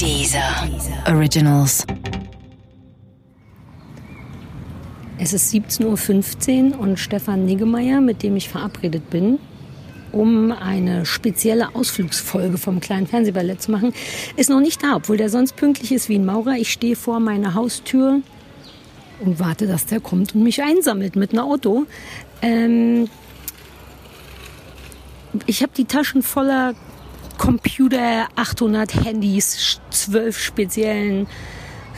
Dieser Originals. Es ist 17.15 Uhr und Stefan Niggemeier, mit dem ich verabredet bin, um eine spezielle Ausflugsfolge vom kleinen Fernsehballett zu machen, ist noch nicht da, obwohl der sonst pünktlich ist wie ein Maurer. Ich stehe vor meiner Haustür und warte, dass der kommt und mich einsammelt mit einem Auto. Ähm ich habe die Taschen voller Computer, 800 Handys, 12 speziellen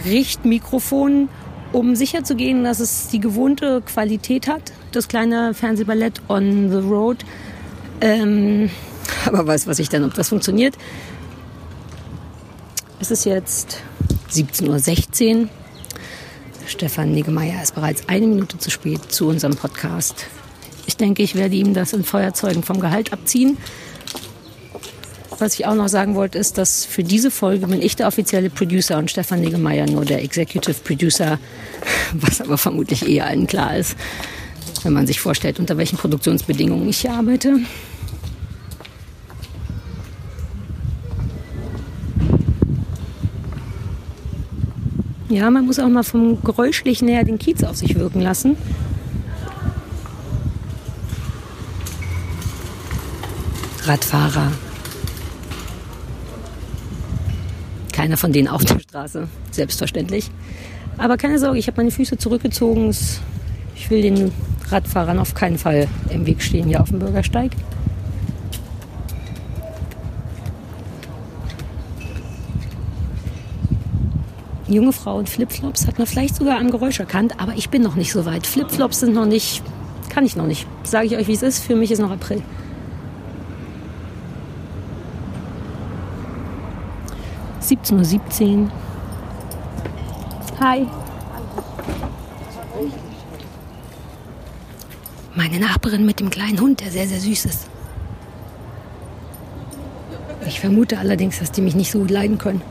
Richtmikrofonen, um sicherzugehen, dass es die gewohnte Qualität hat. Das kleine Fernsehballett on the road. Ähm, aber weiß was ich dann, ob das funktioniert. Es ist jetzt 17.16 Uhr. Stefan Niggemeier ist bereits eine Minute zu spät zu unserem Podcast. Ich denke, ich werde ihm das in Feuerzeugen vom Gehalt abziehen. Was ich auch noch sagen wollte, ist, dass für diese Folge bin ich der offizielle Producer und Stefan Niggemeier nur der Executive Producer, was aber vermutlich eh allen klar ist, wenn man sich vorstellt, unter welchen Produktionsbedingungen ich hier arbeite. Ja, man muss auch mal vom Geräuschlichen her den Kiez auf sich wirken lassen. Radfahrer. Keiner von denen auf der Straße, selbstverständlich. Aber keine Sorge, ich habe meine Füße zurückgezogen. Ich will den Radfahrern auf keinen Fall im Weg stehen hier auf dem Bürgersteig. junge Frau in Flipflops hat man vielleicht sogar am Geräusch erkannt, aber ich bin noch nicht so weit. Flipflops sind noch nicht, kann ich noch nicht. Sage ich euch, wie es ist. Für mich ist noch April. Uhr. Hi. Meine Nachbarin mit dem kleinen Hund, der sehr, sehr süß ist. Ich vermute allerdings, dass die mich nicht so gut leiden können.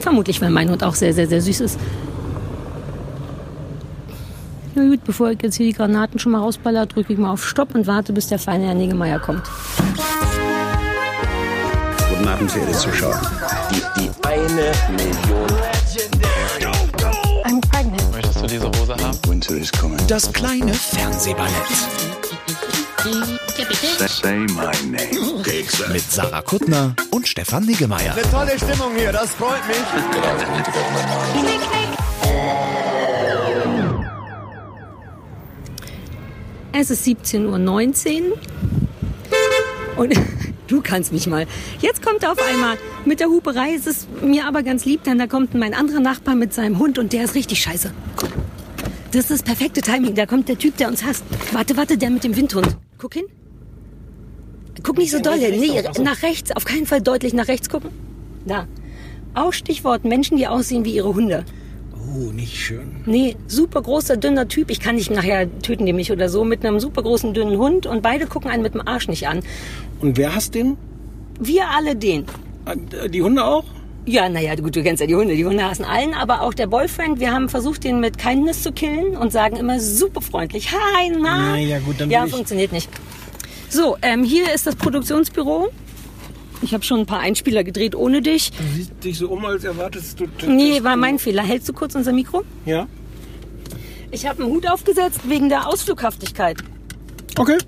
Vermutlich, weil mein Hund auch sehr, sehr, sehr süß ist. Na gut, bevor ich jetzt hier die Granaten schon mal rausballer, drücke ich mal auf Stopp und warte, bis der feine Herr Negemeier kommt. Guten Abend, verehrte Zuschauer. Die, die eine Million. I'm pregnant. Möchtest du diese Hose haben? Winter is coming. Das kleine Fernsehballett Say my name. mit Sarah Kuttner und Stefan Niggemeier. Eine tolle Stimmung hier, das freut mich. Es ist 17.19 Uhr und du kannst mich mal. Jetzt kommt er auf einmal mit der Huperei. Es ist mir aber ganz lieb, denn da kommt mein anderer Nachbar mit seinem Hund und der ist richtig scheiße. Das ist das perfekte Timing. Da kommt der Typ, der uns hasst. Warte, warte, der mit dem Windhund. Guck hin. Guck nicht so doll hin. Nee, nach rechts. Auf keinen Fall deutlich nach rechts gucken. Da. Auch Stichwort Menschen, die aussehen wie ihre Hunde. Oh, nicht schön. Nee, super großer, dünner Typ. Ich kann dich nachher töten, die mich oder so, mit einem super großen, dünnen Hund und beide gucken einen mit dem Arsch nicht an. Und wer hasst den? Wir alle den. Äh, Die Hunde auch? Ja, naja, gut, du kennst ja die Hunde. Die Hunde hassen allen, aber auch der Boyfriend. Wir haben versucht, den mit Kindness zu killen und sagen immer super freundlich. Hi, na? Na ja, gut, dann Ja, funktioniert nicht. So, ähm, hier ist das Produktionsbüro. Ich habe schon ein paar Einspieler gedreht ohne dich. Du siehst dich so um, als erwartest du... Nee, war mein Fehler. Hältst du kurz unser Mikro? Ja? Ich habe einen Hut aufgesetzt wegen der Ausflughaftigkeit. Okay.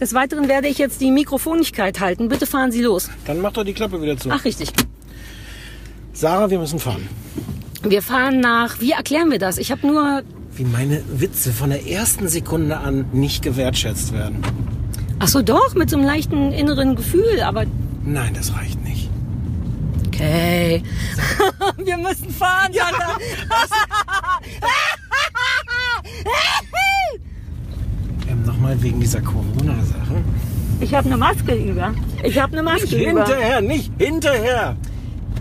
Des Weiteren werde ich jetzt die Mikrofonigkeit halten. Bitte fahren Sie los. Dann mach doch die Klappe wieder zu. Ach, richtig. Sarah, wir müssen fahren. Wir fahren nach. Wie erklären wir das? Ich habe nur. Wie meine Witze von der ersten Sekunde an nicht gewertschätzt werden. Ach so, doch, mit so einem leichten inneren Gefühl. Aber Nein, das reicht nicht. Okay. Wir müssen fahren, ja. Ähm, Nochmal wegen dieser Corona-Sache. Ich habe eine Maske über. Ich habe eine Maske über. Hinterher, nicht hinterher.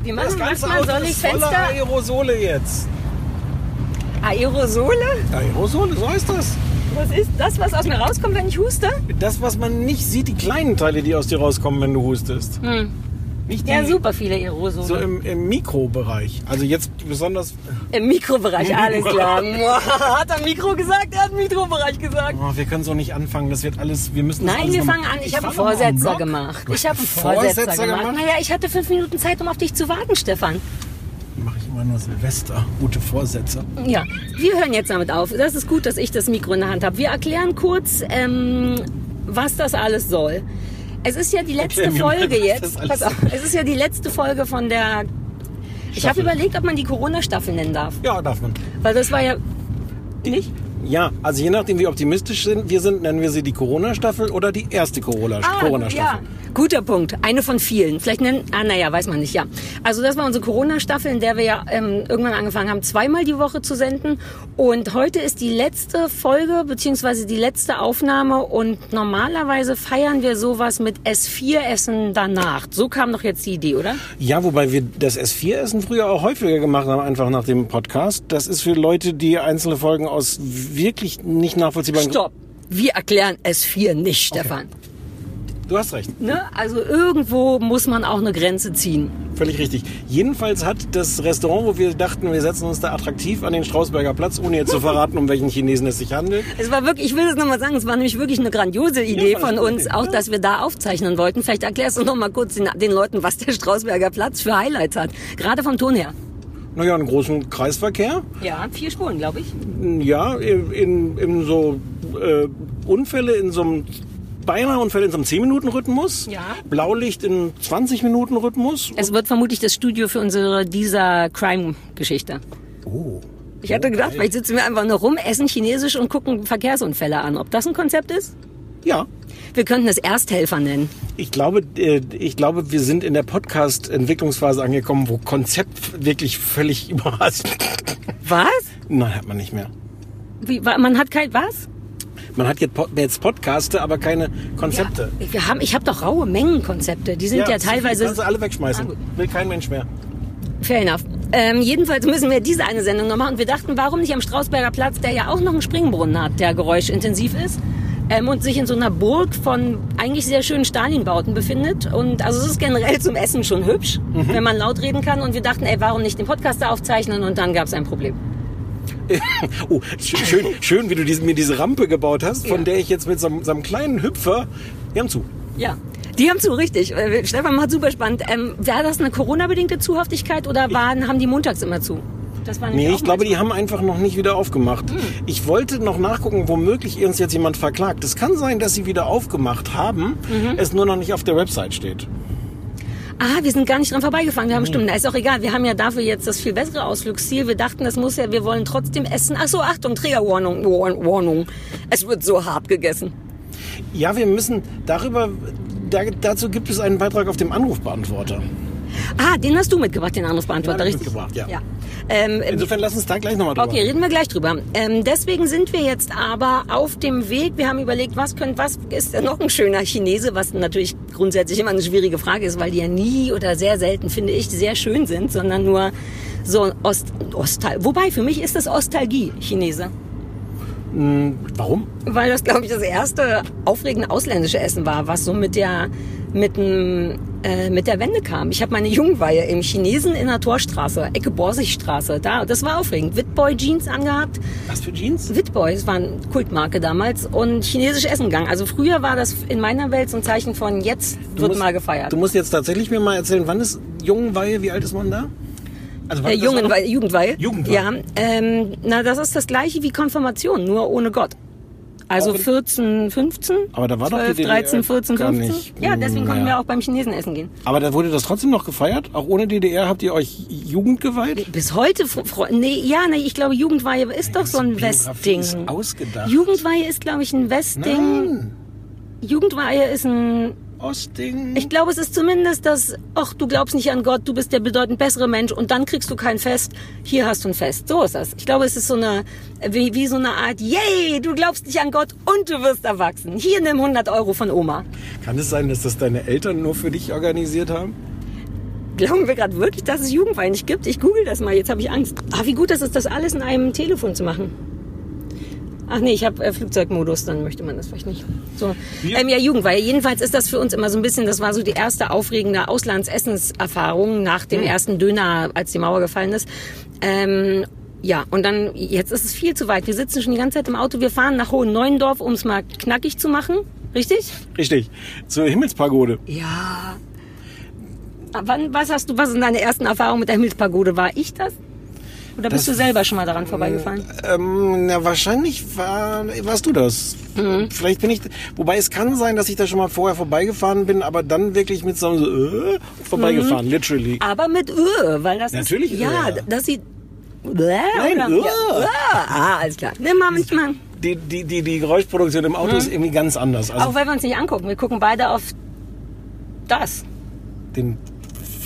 Wir Das machen ganze manchmal Auto ist voller Fenster. Aerosole jetzt. Aerosole? Aerosole, so heißt das. Was ist das, was aus mir rauskommt, wenn ich huste? Das, was man nicht sieht, die kleinen Teile, die aus dir rauskommen, wenn du hustest. Hm. Nicht die, Ja, super viele Aerosole. So im, im Mikrobereich. Also jetzt besonders. Im Mikrobereich, alles klar. hat er Mikro gesagt? Er hat Mikrobereich gesagt. Oh, wir können so nicht anfangen. Das wird alles. Wir müssen. Nein, wir fangen an. Ich habe einen Vorsetzer gemacht. Ich habe einen Vorsetzer, gemacht. Naja, ich hatte fünf Minuten Zeit, um auf dich zu warten, Stefan. Immer nur Silvester. Gute Vorsätze. Ja, wir hören jetzt damit auf. Das ist gut, dass ich das Mikro in der Hand habe. Wir erklären kurz, ähm, was das alles soll. Es ist ja die letzte mal, Folge jetzt. Pass auf, es ist ja die letzte Folge von der. Ich habe Staffel. überlegt, ob man die Corona-Staffel nennen darf. Ja, darf man. Weil das war ja. Nicht? Ja, also je nachdem, wie optimistisch sind, wir sind, nennen wir sie die Corona-Staffel oder die erste Corona- Ah, Corona-Staffel. ja. Guter Punkt. Eine von vielen. Vielleicht nennen, ah, naja, weiß man nicht, ja. Also das war unsere Corona-Staffel, in der wir ja ähm, irgendwann angefangen haben, zweimal die Woche zu senden. Und heute ist die letzte Folge, beziehungsweise die letzte Aufnahme. Und normalerweise feiern wir sowas mit S4-Essen danach. So kam doch jetzt die Idee, oder? Ja, wobei wir das S4-Essen früher auch häufiger gemacht haben, einfach nach dem Podcast. Das ist für Leute, die einzelne Folgen aus wirklich nicht nachvollziehbaren... Stopp. Wir erklären S4 nicht, Stefan. Du hast recht, Ne? Also irgendwo muss man auch eine Grenze ziehen. völlig richtig. Jedenfalls hat das Restaurant, wo wir dachten, wir setzen uns da attraktiv an den Strausberger Platz, ohne jetzt zu verraten, um welchen Chinesen es sich handelt. Es war wirklich, ich will das nochmal sagen, es war nämlich wirklich eine grandiose Idee Ja, von uns, auch dass wir da aufzeichnen wollten. Vielleicht erklärst du noch mal kurz den, den Leuten, was der Strausberger Platz für Highlights hat. Gerade vom Ton her. Naja, einen großen Kreisverkehr. Ja, vier Spuren, glaube ich. Ja, in, in, so äh, Unfälle in so einem beinahe Unfälle in so einem 10-Minuten-Rhythmus. Ja. Blaulicht in 20-Minuten-Rhythmus. Es wird vermutlich das Studio für unsere dieser Crime-Geschichte. Oh. Ich hatte gedacht, vielleicht sitzen wir einfach nur rum, essen Chinesisch und gucken Verkehrsunfälle an. Ob das ein Konzept ist? Ja. Wir könnten es Ersthelfer nennen. Ich glaube, äh, ich glaube, wir sind in der Podcast-Entwicklungsphase angekommen, wo Konzept wirklich völlig überrascht. Was? Nein, hat man nicht mehr. Wie, man hat kein, was? Man hat jetzt, Pod- jetzt Podcaste, aber keine Konzepte. Wir haben, ich habe doch raue Mengenkonzepte. Die sind ja, viel teilweise Kannst du alle wegschmeißen. Ah. Will kein Mensch mehr. Fair enough. Ähm, jedenfalls müssen wir diese eine Sendung noch machen. Und wir dachten, warum nicht am Strausberger Platz, der ja auch noch einen Springbrunnen hat, der geräuschintensiv ist. Ähm, und sich in so einer Burg von eigentlich sehr schönen Stalinbauten befindet. Und also es ist generell zum Essen schon hübsch, wenn man laut reden kann. Und wir dachten, ey, warum nicht den Podcast da aufzeichnen? Und dann gab es ein Problem. Oh, sch- schön, schön, wie du diese, mir diese Rampe gebaut hast, von Ja. der ich jetzt mit so, einem- so einem kleinen Hüpfer. Wir haben zu. Ja. Die haben zu, richtig. Äh, Stefan macht super spannend. Ähm, war das eine Corona-bedingte Zuhaftigkeit oder waren, haben die montags immer zu? Das war Nee, ich glaube, die haben einfach noch nicht wieder aufgemacht. Hm. Ich wollte noch nachgucken, womöglich uns jetzt jemand verklagt. Es kann sein, dass sie wieder aufgemacht haben, Mhm. es nur noch nicht auf der Website steht. Ah, wir sind gar nicht dran vorbeigefahren. Mhm. Wir haben Stunden. Na, ist auch egal. Wir haben ja dafür jetzt das viel bessere Ausflugsziel. Wir dachten, das muss ja, wir wollen trotzdem essen. Ach so, Achtung, Triggerwarnung, Warn- Warnung. Es wird so hart gegessen. Ja, wir müssen darüber, da, dazu gibt es einen Beitrag auf dem Anrufbeantworter. Ah, den hast du mitgebracht, den Anrufbeantworter, ich richtig? mitgebracht, ja. Ähm, Insofern lass uns da gleich nochmal drüber. Okay, reden wir gleich drüber. Ähm, deswegen sind wir jetzt aber auf dem Weg. Wir haben überlegt, was könnte, was ist noch ein schöner Chinese, was natürlich grundsätzlich immer eine schwierige Frage ist, weil die ja nie oder sehr selten, finde ich, sehr schön sind, sondern nur so Ost, Ostal. Wobei, für mich ist das Ostalgie, Chinese. Warum? Weil das, glaube ich, das erste aufregende ausländische Essen war, was so mit der, mit dem, äh, mit der Wende kam. Ich habe meine Jugendweihe im Chinesen in der Torstraße, Ecke Borsigstraße, da, das war aufregend. Witboy Jeans angehabt. Was für Jeans? Witboy, das war eine Kultmarke damals und chinesisch Essen gegangen. Also früher war das in meiner Welt so ein Zeichen von jetzt wird musst- mal gefeiert. Du musst jetzt tatsächlich mir mal erzählen, wann ist Jungenweihe, wie alt ist man da? Also äh, Jugendweihe, Jugendweihe. Ja, ähm, na das ist das gleiche wie Konfirmation, nur ohne Gott. Also Auch in- 14, 15, Aber da war doch die 12, DDR 13, 14, gar 15. nicht. Ja, deswegen konnten Naja. wir auch beim Chinesen essen gehen. Aber da wurde das trotzdem noch gefeiert? Auch ohne DDR habt ihr euch Jugend geweiht? Bis heute, nee, ja, nee, ich glaube, Jugendweihe ist doch so ein Westding. ist ausgedacht. Jugendweihe ist, glaube ich, ein Westding. Nein. Jugendweihe ist ein Ostding. Ich glaube, es ist zumindest das, ach, du glaubst nicht an Gott, du bist der bedeutend bessere Mensch und dann kriegst du kein Fest. Hier hast du ein Fest. So ist das. Ich glaube, es ist so eine, wie, wie so eine Art, yay, du glaubst nicht an Gott und du wirst erwachsen. Hier nimm 100 Euro von Oma. Kann es sein, dass das deine Eltern nur für dich organisiert haben? Glauben wir gerade wirklich, dass es Jugendwein nicht gibt? Ich google das mal, jetzt habe ich Angst. Ah, wie gut ist es, das alles in einem Telefon zu machen. Ach nee, ich habe äh, Flugzeugmodus, dann möchte man das vielleicht nicht. So. Ähm, ja, Jugendweihe. Jedenfalls ist das für uns immer so ein bisschen, das war so die erste aufregende Auslandsessenserfahrung nach dem ersten Döner, als die Mauer gefallen ist. Ähm, ja, und dann, jetzt ist es viel zu weit. Wir sitzen schon die ganze Zeit im Auto. Wir fahren nach Hohen Neuendorf, um es mal knackig zu machen. Richtig? Richtig. Zur Himmelspagode. Ja. Wann, was hast du, was sind deine ersten Erfahrungen mit der Himmelspagode? War ich das? Oder bist Das- du selber schon mal daran vorbeigefahren? Ähm, na, wahrscheinlich war, warst du das. Mhm. Vielleicht bin ich, wobei es kann sein, dass ich da schon mal vorher vorbeigefahren bin, aber dann wirklich mit so einem so, äh, vorbeigefahren, literally. Aber mit Ö, weil das Natürlich ist, ja, Ö. das sieht, Bäh, Nein, oder? Ö. Ja, Ö. Ah, alles klar. Nimm mal mich mal. Die, die, die, die Geräuschproduktion im Auto ist irgendwie ganz anders. Also Auch wenn wir uns nicht angucken. Wir gucken beide auf das. den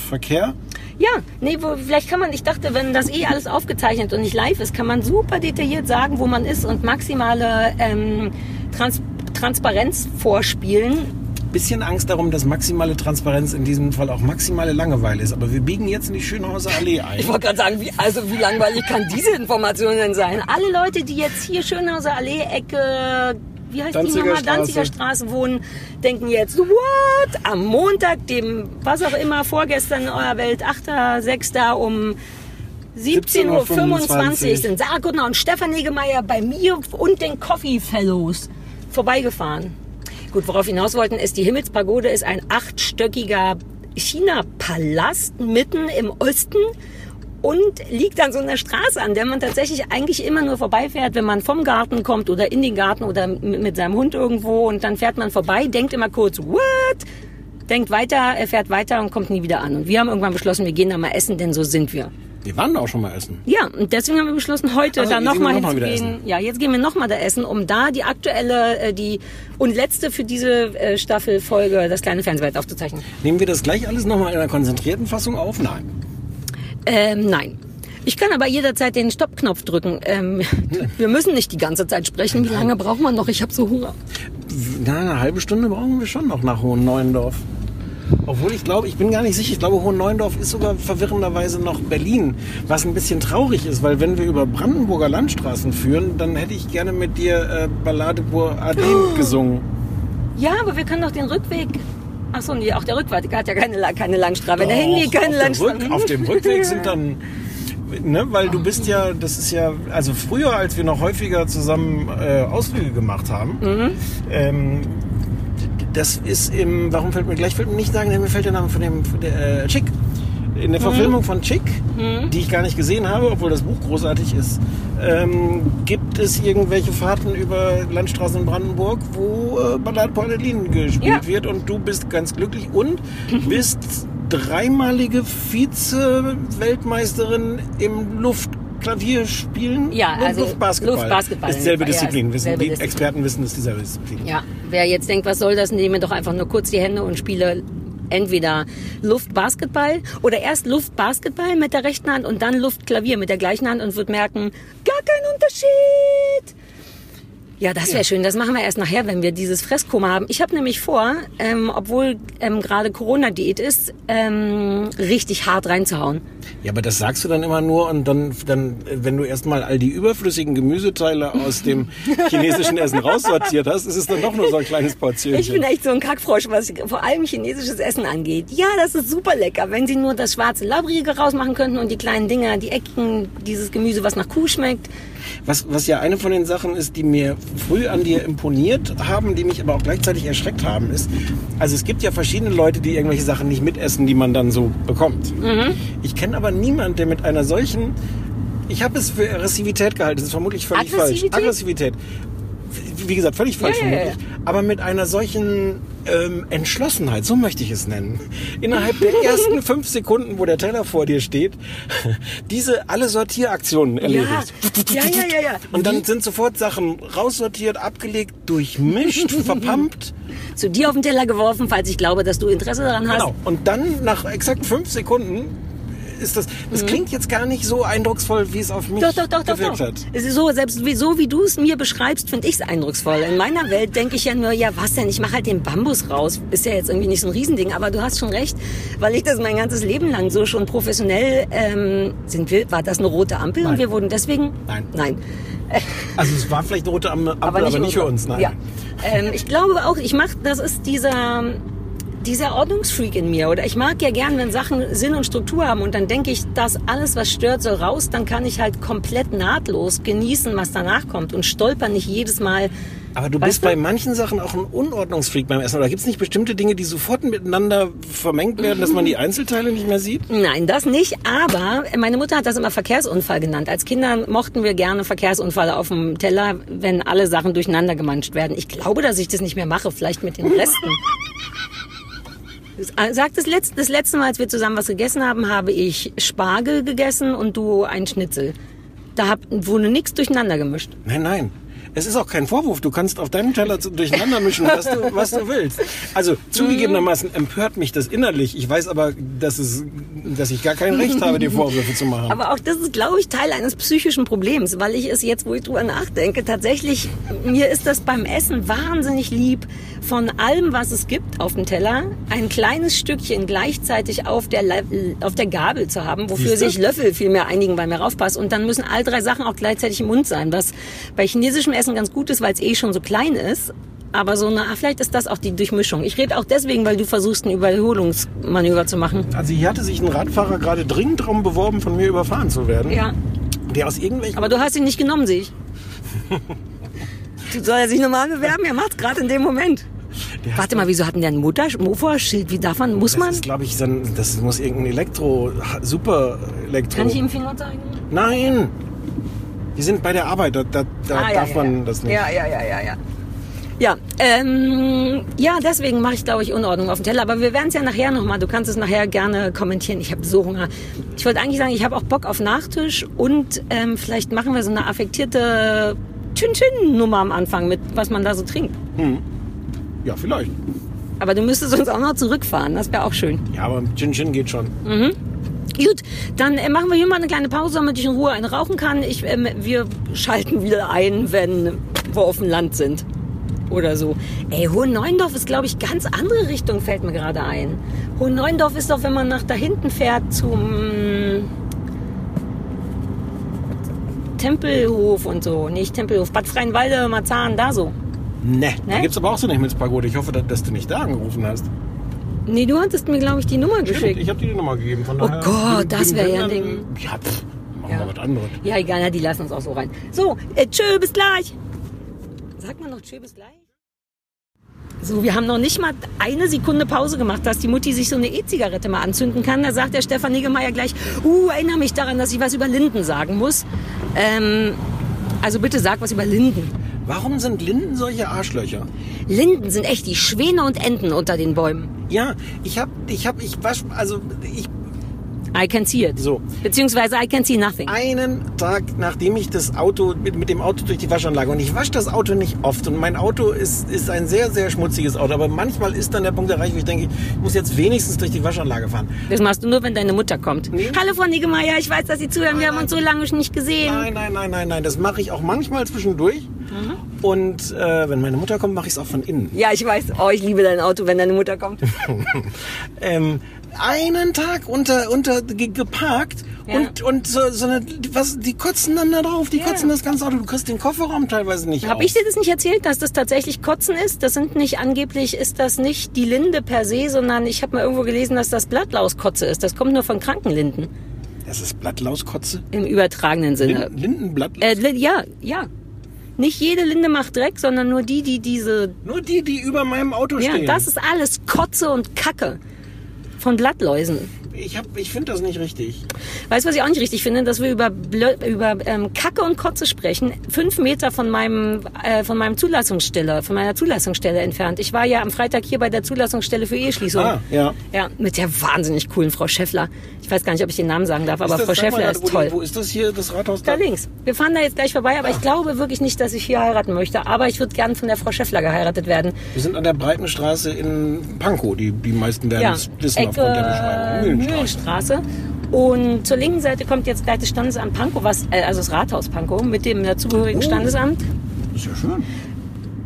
Verkehr. Ja, nee, wo, vielleicht kann man, ich dachte, wenn das eh alles aufgezeichnet und nicht live ist, kann man super detailliert sagen, wo man ist und maximale ähm, Trans Transparenz vorspielen. Bisschen Angst darum, dass maximale Transparenz in diesem Fall auch maximale Langeweile ist. Aber wir biegen jetzt in die Schönhauser Allee ein. Ich wollte gerade sagen, wie, also wie langweilig kann diese Information denn sein? Alle Leute, die jetzt hier Schönhauser Allee, Ecke, wie heißt Danziger die? Straße. Danziger Straße wohnen, denken jetzt, what? Am Montag, dem, was auch immer, vorgestern in eurer Welt, 8.6. um 17.25 Uhr 17.25 sind Sarah Kuttner und Stefan Negemeyer bei mir und den Coffee Fellows vorbeigefahren. Gut, worauf hinaus wollten, ist, die Himmelspagode ist ein achtstöckiger China-Palast mitten im Osten und liegt an so einer Straße, an der man tatsächlich eigentlich immer nur vorbeifährt, wenn man vom Garten kommt oder in den Garten oder mit seinem Hund irgendwo und dann fährt man vorbei, denkt immer kurz, what? Denkt weiter, er fährt weiter und kommt nie wieder an. Und wir haben irgendwann beschlossen, wir gehen da mal essen, denn so sind wir. Wir waren da auch schon mal essen. Ja, und deswegen haben wir beschlossen, heute Also, da jetzt nochmal gehen wir noch hinzugehen. Ja, jetzt gehen wir nochmal da essen, um da die aktuelle, äh, die und letzte für diese äh, Staffel Folge das kleine Fernsehwelt aufzuzeichnen. Nehmen wir das gleich alles nochmal in einer konzentrierten Fassung auf? Nein. Ähm, nein. Ich kann aber jederzeit den Stoppknopf drücken. Ähm, wir müssen nicht die ganze Zeit sprechen. Wie lange braucht man noch? Ich habe so Hunger. Na, eine halbe Stunde brauchen wir schon noch nach Hohen Neuendorf. Obwohl ich glaube, ich bin gar nicht sicher, ich glaube Hohen Neuendorf ist sogar verwirrenderweise noch Berlin, was ein bisschen traurig ist, weil wenn wir über Brandenburger Landstraßen führen, dann hätte ich gerne mit dir äh, Ballade pour Aden gesungen. Ja, aber wir können doch den Rückweg. Ach so, nee, auch der Rückweg hat ja keine, keine Langstraße. Wenn der Handy Doch, keine. Rück, auf dem Rückweg sind dann, ne, weil du bist ja, das ist ja, also früher, als wir noch häufiger zusammen äh, Ausflüge gemacht haben, Mhm. ähm, das ist im, warum fällt mir gleich, fällt mir nicht sagen, mir fällt der Name von dem, von der, äh, Chick. In Mhm. der Verfilmung von Chick, die ich gar nicht gesehen habe, obwohl das Buch großartig ist, ähm, gibt es irgendwelche Fahrten über Landstraßen in Brandenburg, wo äh, Ballade pour Adeline gespielt Ja. wird und du bist ganz glücklich und bist dreimalige Vize-Weltmeisterin im Luftklavierspielen Ja, und also Luftbasketball. Luftbasketball. Ist selbe Ja, Disziplin, wissen selbe die Disziplin. Experten wissen es dieselbe Disziplin. Ja, wer jetzt denkt, was soll das, nehme doch einfach nur kurz die Hände und spiele entweder Luftbasketball oder erst Luftbasketball mit der rechten Hand und dann Luftklavier mit der gleichen Hand und wird merken, gar kein Unterschied. Ja, das wäre schön. Das machen wir erst nachher, wenn wir dieses Fresskoma haben. Ich habe nämlich vor, ähm, obwohl ähm, gerade Corona-Diät ist, ähm, richtig hart reinzuhauen. Ja, aber das sagst du dann immer nur und dann, dann wenn du erstmal all die überflüssigen Gemüseteile aus dem chinesischen Essen raussortiert hast, ist es dann doch nur so ein kleines Portionchen. Ich bin echt so ein Kackfrosch, was vor allem chinesisches Essen angeht. Ja, das ist super lecker. Wenn sie nur das schwarze Labrige rausmachen könnten und die kleinen Dinger, die eckigen, dieses Gemüse, was nach Kuh schmeckt. Was, was ja eine von den Sachen ist, die mir früh an dir imponiert haben, die mich aber auch gleichzeitig erschreckt haben, ist, also es gibt ja verschiedene Leute, die irgendwelche Sachen nicht mitessen, die man dann so bekommt. Ich kenne aber niemand, der mit einer solchen, ich habe es für Aggressivität gehalten, das ist vermutlich völlig falsch. Aggressivität? Wie gesagt, völlig falsch ja, vermutlich. Aber mit einer solchen ähm, Entschlossenheit, so möchte ich es nennen. Innerhalb der ersten fünf Sekunden, wo der Teller vor dir steht, diese alle Sortieraktionen erledigt. ja, ja, ja, ja. Und dann sind sofort Sachen raussortiert, abgelegt, durchmischt, verpampt. Zu dir auf den Teller geworfen, falls ich glaube, dass du Interesse daran hast. Genau. Und dann nach exakt fünf Sekunden ist das. Das klingt jetzt gar nicht so eindrucksvoll, wie es auf mich Mhm. Doch, doch, doch, doch, gewirkt doch. hat. Es ist so, selbst wie, so wie du es mir beschreibst, finde ich es eindrucksvoll. In meiner Welt denke ich ja nur, ja, was denn? Ich mache halt den Bambus raus. Ist ja jetzt irgendwie nicht so ein Riesending, aber du hast schon recht, weil ich das mein ganzes Leben lang so schon professionell ähm, sind wir. War das eine rote Ampel und Nein. wir wurden deswegen? Nein. Nein. Also es war vielleicht eine rote Ampel, aber nicht, unsere. für uns, nein. Ja. Ähm, ich glaube auch, ich mach, das ist dieser, dieser Ordnungsfreak in mir. Oder ich mag ja gern, wenn Sachen Sinn und Struktur haben und dann denke ich, dass alles, was stört, soll raus. Dann kann ich halt komplett nahtlos genießen, was danach kommt und stolper nicht jedes Mal. Aber du Weißt bist du? bei manchen Sachen auch ein Unordnungsfreak beim Essen. Oder gibt es nicht bestimmte Dinge, die sofort miteinander vermengt werden, dass man die Einzelteile nicht mehr sieht? Nein, das nicht. Aber meine Mutter hat das immer Verkehrsunfall genannt. Als Kinder mochten wir gerne Verkehrsunfälle auf dem Teller, wenn alle Sachen durcheinander gemanscht werden. Ich glaube, dass ich das nicht mehr mache. Vielleicht mit den Resten. Sag das letzte, das letzte Mal, als wir zusammen was gegessen haben, habe ich Spargel gegessen und du ein Schnitzel. Da hab, wurde nichts durcheinander gemischt. Nein, nein. Es ist auch kein Vorwurf. Du kannst auf deinem Teller zu- durcheinander mischen, was du, was du willst. Also zugegebenermaßen empört mich das innerlich. Ich weiß aber, dass, es, dass ich gar kein Recht habe, dir Vorwürfe zu machen. Aber auch das ist, glaube ich, Teil eines psychischen Problems, weil ich es jetzt, wo ich drüber nachdenke, tatsächlich, mir ist das beim Essen wahnsinnig lieb, von allem, was es gibt auf dem Teller, ein kleines Stückchen gleichzeitig auf der, Le- auf der Gabel zu haben, wofür Siehste? sich Löffel viel mehr einigen, weil mir raufpasst. Und dann müssen all drei Sachen auch gleichzeitig im Mund sein, was bei chinesischem Essen ganz gut ist, weil es eh schon so klein ist. Aber so eine, ah, vielleicht ist das auch die Durchmischung. Ich rede auch deswegen, weil du versuchst, ein Überholungsmanöver zu machen. Also hier hatte sich ein Radfahrer gerade dringend darum beworben, von mir überfahren zu werden. Ja. Der aus irgendwelchen... Aber du hast ihn nicht genommen, sehe ich. Soll er sich normal bewerben? Er macht's gerade in dem Moment. Der Warte mal, wieso hat denn der ein Mofa-Schild? Wie darf man, muss Das man? ist, glaube ich, ein, das muss irgendein Elektro, super Elektro. Kann ich ihm Finger zeigen? Nein! Die sind bei der Arbeit, da, da, da Ah, ja, darf ja, man ja. das nicht. Ja, ja, ja, ja, ja. Ja, ähm, ja, deswegen mache ich, glaube ich, Unordnung auf dem Teller. Aber wir werden es ja nachher nochmal. Du kannst es nachher gerne kommentieren. Ich habe so Hunger. Ich wollte eigentlich sagen, ich habe auch Bock auf Nachtisch und ähm, vielleicht machen wir so eine affektierte Tün-Tün-Nummer am Anfang mit, was man da so trinkt. Ja, vielleicht. Aber du müsstest uns auch noch zurückfahren. Das wäre auch schön. Ja, aber Chin Chin geht schon. Gut, dann äh, machen wir hier mal eine kleine Pause, damit ich in Ruhe eine rauchen kann. Ich, ähm, wir schalten wieder ein, wenn wir auf dem Land sind. Oder so. Ey, Hohen-Neuendorf ist, glaube ich, ganz andere Richtung, fällt mir gerade ein. Hohen-Neuendorf ist doch, wenn man nach da hinten fährt zum Tempelhof und so. Nicht Tempelhof, Bad Freienwalde, Marzahn, da so. Ne, da Ne? gibt's aber auch so eine Himmelspagode. Ich hoffe, dass, du nicht da angerufen hast. Nee, du hattest mir, glaube ich, die Nummer Stimmt, geschickt. ich habe dir die Nummer gegeben. Von Oh daher, Gott, geben- das geben wär wir ja ein Ding. Ja, pff, machen Ja. wir was anderes. Ja, egal, na, die lassen uns auch so rein. So, äh, tschö, bis gleich. Sagt man noch tschö, bis gleich? So, wir haben noch nicht mal eine Sekunde Pause gemacht, dass die Mutti sich so eine E-Zigarette mal anzünden kann. Da sagt der Stefan Niggemeier gleich, uh, erinnere mich daran, dass ich was über Linden sagen muss. Ähm, also bitte sag was über Linden. Warum sind Linden solche Arschlöcher? Linden sind echt die Schwäne und Enten unter den Bäumen. Ja, ich hab, ich hab, ich wasch, also ich I can see it. So. Beziehungsweise I can see nothing. einen Tag, nachdem ich das Auto mit, mit dem Auto durch die Waschanlage und ich wasche das Auto nicht oft und mein Auto ist, ist ein sehr, sehr schmutziges Auto, aber manchmal ist dann der Punkt erreicht, wo ich denke, ich muss jetzt wenigstens durch die Waschanlage fahren. Das machst du nur, wenn deine Mutter kommt. Nee. Hallo, Frau Niggemeier, ich weiß, dass Sie zuhören. Wir haben uns so lange schon nicht gesehen. Nein, nein, nein, nein, nein, das mache ich auch manchmal zwischendurch Mhm. und äh, wenn meine Mutter kommt, mache ich es auch von innen. Ja, ich weiß. Oh, ich liebe dein Auto, wenn deine Mutter kommt. ähm, einen Tag unter, unter ge- geparkt Ja. und, und so, so eine, was, die kotzen dann da drauf, die Ja. kotzen das ganze Auto, du kriegst den Kofferraum teilweise nicht Habe ich dir das nicht erzählt, dass das tatsächlich Kotzen ist? Das sind nicht angeblich, ist das nicht die Linde per se, sondern ich habe mal irgendwo gelesen, dass das Blattlauskotze ist. Das kommt nur von Krankenlinden Das ist Blattlauskotze? im übertragenen Sinne. Lin- Lindenblatt? Äh, ja, ja. Nicht jede Linde macht Dreck, sondern nur die, die diese. Nur die, die über meinem Auto Ja, stehen. das ist alles Kotze und Kacke von Blattläusen. Ich hab, ich finde das nicht richtig. Weißt du, was ich auch nicht richtig finde? Dass wir über, Blö über ähm, Kacke und Kotze sprechen, fünf Meter von meinem, äh, von meinem Zulassungsstelle, von meiner Zulassungsstelle entfernt. Ich war ja am Freitag hier bei der Zulassungsstelle für Eheschließung. Ah, ja. Ja, mit der wahnsinnig coolen Frau Schäffler. Ich weiß gar nicht, ob ich den Namen sagen darf, aber Ist das- Frau mal, Schäffler wo ist toll. Wo ist das hier, das Rathaus Da links. Wir fahren da jetzt gleich vorbei, aber ich glaube wirklich nicht, dass ich hier heiraten möchte. Aber ich würde gern von der Frau Schäffler geheiratet werden. Wir sind an der breiten Straße in Pankow. Die, die meisten werden Ja, es wissen Ecke aufgrund der Beschreibung. Mühlenstraße. Und zur linken Seite kommt jetzt gleich das Standesamt Pankow, was, äh, also das Rathaus Pankow mit dem dazugehörigen Oh. Standesamt. Das ist ja schön.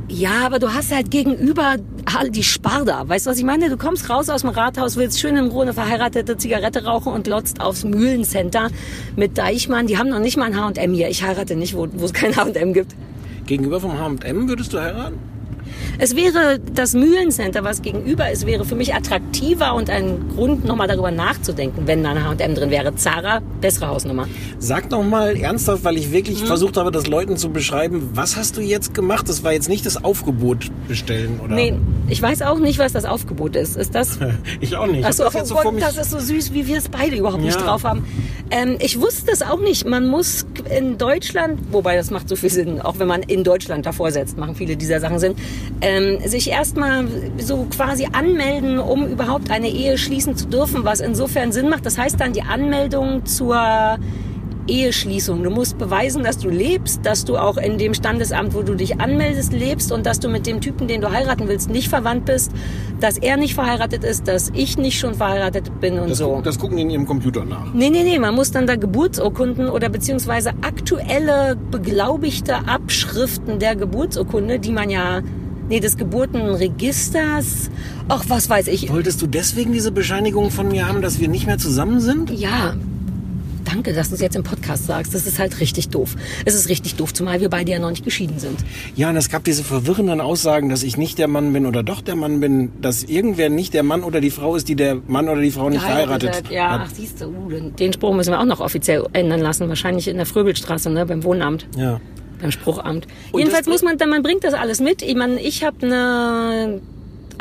Ja, aber du hast halt gegenüber die Sparda. Weißt du, was ich meine? Du kommst raus aus dem Rathaus, willst schön in Ruhe eine verheiratete Zigarette rauchen und glotzt aufs Mühlencenter mit Deichmann. Die haben noch nicht mal ein H&M hier. Ich heirate nicht, wo, wo es kein H&M gibt. Gegenüber vom H&M würdest du heiraten? Es wäre das Mühlencenter, was gegenüber ist, wäre für mich attraktiver und ein Grund, nochmal darüber nachzudenken, wenn da ein H&M drin wäre. Zara, bessere Hausnummer. Sag noch mal ernsthaft, weil ich wirklich Mhm. versucht habe, das Leuten zu beschreiben, was hast du jetzt gemacht? Das war jetzt nicht das Aufgebot bestellen, oder? Nee, ich weiß auch nicht, was das Aufgebot ist. Ist das Ich auch nicht. Ich Achso, oh so Gott, mich- das ist so süß, wie wir es beide überhaupt nicht Ja. drauf haben. Ähm, ich wusste es auch nicht. Man muss in Deutschland, wobei das macht so viel Sinn, auch wenn man in Deutschland davor setzt, machen viele dieser Sachen Sinn, ähm, sich erstmal so quasi anmelden, um überhaupt eine Ehe schließen zu dürfen, was insofern Sinn macht. Das heißt dann die Anmeldung zur Eheschließung. Du musst beweisen, dass du lebst, dass du auch in dem Standesamt, wo du dich anmeldest, lebst und dass du mit dem Typen, den du heiraten willst, nicht verwandt bist, dass er nicht verheiratet ist, dass ich nicht schon verheiratet bin und das, so. das gucken die in ihrem Computer nach. Nee, nee, nee, man muss dann da Geburtsurkunden oder beziehungsweise aktuelle beglaubigte Abschriften der Geburtsurkunde, die man ja, nee, des Geburtenregisters, ach, was weiß ich. Wolltest du deswegen diese Bescheinigung von mir haben, dass wir nicht mehr zusammen sind? Ja, danke, dass du es jetzt im Podcast sagst. Das ist halt richtig doof. Es ist richtig doof, zumal wir beide ja noch nicht geschieden sind. Ja, und es gab diese verwirrenden Aussagen, dass ich nicht der Mann bin oder doch der Mann bin, dass irgendwer nicht der Mann oder die Frau ist, die der Mann oder die Frau nicht verheiratet Ja, hat. ach, siehst du, uh, den- den Spruch müssen wir auch noch offiziell ändern lassen. Wahrscheinlich in der Fröbelstraße, ne, beim Wohnamt. Ja. Beim Spruchamt. Und Jedenfalls muss man, dann man bringt das alles mit. Ich meine, ich habe eine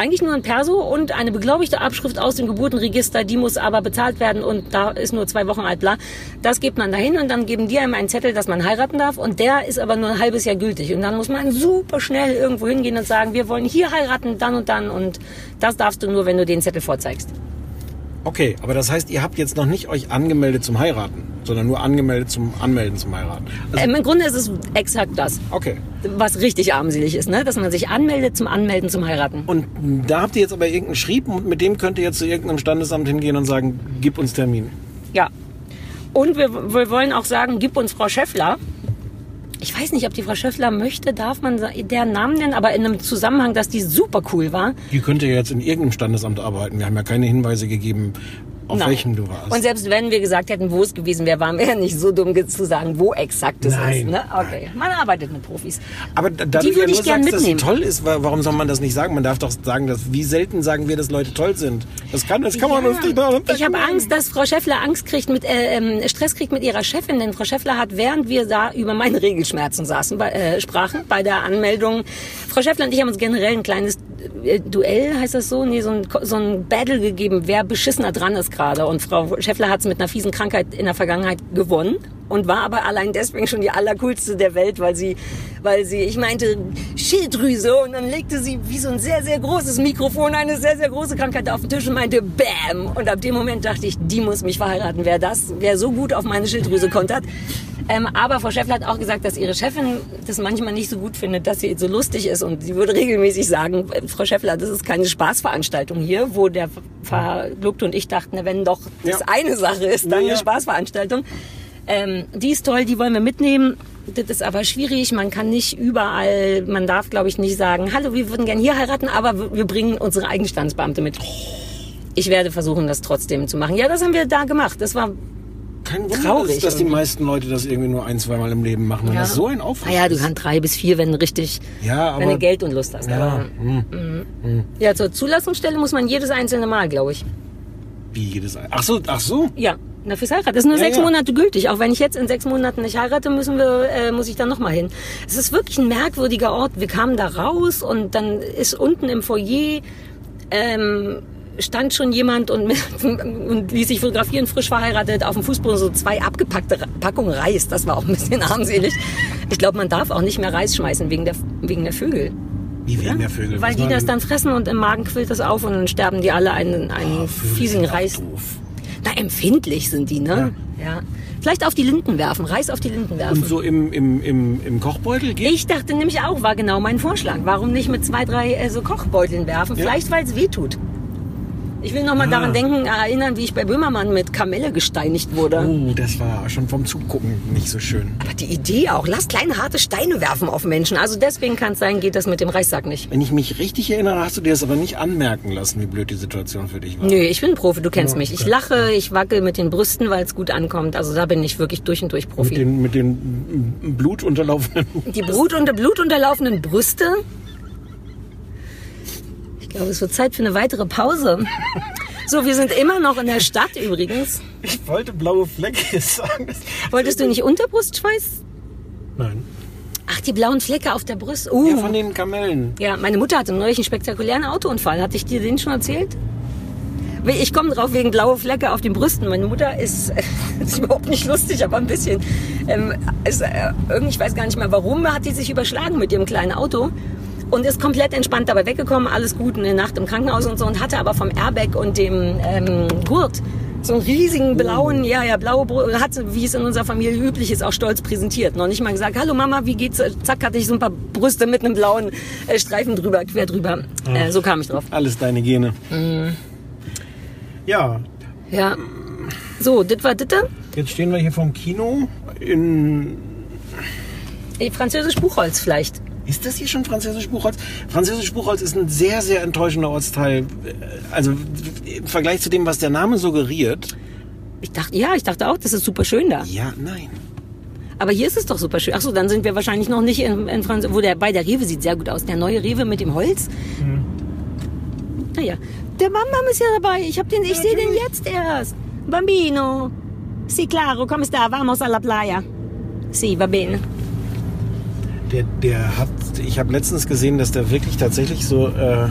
eigentlich nur ein Perso und eine beglaubigte Abschrift aus dem Geburtenregister, die muss aber bezahlt werden und da ist nur zwei Wochen alt, bla. Das gibt man dahin und dann geben die einem einen Zettel, dass man heiraten darf und der ist aber nur ein halbes Jahr gültig und dann muss man super schnell irgendwo hingehen und sagen, wir wollen hier heiraten, dann und dann und das darfst du nur, wenn du den Zettel vorzeigst. Okay, aber das heißt, ihr habt jetzt noch nicht euch angemeldet zum Heiraten, sondern nur angemeldet zum Anmelden zum Heiraten. Also, Ähm, Im Grunde ist es exakt das, okay. was richtig armselig ist, ne? dass man sich anmeldet zum Anmelden zum Heiraten. Und da habt ihr jetzt aber irgendeinen Schrieb und mit dem könnt ihr jetzt zu irgendeinem Standesamt hingehen und sagen, gib uns Termin. Ja. Und wir, wir wollen auch sagen, gib uns Frau Schäffler. Ich weiß nicht, ob die Frau Schäffler möchte, darf man deren Namen nennen, aber in einem Zusammenhang, dass die super cool war. Die könnt ihr jetzt in irgendeinem Standesamt arbeiten. Wir haben ja keine Hinweise gegeben, auf Nein. welchem du warst. Und selbst wenn wir gesagt hätten, wo es gewesen wäre, waren wir ja nicht so dumm zu sagen, wo exakt es Nein, ist. Ne? Okay, man arbeitet mit Profis. aber da, da die du ja nur ich sagst, dass mitnehmen. toll ist, wa- warum soll man das nicht sagen? Man darf doch sagen, dass wie selten sagen wir, dass Leute toll sind. Das kann, das kann man uns nicht daran Ich habe. Angst, dass Frau Schäffler Angst kriegt mit äh, ähm, Stress kriegt mit ihrer Chefin, denn Frau Schäffler hat, während wir da über meine Regelschmerzen saßen, bei, äh, sprachen bei der Anmeldung. Frau Schäffler und ich haben uns generell ein kleines äh, Duell, heißt das so, nee, so ein, so ein Battle gegeben, wer beschissener dran ist gerade. Und Frau Schäffler hat es mit einer fiesen Krankheit in der Vergangenheit gewonnen und war aber allein deswegen schon die allercoolste der Welt, weil sie, weil sie, ich meinte Schilddrüse und dann legte sie wie so ein sehr, sehr großes Mikrofon eine sehr, sehr große Krankheit auf den Tisch und meinte Bäm. Und ab dem Moment dachte ich, die muss mich verheiraten. Wer das, wer so gut auf meine Schilddrüse kontert. Ähm, aber Frau Schäffler hat auch gesagt, dass ihre Chefin das manchmal nicht so gut findet, dass sie so lustig ist. Und sie würde regelmäßig sagen, äh, Frau Schäffler, das ist keine Spaßveranstaltung hier, wo der Verlobte und ich dachten, wenn doch das Ja. eine Sache ist, dann ja. eine Spaßveranstaltung. Ähm, die ist toll, die wollen wir mitnehmen. Das ist aber schwierig. Man kann nicht überall, man darf, glaube ich, nicht sagen, hallo, wir würden gerne hier heiraten, aber wir- bringen unsere eigenen Standesbeamte mit. Ich werde versuchen, das trotzdem zu machen. Ja, das haben wir da gemacht. Das war Kein Wunder, traurig dass, dass die meisten Leute das irgendwie nur ein, zweimal im Leben machen. Wenn das so ein Aufwand Naja, du ist. kannst drei bis vier, wenn du richtig, Ja, wenn aber- du Geld und Lust hast. Ja, Aber, mhm. ja, zur Zulassungsstelle muss man jedes einzelne Mal, glaube ich. Wie jedes Ach so, ach so. Ja, na fürs Heiraten. Das ist nur Ja, sechs ja. Monate gültig. Auch wenn ich jetzt in sechs Monaten nicht heirate, müssen wir, äh, muss ich dann nochmal hin. Es ist wirklich ein merkwürdiger Ort. Wir kamen da raus und dann ist unten im Foyer ähm, stand schon jemand und, und ließ sich fotografieren, frisch verheiratet, auf dem Fußboden so zwei abgepackte Packungen Reis. Das war auch ein bisschen armselig. Ich glaube, man darf auch nicht mehr Reis schmeißen wegen der, wegen der Vögel. Wie wegen der Vögel. Weil die das dann fressen und im Magen quillt das auf und dann sterben die alle einen, einen Oh, fiesen Reis. Na, empfindlich sind die, ne? Ja. Vielleicht auf die Linden werfen, Reis auf die Linden werfen. Und so im, im, im, im Kochbeutel geht? Ich dachte nämlich auch, war genau mein Vorschlag. Warum nicht mit zwei, drei äh, so Kochbeuteln werfen? Ja. Vielleicht, weil es weh tut. Ich will noch mal Ah. daran denken, erinnern, wie ich bei Böhmermann mit Kamelle gesteinigt wurde. Oh, das war schon vom Zugucken nicht so schön. Aber die Idee auch, lass kleine harte Steine werfen auf Menschen. Also deswegen kann es sein, geht das mit dem Reichstag nicht. Wenn ich mich richtig erinnere, hast du dir das aber nicht anmerken lassen, wie blöd die Situation für dich war. Nö, ich bin Profi, du kennst Ja, mich. Ich lache, ich wackel mit den Brüsten, weil es gut ankommt. Also da bin ich wirklich durch und durch Mit Profi. den, mit den blutunterlaufenden. Die Brut unter blutunterlaufenden Brüste. Ich glaube, es wird Zeit für eine weitere Pause. So, wir sind immer noch in der Stadt übrigens. Ich wollte blaue Flecke sagen. Wolltest du nicht Unterbrustschweiß? Nein. Ach, die blauen Flecke auf der Brust. Uh. Ja, von den Kamellen. Ja, meine Mutter hatte neulich einen spektakulären Autounfall. Hatte ich dir den schon erzählt? Ich komme drauf wegen blaue Flecke auf den Brüsten. Meine Mutter ist, ist überhaupt nicht lustig, aber ein bisschen. Ähm, ist, äh, irgendwie, ich weiß gar nicht mehr warum, hat die sich überschlagen mit ihrem kleinen Auto und ist komplett entspannt dabei weggekommen. Alles gut, eine Nacht im Krankenhaus und so und hatte aber vom Airbag und dem ähm, Gurt so einen riesigen blauen, ja, ja, blaue Brust, hat, wie es in unserer Familie üblich ist, auch stolz präsentiert. Noch nicht mal gesagt, hallo Mama, wie geht's? Zack, hatte ich so ein paar Brüste mit einem blauen äh, Streifen drüber, quer drüber. Äh, so kam ich drauf. Alles deine Gene. Mhm. Ja, Ja. So, das war ditte. jetzt stehen wir hier vom Kino in. Äh, Französisch Buchholz vielleicht. Ist das hier schon Französisch Buchholz? Französisch Buchholz ist ein sehr, sehr enttäuschender Ortsteil. Also im Vergleich zu dem, was der Name suggeriert. Ich dachte, ja, ich dachte auch, das ist super schön da. Ja, nein. Aber hier ist es doch super schön. Achso, dann sind wir wahrscheinlich noch nicht in, in Franz wo der bei der Rewe sieht sehr gut aus. Der neue Rewe mit dem Holz. Naja, der Bambam ist ja dabei. Ich hab den, ich sehe den jetzt erst. Bambino. Si claro, come sta? Vamos alla playa. Si, va bene. Der, der hat. Ich habe letztens gesehen, dass der wirklich tatsächlich so. Äh,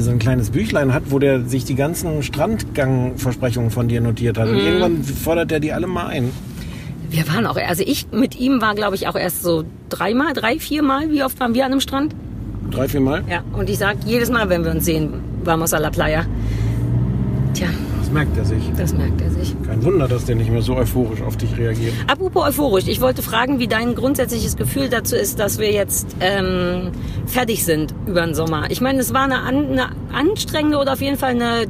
so ein kleines Büchlein hat, wo der sich die ganzen Strandgang-Versprechungen von dir notiert hat. Und irgendwann fordert er die alle mal ein. Wir waren auch, also ich mit ihm war, glaube ich, auch erst so dreimal, drei, viermal. Wie oft waren wir an einem Strand? Drei, vier Mal? Ja, und ich sag jedes Mal, wenn wir uns sehen, vamos a la playa. Tja, Das merkt er sich. das merkt er sich. Kein Wunder, dass der nicht mehr so euphorisch auf dich reagiert. Apropos euphorisch, ich wollte fragen, wie dein grundsätzliches Gefühl dazu ist, dass wir jetzt ähm, fertig sind über den Sommer. Ich meine, es war eine, an, eine anstrengende oder auf jeden Fall eine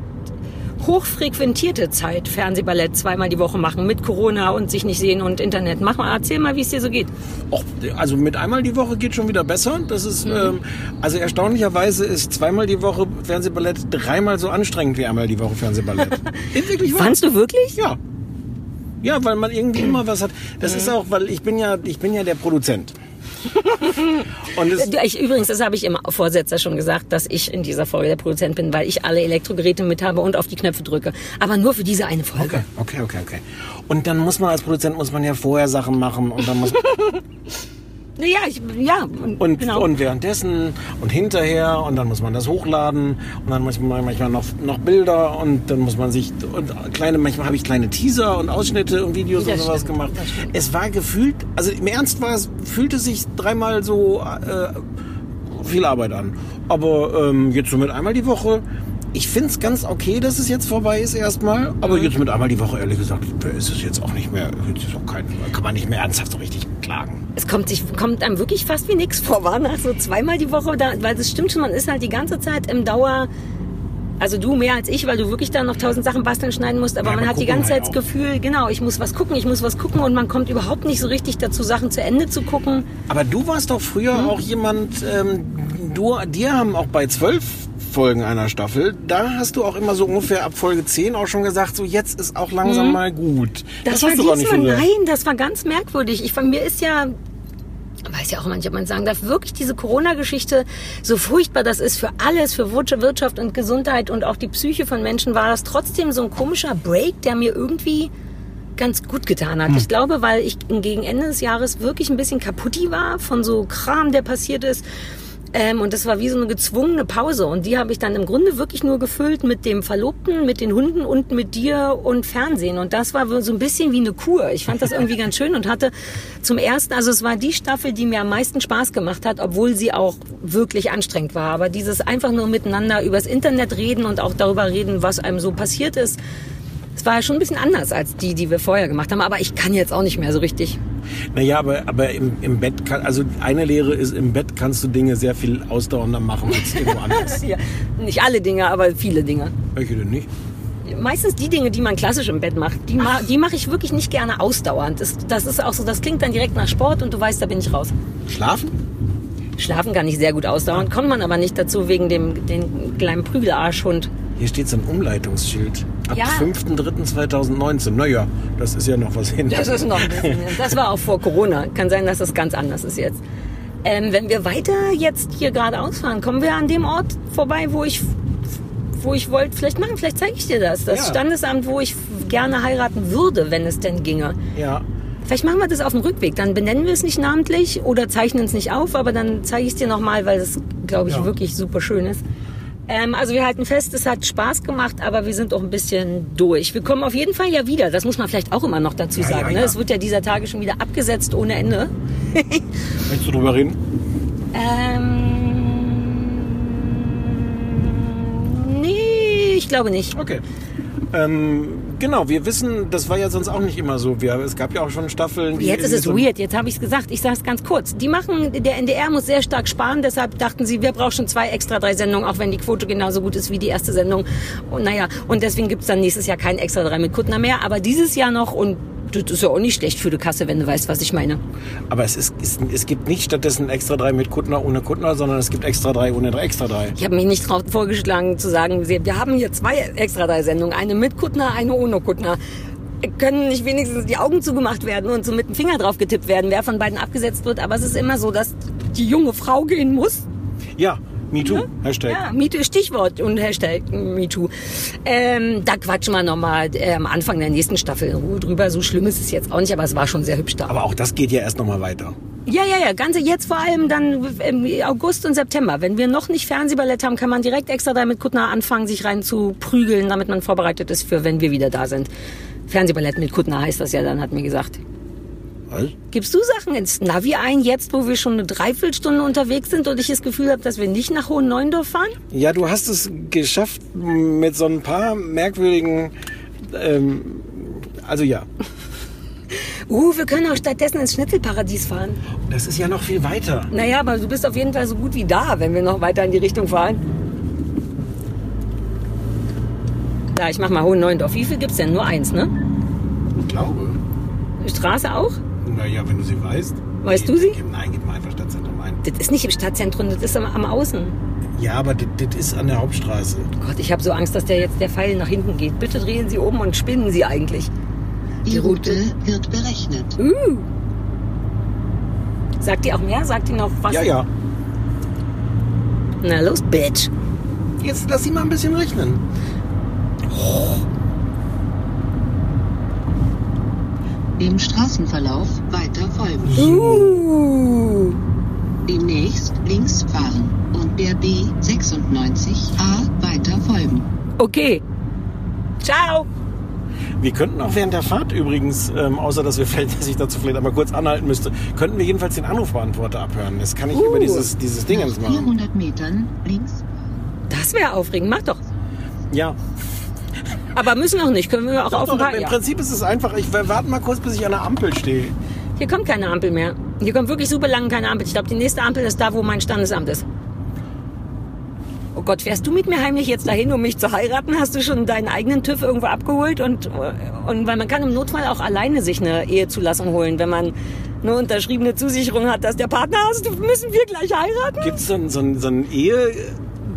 hochfrequentierte Zeit, Fernsehballett zweimal die Woche machen, mit Corona und sich nicht sehen und Internet. Mach mal, erzähl mal, wie es dir so geht. Och, also mit einmal die Woche geht schon wieder besser. Das ist, ähm, also erstaunlicherweise ist zweimal die Woche Fernsehballett dreimal so anstrengend wie einmal die Woche Fernsehballett. Wirklich? Fandst du wirklich? Ja. Ja, weil man irgendwie immer was hat. Das ist auch, weil ich bin ja, ich bin ja der Produzent. Ich, übrigens, das habe ich im Vorsetzer schon gesagt, dass ich in dieser Folge der Produzent bin, weil ich alle Elektrogeräte mit habe und auf die Knöpfe drücke. Aber nur für diese eine Folge. okay, okay, okay, okay. Und dann muss man als Produzent muss man ja vorher Sachen machen und dann muss Ja, ich, ja, und, genau. und währenddessen und hinterher und dann muss man das hochladen und dann muss man manchmal noch, noch Bilder und dann muss man sich und kleine manchmal habe ich kleine Teaser und Ausschnitte und Videos Das und sowas stimmt, gemacht. Es war gefühlt, also im Ernst war es fühlte sich dreimal so äh, viel Arbeit an. Aber ähm, jetzt so mit einmal die Woche. Ich finde es ganz okay, dass es jetzt vorbei ist erstmal. Mhm. Aber jetzt mit einmal die Woche, ehrlich gesagt, ist es jetzt auch nicht mehr, auch kein, kann man nicht mehr ernsthaft so richtig klagen. Es kommt, sich, kommt einem wirklich fast wie nichts vor, war nach so zweimal die Woche, da, weil das stimmt schon, man ist halt die ganze Zeit im Dauer, also du mehr als ich, weil du wirklich da noch tausend Sachen basteln, schneiden musst, aber Ja, man hat die ganze halt Zeit das. Gefühl, genau, ich muss was gucken, ich muss was gucken und man kommt überhaupt nicht so richtig dazu, Sachen zu Ende zu gucken. Aber du warst doch früher Mhm. auch jemand, ähm, du, dir haben auch bei zwölf Folgen einer Staffel, da hast du auch immer so ungefähr ab Folge 10 auch schon gesagt, so jetzt ist auch langsam mal gut. Das, hast war du gar nicht nein, das war ganz merkwürdig. Ich, von mir ist ja, weiß ja auch nicht, ob man sagen darf, wirklich diese Corona-Geschichte, so furchtbar das ist für alles, für Wirtschaft und Gesundheit und auch die Psyche von Menschen, war das trotzdem so ein komischer Break, der mir irgendwie ganz gut getan hat. Ich glaube, weil ich gegen Ende des Jahres wirklich ein bisschen kaputti war von so Kram, der passiert ist. Ähm, und das war wie so eine gezwungene Pause. Und die habe ich dann im Grunde wirklich nur gefüllt mit dem Verlobten, mit den Hunden und mit dir und Fernsehen. Und das war so ein bisschen wie eine Kur. Ich fand das irgendwie ganz schön und hatte zum ersten, also es war die Staffel, die mir am meisten Spaß gemacht hat, obwohl sie auch wirklich anstrengend war. Aber dieses einfach nur miteinander übers Internet reden und auch darüber reden, was einem so passiert ist, es war schon ein bisschen anders als die, die wir vorher gemacht haben. Aber ich kann jetzt auch nicht mehr so richtig. Naja, aber, aber im, im Bett kann, also eine Lehre ist, im Bett kannst du Dinge sehr viel ausdauernder machen als irgendwo anders. Ja, nicht alle Dinge, aber viele Dinge. Welche denn nicht? Meistens die Dinge, die man klassisch im Bett macht, die, ma die mache ich wirklich nicht gerne ausdauernd. Das, das ist auch so, das klingt dann direkt nach Sport und du weißt, da bin ich raus. Schlafen? Schlafen kann ich sehr gut ausdauern, kommt man aber nicht dazu wegen dem den kleinen Prügelarschhund. Hier steht so ein Umleitungsschild. Ab Ja. 5.3.2019. Naja, das ist ja noch was hin. Das ist noch ein bisschen. Das war auch vor Corona. Kann sein, dass das ganz anders ist jetzt. Ähm, wenn wir weiter jetzt hier geradeaus fahren, kommen wir an dem Ort vorbei, wo ich, wo ich wollte, vielleicht machen, vielleicht zeige ich dir das. Das Ja. Standesamt, wo ich gerne heiraten würde, wenn es denn ginge. Ja. Vielleicht machen wir das auf dem Rückweg. Dann benennen wir es nicht namentlich oder zeichnen es nicht auf, aber dann zeige ich es dir nochmal, weil es, glaube ich, Ja. wirklich super schön ist. Ähm, also wir halten fest, es hat Spaß gemacht, aber wir sind auch ein bisschen durch. Wir kommen auf jeden Fall ja wieder. Das muss man vielleicht auch immer noch dazu Ja, sagen. ja, Ne? ja. Es wird ja dieser Tage schon wieder abgesetzt ohne Ende. Möchtest du drüber reden? Ähm, nee, ich glaube nicht. Okay. Ähm, genau, wir wissen, das war ja sonst auch nicht immer so. Wir, es gab ja auch schon Staffeln. die Jetzt ist es weird, jetzt habe ich es gesagt. Ich sage es ganz kurz. Die machen, der NDR muss sehr stark sparen, deshalb dachten sie, wir brauchen schon zwei extra drei Sendungen, auch wenn die Quote genauso gut ist wie die erste Sendung. Und naja, und deswegen gibt's dann nächstes Jahr kein extra drei mit Kuttner mehr, aber dieses Jahr noch und das ist ja auch nicht schlecht für die Kasse, wenn du weißt, was ich meine. Aber es, ist, es, es gibt nicht stattdessen extra drei mit Kuttner ohne Kuttner, sondern es gibt extra drei ohne drei extra drei. Ich habe mich nicht drauf vorgeschlagen zu sagen, wir wir haben hier zwei extra drei Sendungen, eine mit Kuttner, eine ohne Kuttner. Können nicht wenigstens die Augen zugemacht werden und so mit dem Finger drauf getippt werden, wer von beiden abgesetzt wird. Aber es ist immer so, dass die junge Frau gehen muss. Ja, MeToo, Hashtag. Ja, MeToo, Stichwort und Hashtag MeToo. Ähm, da quatschen wir nochmal äh, am Anfang der nächsten Staffel in Ruhe drüber. So schlimm ist es jetzt auch nicht, aber es war schon sehr hübsch da. Aber auch das geht ja erst nochmal weiter. Ja, ja, ja, ganze jetzt vor allem dann im August und September. Wenn wir noch nicht Fernsehballett haben, kann man direkt extra da mit Kuttner anfangen, sich rein zu prügeln, damit man vorbereitet ist für, wenn wir wieder da sind. Fernsehballett mit Kuttner heißt das ja dann, hat mir gesagt. Was? Gibst du Sachen ins Navi ein, jetzt wo wir schon eine Dreiviertelstunde unterwegs sind und ich das Gefühl habe, dass wir nicht nach Hohen Neuendorf fahren? Ja, du hast es geschafft mit so ein paar merkwürdigen. Ähm, also ja, Uh, wir können auch stattdessen ins Schnitzelparadies fahren. das ist ja noch viel weiter. Naja, aber du bist auf jeden Fall so gut wie da, wenn wir noch weiter in die Richtung fahren. Da, ich mach mal Hohen Neuendorf. Wie viel gibt's denn? Nur eins, ne? Ich glaube. Straße auch? Naja, wenn du sie weißt. Weißt du sie? Gib, nein, gib mal einfach Stadtzentrum ein. Das ist nicht im Stadtzentrum, das ist am, am Außen. Ja, aber das, das ist an der Hauptstraße. Gott, ich habe so Angst, dass der jetzt der Pfeil nach hinten geht. Bitte drehen Sie um und spinnen Sie eigentlich. Die Route wird berechnet. Uh. Sagt die auch mehr? Sagt die noch was? Ja, ja. Na los, Bitch. Jetzt lass sie mal ein bisschen rechnen. Dem Straßenverlauf weiter folgen. Uh. Demnächst links fahren und der B96A weiter folgen. Okay. Ciao. Wir könnten auch während der Fahrt übrigens, ähm, außer dass wir vielleicht, dass ich dazu vielleicht einmal kurz anhalten müsste, könnten wir jedenfalls den Anrufbeantworter abhören. Das kann ich Uh. über dieses, dieses Ding machen. 400 Metern links Das wäre aufregend. Mach doch. Ja. Aber müssen auch nicht. Können wir auch Doch, auf dem doch, Park. Im Ja. Prinzip ist es einfach, ich warte mal kurz, bis ich an der Ampel stehe. Hier kommt keine Ampel mehr. Hier kommt wirklich super lange keine Ampel. Ich glaube, die nächste Ampel ist da, wo mein Standesamt ist. Oh Gott, fährst du mit mir heimlich jetzt dahin, um mich zu heiraten? Hast du schon deinen eigenen TÜV irgendwo abgeholt? Und, und weil man kann im Notfall auch alleine sich eine Ehezulassung holen, wenn man eine unterschriebene Zusicherung hat, dass der Partner hast, müssen wir gleich heiraten? Gibt es so ein, so ein,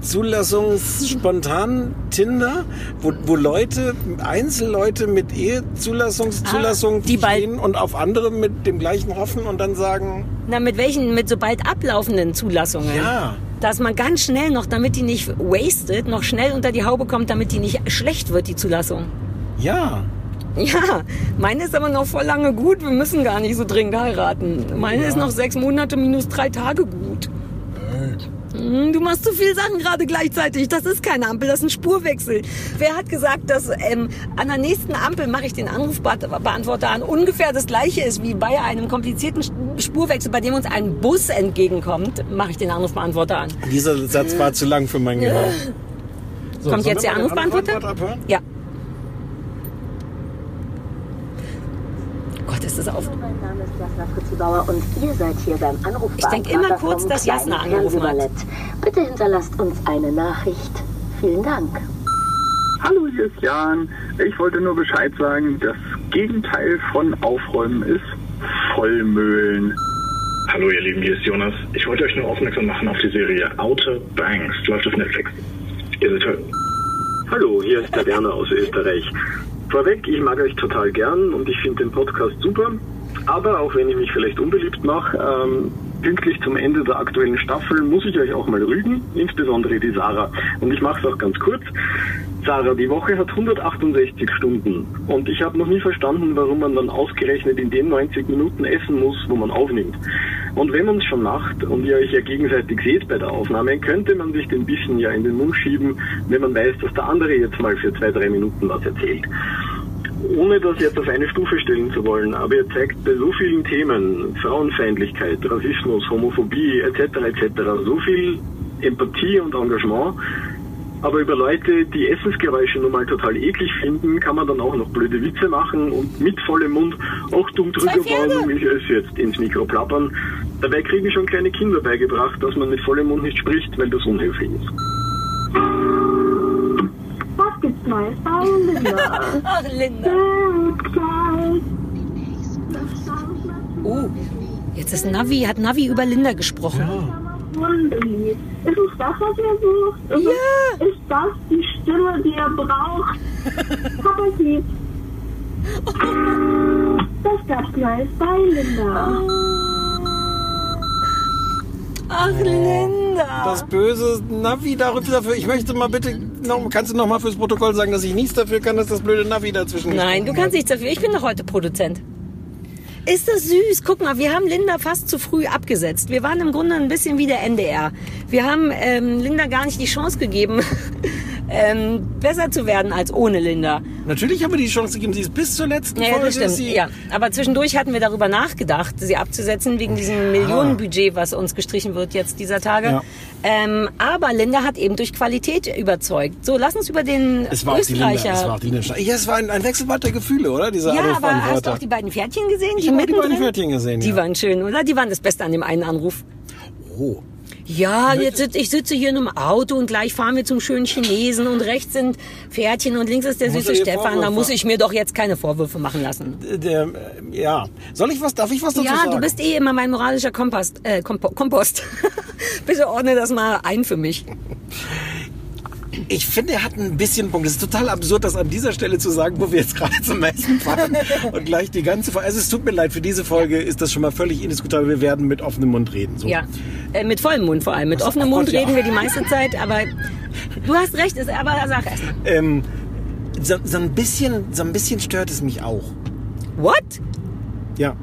so ein Ehezulassungsspontan-Tinder, wo, wo Leute, Einzelleute mit Ehezulassungszulassung Ah, die stehen und auf andere mit dem gleichen hoffen und dann sagen, Na, mit welchen? Mit so bald ablaufenden Zulassungen. ja, Dass man ganz schnell noch, damit die nicht wasted, noch schnell unter die Haube kommt, damit die nicht schlecht wird, die Zulassung. ja. Ja, meine ist aber noch voll lange gut. Wir müssen gar nicht so dringend heiraten. Meine ist noch sechs Monate minus drei Tage gut. Hm, Du machst zu viele Sachen gerade gleichzeitig. Das ist keine Ampel, das ist ein Spurwechsel. Wer hat gesagt, dass ähm, an der nächsten Ampel mache ich den Anrufbeantworter an ungefähr das gleiche ist wie bei einem komplizierten Spurwechsel, bei dem uns ein Bus entgegenkommt, mache ich den Anrufbeantworter an. Dieser Satz war zu lang für mein Gehör. So, Kommt jetzt der Anrufbeantworter? Ja. Ist das auf. Mein Name ist Jasna Fritzi Bauer und ihr seid hier beim Anruf. Ich denk immer kurz, dass Jasna angerufen hat. Bitte hinterlasst uns eine Nachricht. Vielen Dank. Hallo, hier ist Jan. Ich wollte nur Bescheid sagen, das Gegenteil von Aufräumen ist Vollmühlen. Hallo ihr Lieben, hier ist Jonas. Ich wollte euch nur aufmerksam machen auf die Serie Outer Banks. Läuft auf Netflix. Ihr seid toll. Hallo, hier ist der Werner aus Österreich. Vorweg, ich mag euch total gern und ich finde den Podcast super. Aber auch wenn ich mich vielleicht unbeliebt mache, ähm, pünktlich zum Ende der aktuellen Staffel muss ich euch auch mal rügen, insbesondere die Sarah. Und ich mache es auch ganz kurz. Sarah, die Woche hat 168 Stunden und ich habe noch nie verstanden, warum man dann ausgerechnet in den 90 Minuten essen muss, wo man aufnimmt. Und wenn man es schon macht und ihr euch ja gegenseitig seht bei der Aufnahme, könnte man sich den Bissen ja in den Mund schieben, wenn man weiß, dass der andere jetzt mal für zwei, drei Minuten was erzählt ohne das jetzt auf eine Stufe stellen zu wollen, aber ihr zeigt bei so vielen Themen, Frauenfeindlichkeit, Rassismus, Homophobie etc. etc. so viel Empathie und Engagement. Aber über Leute, die Essensgeräusche nun mal total eklig finden, kann man dann auch noch blöde Witze machen und mit vollem Mund, ach dumm Triggerwarnung, ich esse jetzt ins Mikro plappern. Dabei kriegen schon kleine Kinder beigebracht, dass man mit vollem Mund nicht spricht, weil das unhöflich ist. Was gibt's Neues bei Linda? Ach, Linda. Oh, jetzt ist Navi, hat Navi über Linda gesprochen. Wundi. Ist es das, was ihr sucht? Ist, Ja. ist das die Stimme, die ihr braucht? Hab euch lieb. Das gab's Neues bei Linda. Ach, Linda. Das böse Navi dafür. Ich möchte mal bitte, noch, kannst du noch mal fürs Protokoll sagen, dass ich nichts dafür kann, dass das blöde Navi dazwischen Nein, du kannst nichts dafür. Ich bin doch heute Produzent. Ist das süß? Guck mal, wir haben Linda fast zu früh abgesetzt. Wir waren im Grunde ein bisschen wie der NDR. Wir haben ähm, Linda gar nicht die Chance gegeben, ähm, besser zu werden als ohne Linda. Natürlich haben wir die Chance gegeben, sie ist bis zur letzten Ja, Folge. das stimmt. Ja, aber zwischendurch hatten wir darüber nachgedacht, sie abzusetzen wegen diesem Millionenbudget, was uns gestrichen wird jetzt dieser Tage. Ja. Ähm, aber Linda hat eben durch Qualität überzeugt. So, lass uns über den Es war auch die. Österreicher. Es war auch die Linda. Ja, es war ein, ein Wechselbad der Gefühle, oder? Dieser ja, aber hast du auch die beiden Pferdchen gesehen? Ich auch die beiden? Pferdchen gesehen, Die ja. waren schön, oder? Die waren das Beste an dem einen Anruf. Oh. Ja, jetzt sitz, ich sitze hier in einem Auto und gleich fahren wir zum schönen Chinesen und rechts sind Pferdchen und links ist der Muss süße Stefan. Da Vorwürfe- muss ich mir doch jetzt keine Vorwürfe machen lassen. Der, äh, ja. Soll ich was, darf ich was dazu Ja, sagen? du bist eh immer mein moralischer Kompost. Äh, Kompo Kompost. Bitte ordne das mal ein für mich. Ich finde, er hat ein bisschen Punkt. Es ist total absurd, das an dieser Stelle zu sagen, wo wir jetzt gerade zum Essen fahren und gleich die ganze Folge. Also es tut mir leid, für diese Folge ist das schon mal völlig indiskutabel. Wir werden mit offenem Mund reden. So. Ja, äh, mit vollem Mund vor allem. Mit offenem oh Mund ja. reden wir die meiste Zeit, aber du hast recht, ist, aber sag erst. Ähm, so, so, ein bisschen, so ein bisschen stört es mich auch. What? Ja.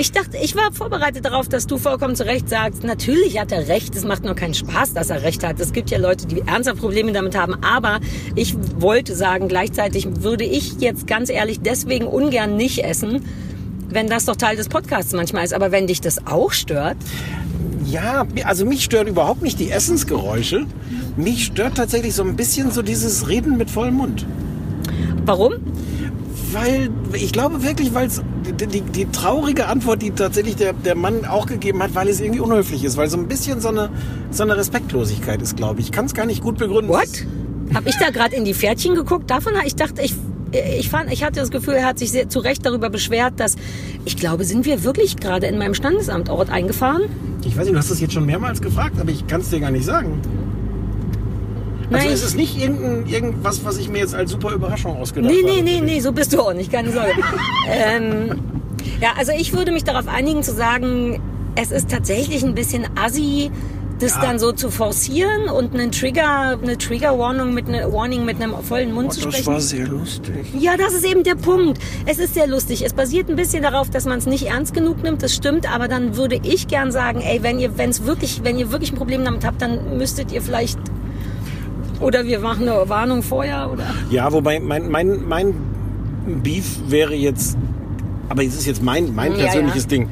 Ich dachte, ich war vorbereitet darauf, dass du vollkommen zu Recht sagst, natürlich hat er recht, es macht nur keinen Spaß, dass er recht hat. Es gibt ja Leute, die ernsthaft Probleme damit haben, aber ich wollte sagen, gleichzeitig würde ich jetzt ganz ehrlich deswegen ungern nicht essen, wenn das doch Teil des Podcasts manchmal ist. Aber wenn dich das auch stört, Ja, also mich stören überhaupt nicht die Essensgeräusche. Mich stört tatsächlich so ein bisschen so dieses Reden mit vollem Mund. warum? Weil, ich glaube wirklich, weil es die, die, die traurige Antwort, die tatsächlich der, der Mann auch gegeben hat, weil es irgendwie unhöflich ist, weil so ein bisschen so eine, so eine Respektlosigkeit ist, glaube ich. Ich kann es gar nicht gut begründen. What? Hab ich da gerade in die Pferdchen geguckt? Davon, ich dachte, ich, ich fand, ich hatte das Gefühl, er hat sich sehr, zu Recht darüber beschwert, dass, ich glaube, sind wir wirklich gerade in meinem Standesamtort eingefahren? Ich weiß nicht, du hast das jetzt schon mehrmals gefragt, aber ich kann es dir gar nicht sagen. Also Nein, ist es nicht irgendein, irgendwas, was ich mir jetzt als super Überraschung ausgedacht Nee, habe? nee, nee, nee, so bist du auch nicht, keine Sorge. ähm, ja, also ich würde mich darauf einigen zu sagen, es ist tatsächlich ein bisschen assi, das dann so zu forcieren und einen Trigger, eine Trigger-Warning mit, Warning mit einem vollen Mund Oh, zu das sprechen. war sehr lustig. Ja, das ist eben der Punkt. Es ist sehr lustig. Es basiert ein bisschen darauf, dass man es nicht ernst genug nimmt. Das stimmt, aber dann würde ich gern sagen, ey, wenn ihr, wenn es wirklich, wenn ihr wirklich ein Problem damit habt, dann müsstet ihr vielleicht oder wir machen eine Warnung vorher oder. Ja, wobei mein, mein, mein Beef wäre jetzt, aber es ist jetzt mein, mein Ja, persönliches ja. Ding.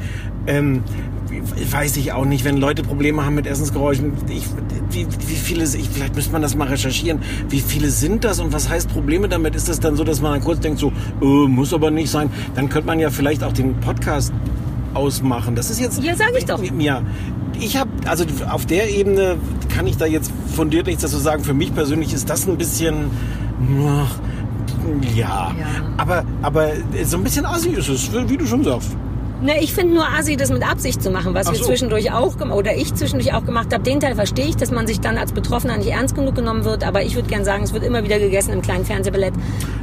Ähm, weiß ich auch nicht, wenn Leute Probleme haben mit Essensgeräuschen. Ich, wie, wie viele, ich, vielleicht müsste man das mal recherchieren. Wie viele sind das und was heißt Probleme damit? Ist das dann so, dass man dann kurz denkt, so, äh, muss aber nicht sein? Dann könnte man ja vielleicht auch den Podcast ausmachen. Das ist jetzt. Ja, sag ich doch. Ja. Ich habe, also auf der Ebene kann ich da jetzt fundiert nichts dazu sagen. Für mich persönlich ist das ein bisschen. ach, Ja, aber, aber so ein bisschen assi ist es, wie du schon sagst. Ne, ich finde nur assi, das mit Absicht zu machen, was Ach wir so. zwischendurch auch oder ich zwischendurch auch gemacht habe. Den Teil verstehe ich, dass man sich dann als Betroffener nicht ernst genug genommen wird. Aber ich würde gern sagen, es wird immer wieder gegessen im kleinen Fernsehballett.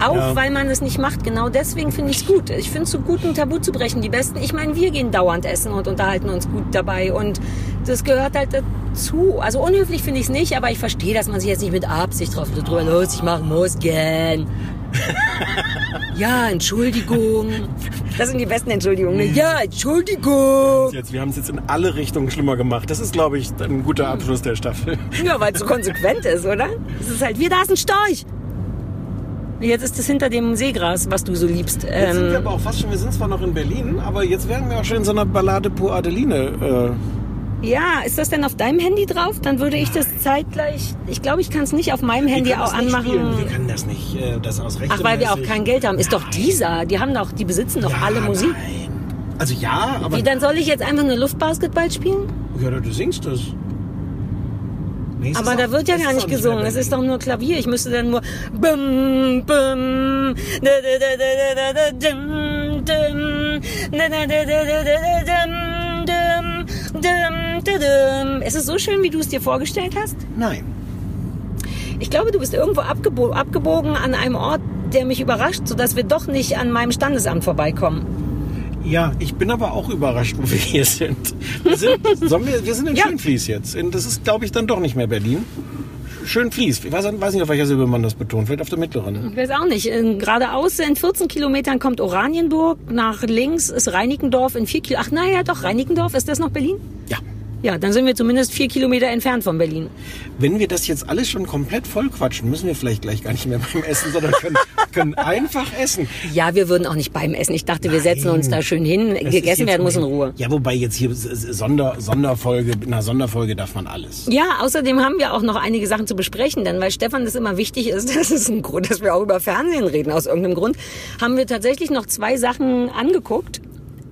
Auch Ja. weil man es nicht macht. Genau deswegen finde ich es gut. Ich finde es so gut, ein Tabu zu brechen. Die Besten, ich meine, wir gehen dauernd essen und unterhalten uns gut dabei. Und das gehört halt dazu. Also unhöflich finde ich es nicht, aber ich verstehe, dass man sich jetzt nicht mit Absicht drauf drüber lustig machen muss. Gern. Ja, Entschuldigung. Das sind die besten Entschuldigungen. ne? Ja, Entschuldigung. Jetzt, wir haben es jetzt in alle Richtungen schlimmer gemacht. Das ist, glaube ich, ein guter Abschluss der Staffel. Ja, weil es so konsequent ist, oder? Es ist halt, wie da ist ein Storch. Jetzt ist es hinter dem Seegras, was du so liebst. Jetzt sind wir Ähm, aber auch fast schon, wir sind zwar noch in Berlin, aber jetzt wären wir auch schon in so einer Ballade pour Adeline. Ja, ist das denn auf deinem Handy drauf? Dann würde ich das zeitgleich. Ich glaube, ich kann es nicht auf meinem Äh, Handy wir können auch nicht spielen. Wir anmachen. können das nicht, äh, das aus Ach, weil wir auch kein Geld haben. Ist doch dieser. Die haben doch, die besitzen doch alle Musik. Also ja, aber... Wie, dann soll ich jetzt einfach nur Luftbasketball spielen? Ja, du singst das. Nee, Aber ist da auch- wird ja gar nicht auch gesungen. Es ist doch nur Klavier. Ich müsste dann nur bum bum da, da, da, da, da, da, dum, dum, da, da, da, da, da, da, da, dum. Ist es so schön, wie du es dir vorgestellt hast? Nein. Ich glaube, du bist irgendwo abgebo abgebogen an einem Ort, der mich überrascht, sodass wir doch nicht an meinem Standesamt vorbeikommen. Ja, ich bin aber auch überrascht, wo wir hier sind. Wir sind, wir, wir sind in Schönfließ jetzt. Das ist, glaube ich, dann doch nicht mehr Berlin. Schönfließ. Ich weiß, weiß nicht, auf welcher Silbe man das betont. Vielleicht auf der mittleren. Ich weiß auch nicht. Geradeaus in 14 Kilometern kommt Oranienburg. Nach links ist Reinickendorf in 4 Kilometern. Ach, naja, doch, Reinickendorf. Ist das noch Berlin? Ja. Dann sind wir zumindest 4 Kilometer entfernt von Berlin. Wenn wir das jetzt alles schon komplett voll quatschen, müssen wir vielleicht gleich gar nicht mehr beim Essen, sondern können, können einfach essen. Ja, wir würden auch nicht beim Essen. Ich dachte, wir setzen uns da schön hin. Ist Gegessen werden muss in Ruhe. Ja, wobei jetzt hier Sonder, Sonderfolge, in einer Sonderfolge darf man alles. Ja, außerdem haben wir auch noch einige Sachen zu besprechen, denn weil Stefan das immer wichtig ist, das ist ein Grund, dass wir auch über Fernsehen reden aus irgendeinem Grund, haben wir tatsächlich noch zwei Sachen angeguckt.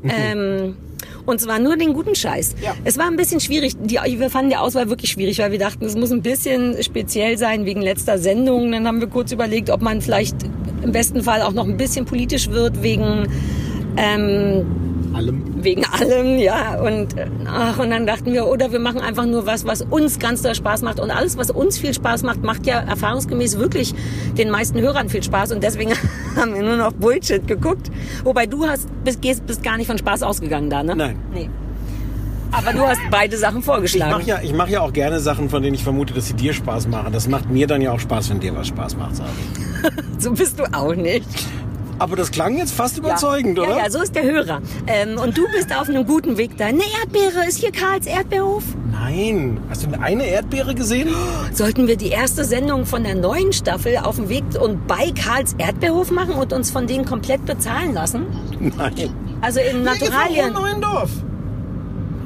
Ähm, und zwar nur den guten Scheiß. Es war ein bisschen schwierig. Die, wir fanden die Auswahl wirklich schwierig, weil wir dachten, es muss ein bisschen speziell sein wegen letzter Sendung. Dann haben wir kurz überlegt, ob man vielleicht im besten Fall auch noch ein bisschen politisch wird wegen ähm, allem. Wegen allem, ja. Und, äh, ach, und dann dachten wir, oder wir machen einfach nur was, was uns ganz doll Spaß macht. Und alles, was uns viel Spaß macht, macht ja erfahrungsgemäß wirklich den meisten Hörern viel Spaß. Und deswegen haben wir nur noch Bullshit geguckt. Wobei du hast, bist, gehst, bist gar nicht von Spaß ausgegangen da, ne? Nein. Nee. Aber du hast beide Sachen Ich vorgeschlagen. mache ja, ich mach ja auch gerne Sachen, von denen ich vermute, dass sie dir Spaß machen. Das macht mir dann ja auch Spaß, wenn dir was Spaß macht, sage ich. so bist du auch nicht. Aber das klang jetzt fast überzeugend, ja. oder? Ja, ja, so ist der Hörer. Ähm, und du bist auf einem guten Weg da. Eine Erdbeere, ist hier Karls Erdbeerhof? Nein. Hast du eine Erdbeere gesehen? Sollten wir die erste Sendung von der neuen Staffel auf dem Weg und bei Karls Erdbeerhof machen und uns von denen komplett bezahlen lassen? Nein. Also in Naturalien. Neuendorf.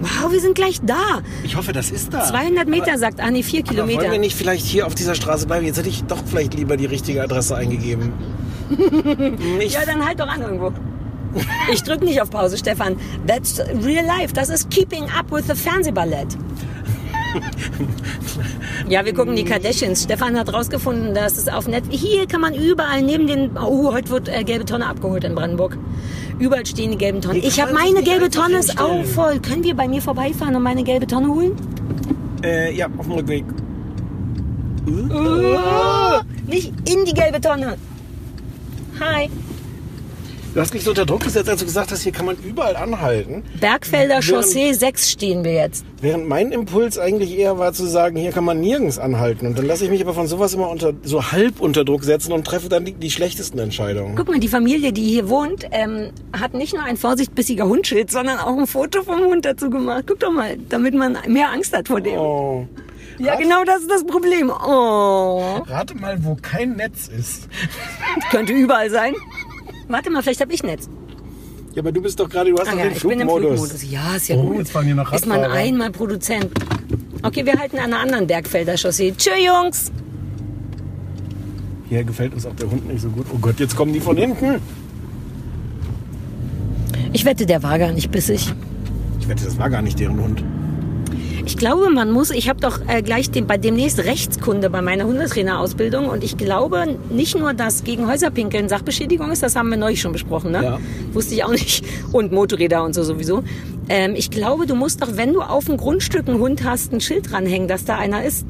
Wow, wir sind gleich da. Ich hoffe, das ist da. 200 Meter, Aber- sagt Anni, 4 Aber wollen Kilometer. wir nicht vielleicht hier auf dieser Straße bleiben? Jetzt hätte ich doch vielleicht lieber die richtige Adresse eingegeben. Ja, dann halt doch an irgendwo. Ich drück nicht auf Pause, Stefan. That's real life. Das ist Keeping Up with the Fernsehballett. Ja, wir gucken die Kardashians. Stefan hat rausgefunden, dass es auf Net hier kann man überall neben den oh, heute wird äh, gelbe Tonne abgeholt in Brandenburg. Überall stehen die gelben Tonnen. Hier Ich habe meine gelbe Tonne ist auch voll. Können wir bei mir vorbeifahren und meine gelbe Tonne holen? Äh, ja, auf dem Rückweg. Oh, nicht in die gelbe Tonne. Hi. Du hast mich so unter Druck gesetzt, als du gesagt hast, hier kann man überall anhalten. Bergfelder Während- Chaussee 6 stehen wir jetzt. Während mein Impuls eigentlich eher war zu sagen, hier kann man nirgends anhalten. Und dann lasse ich mich aber von sowas immer unter, so halb unter Druck setzen und treffe dann die, die schlechtesten Entscheidungen. Guck mal, die Familie, die hier wohnt, ähm, hat nicht nur ein vorsichtbissiger Hundschild, sondern auch ein Foto vom Hund dazu gemacht. Guck doch mal, damit man mehr Angst hat vor dem. Oh. Ja, genau das ist das Problem. Oh. Rate mal, wo kein Netz ist. Könnte überall sein. Warte mal, vielleicht hab ich Netz. Ja, aber du bist doch gerade, du hast Ah doch ja, den ich bin im Flugmodus. Flugmodus. Ja, ist ja oh, gut. Jetzt fahren hier noch Ist man Radfahrer. einmal Produzent. Okay, wir halten an einer anderen Bergfelder Chaussee. Tschö, Jungs. Hier gefällt uns auch der Hund nicht so gut. Oh Gott, jetzt kommen die von hinten. Ich wette, der war gar nicht bissig. Ich wette, das war gar nicht deren Hund. Ich glaube, man muss, ich habe doch äh, gleich den, bei demnächst Rechtskunde bei meiner Hundetrainerausbildung und ich glaube nicht nur, dass gegen Häuserpinkeln Sachbeschädigung ist, das haben wir neulich schon besprochen, ne? Ja. Wusste ich auch nicht. Und Motorräder und so sowieso. Ähm, ich glaube, du musst doch, wenn du auf dem Grundstück einen Hund hast, ein Schild dranhängen, dass da einer ist.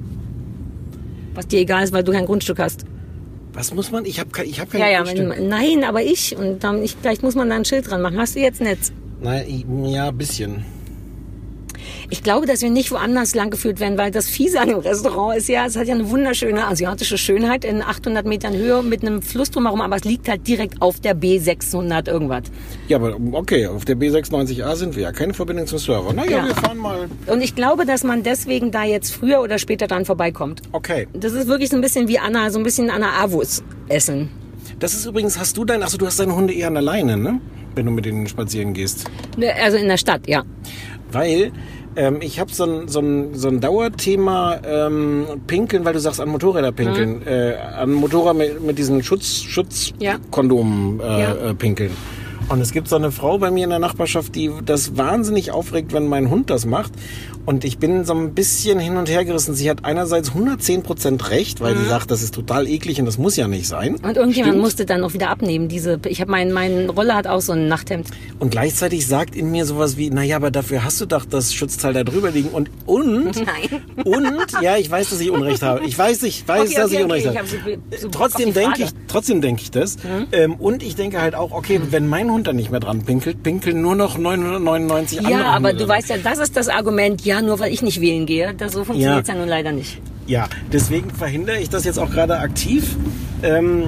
Was dir egal ist, weil du kein Grundstück hast. Was muss man? Ich habe kein, ich hab kein Ja, ja, Grundstück. wenn, nein, aber ich. Und dann, ich, vielleicht muss man da ein Schild dran machen. Hast du jetzt Netz? Nein, ja, ein bisschen. Ich glaube, dass wir nicht woanders langgeführt werden, weil das Fiese an dem Restaurant ist ja, es hat ja eine wunderschöne asiatische Schönheit in 800 Metern Höhe mit einem Fluss drumherum, aber es liegt halt direkt auf der B600 irgendwas. Ja, aber okay, auf der B96A sind wir ja. Keine Verbindung zum Server. Naja, Ja. wir fahren mal. Und ich glaube, dass man deswegen da jetzt früher oder später dran vorbeikommt. Okay. Das ist wirklich so ein bisschen wie Anna, so ein bisschen Anna Avus essen. Das ist übrigens, hast du dein, achso, du hast deine Hunde eher an der Leine, ne? Wenn du mit denen spazieren gehst. Ne, Also in der Stadt, ja. Weil ähm, ich habe so ein, so, ein, so ein Dauerthema ähm, Pinkeln, weil du sagst an Motorräder pinkeln. Mhm. Äh, an Motorrad mit, mit diesen Schutz, Ja. Schutzkondomen äh, Ja. äh, pinkeln. Und es gibt so eine Frau bei mir in der Nachbarschaft, die das wahnsinnig aufregt, wenn mein Hund das macht. Und ich bin so ein bisschen hin und her gerissen. Sie hat einerseits 110% recht, weil sie sagt, das ist total eklig und das muss ja nicht sein. Mhm. Und irgendjemand Stimmt. musste dann auch wieder abnehmen. Diese, ich habe mein, mein Roller hat auch so ein Nachthemd. Und gleichzeitig sagt in mir sowas wie, naja, aber dafür hast du doch das Schutzteil da drüber liegen. Und, und, Nein. und, ja, ich weiß, dass ich Unrecht habe. Ich weiß, ich weiß, Okay, dass okay, ich Unrecht okay, habe. ich hab so- so trotzdem die denke ich. Mhm. trotzdem denke ich das. Ähm, und ich denke halt auch, okay, wenn mein Hund da nicht mehr dran pinkelt, pinkeln nur noch 999 andere Ja, aber du weißt ja, das ist das Argument, ja, nur weil ich nicht wählen gehe. Das, so funktioniert ja. Ja. nun leider nicht. Ja, deswegen verhindere ich das jetzt auch gerade aktiv. Ähm,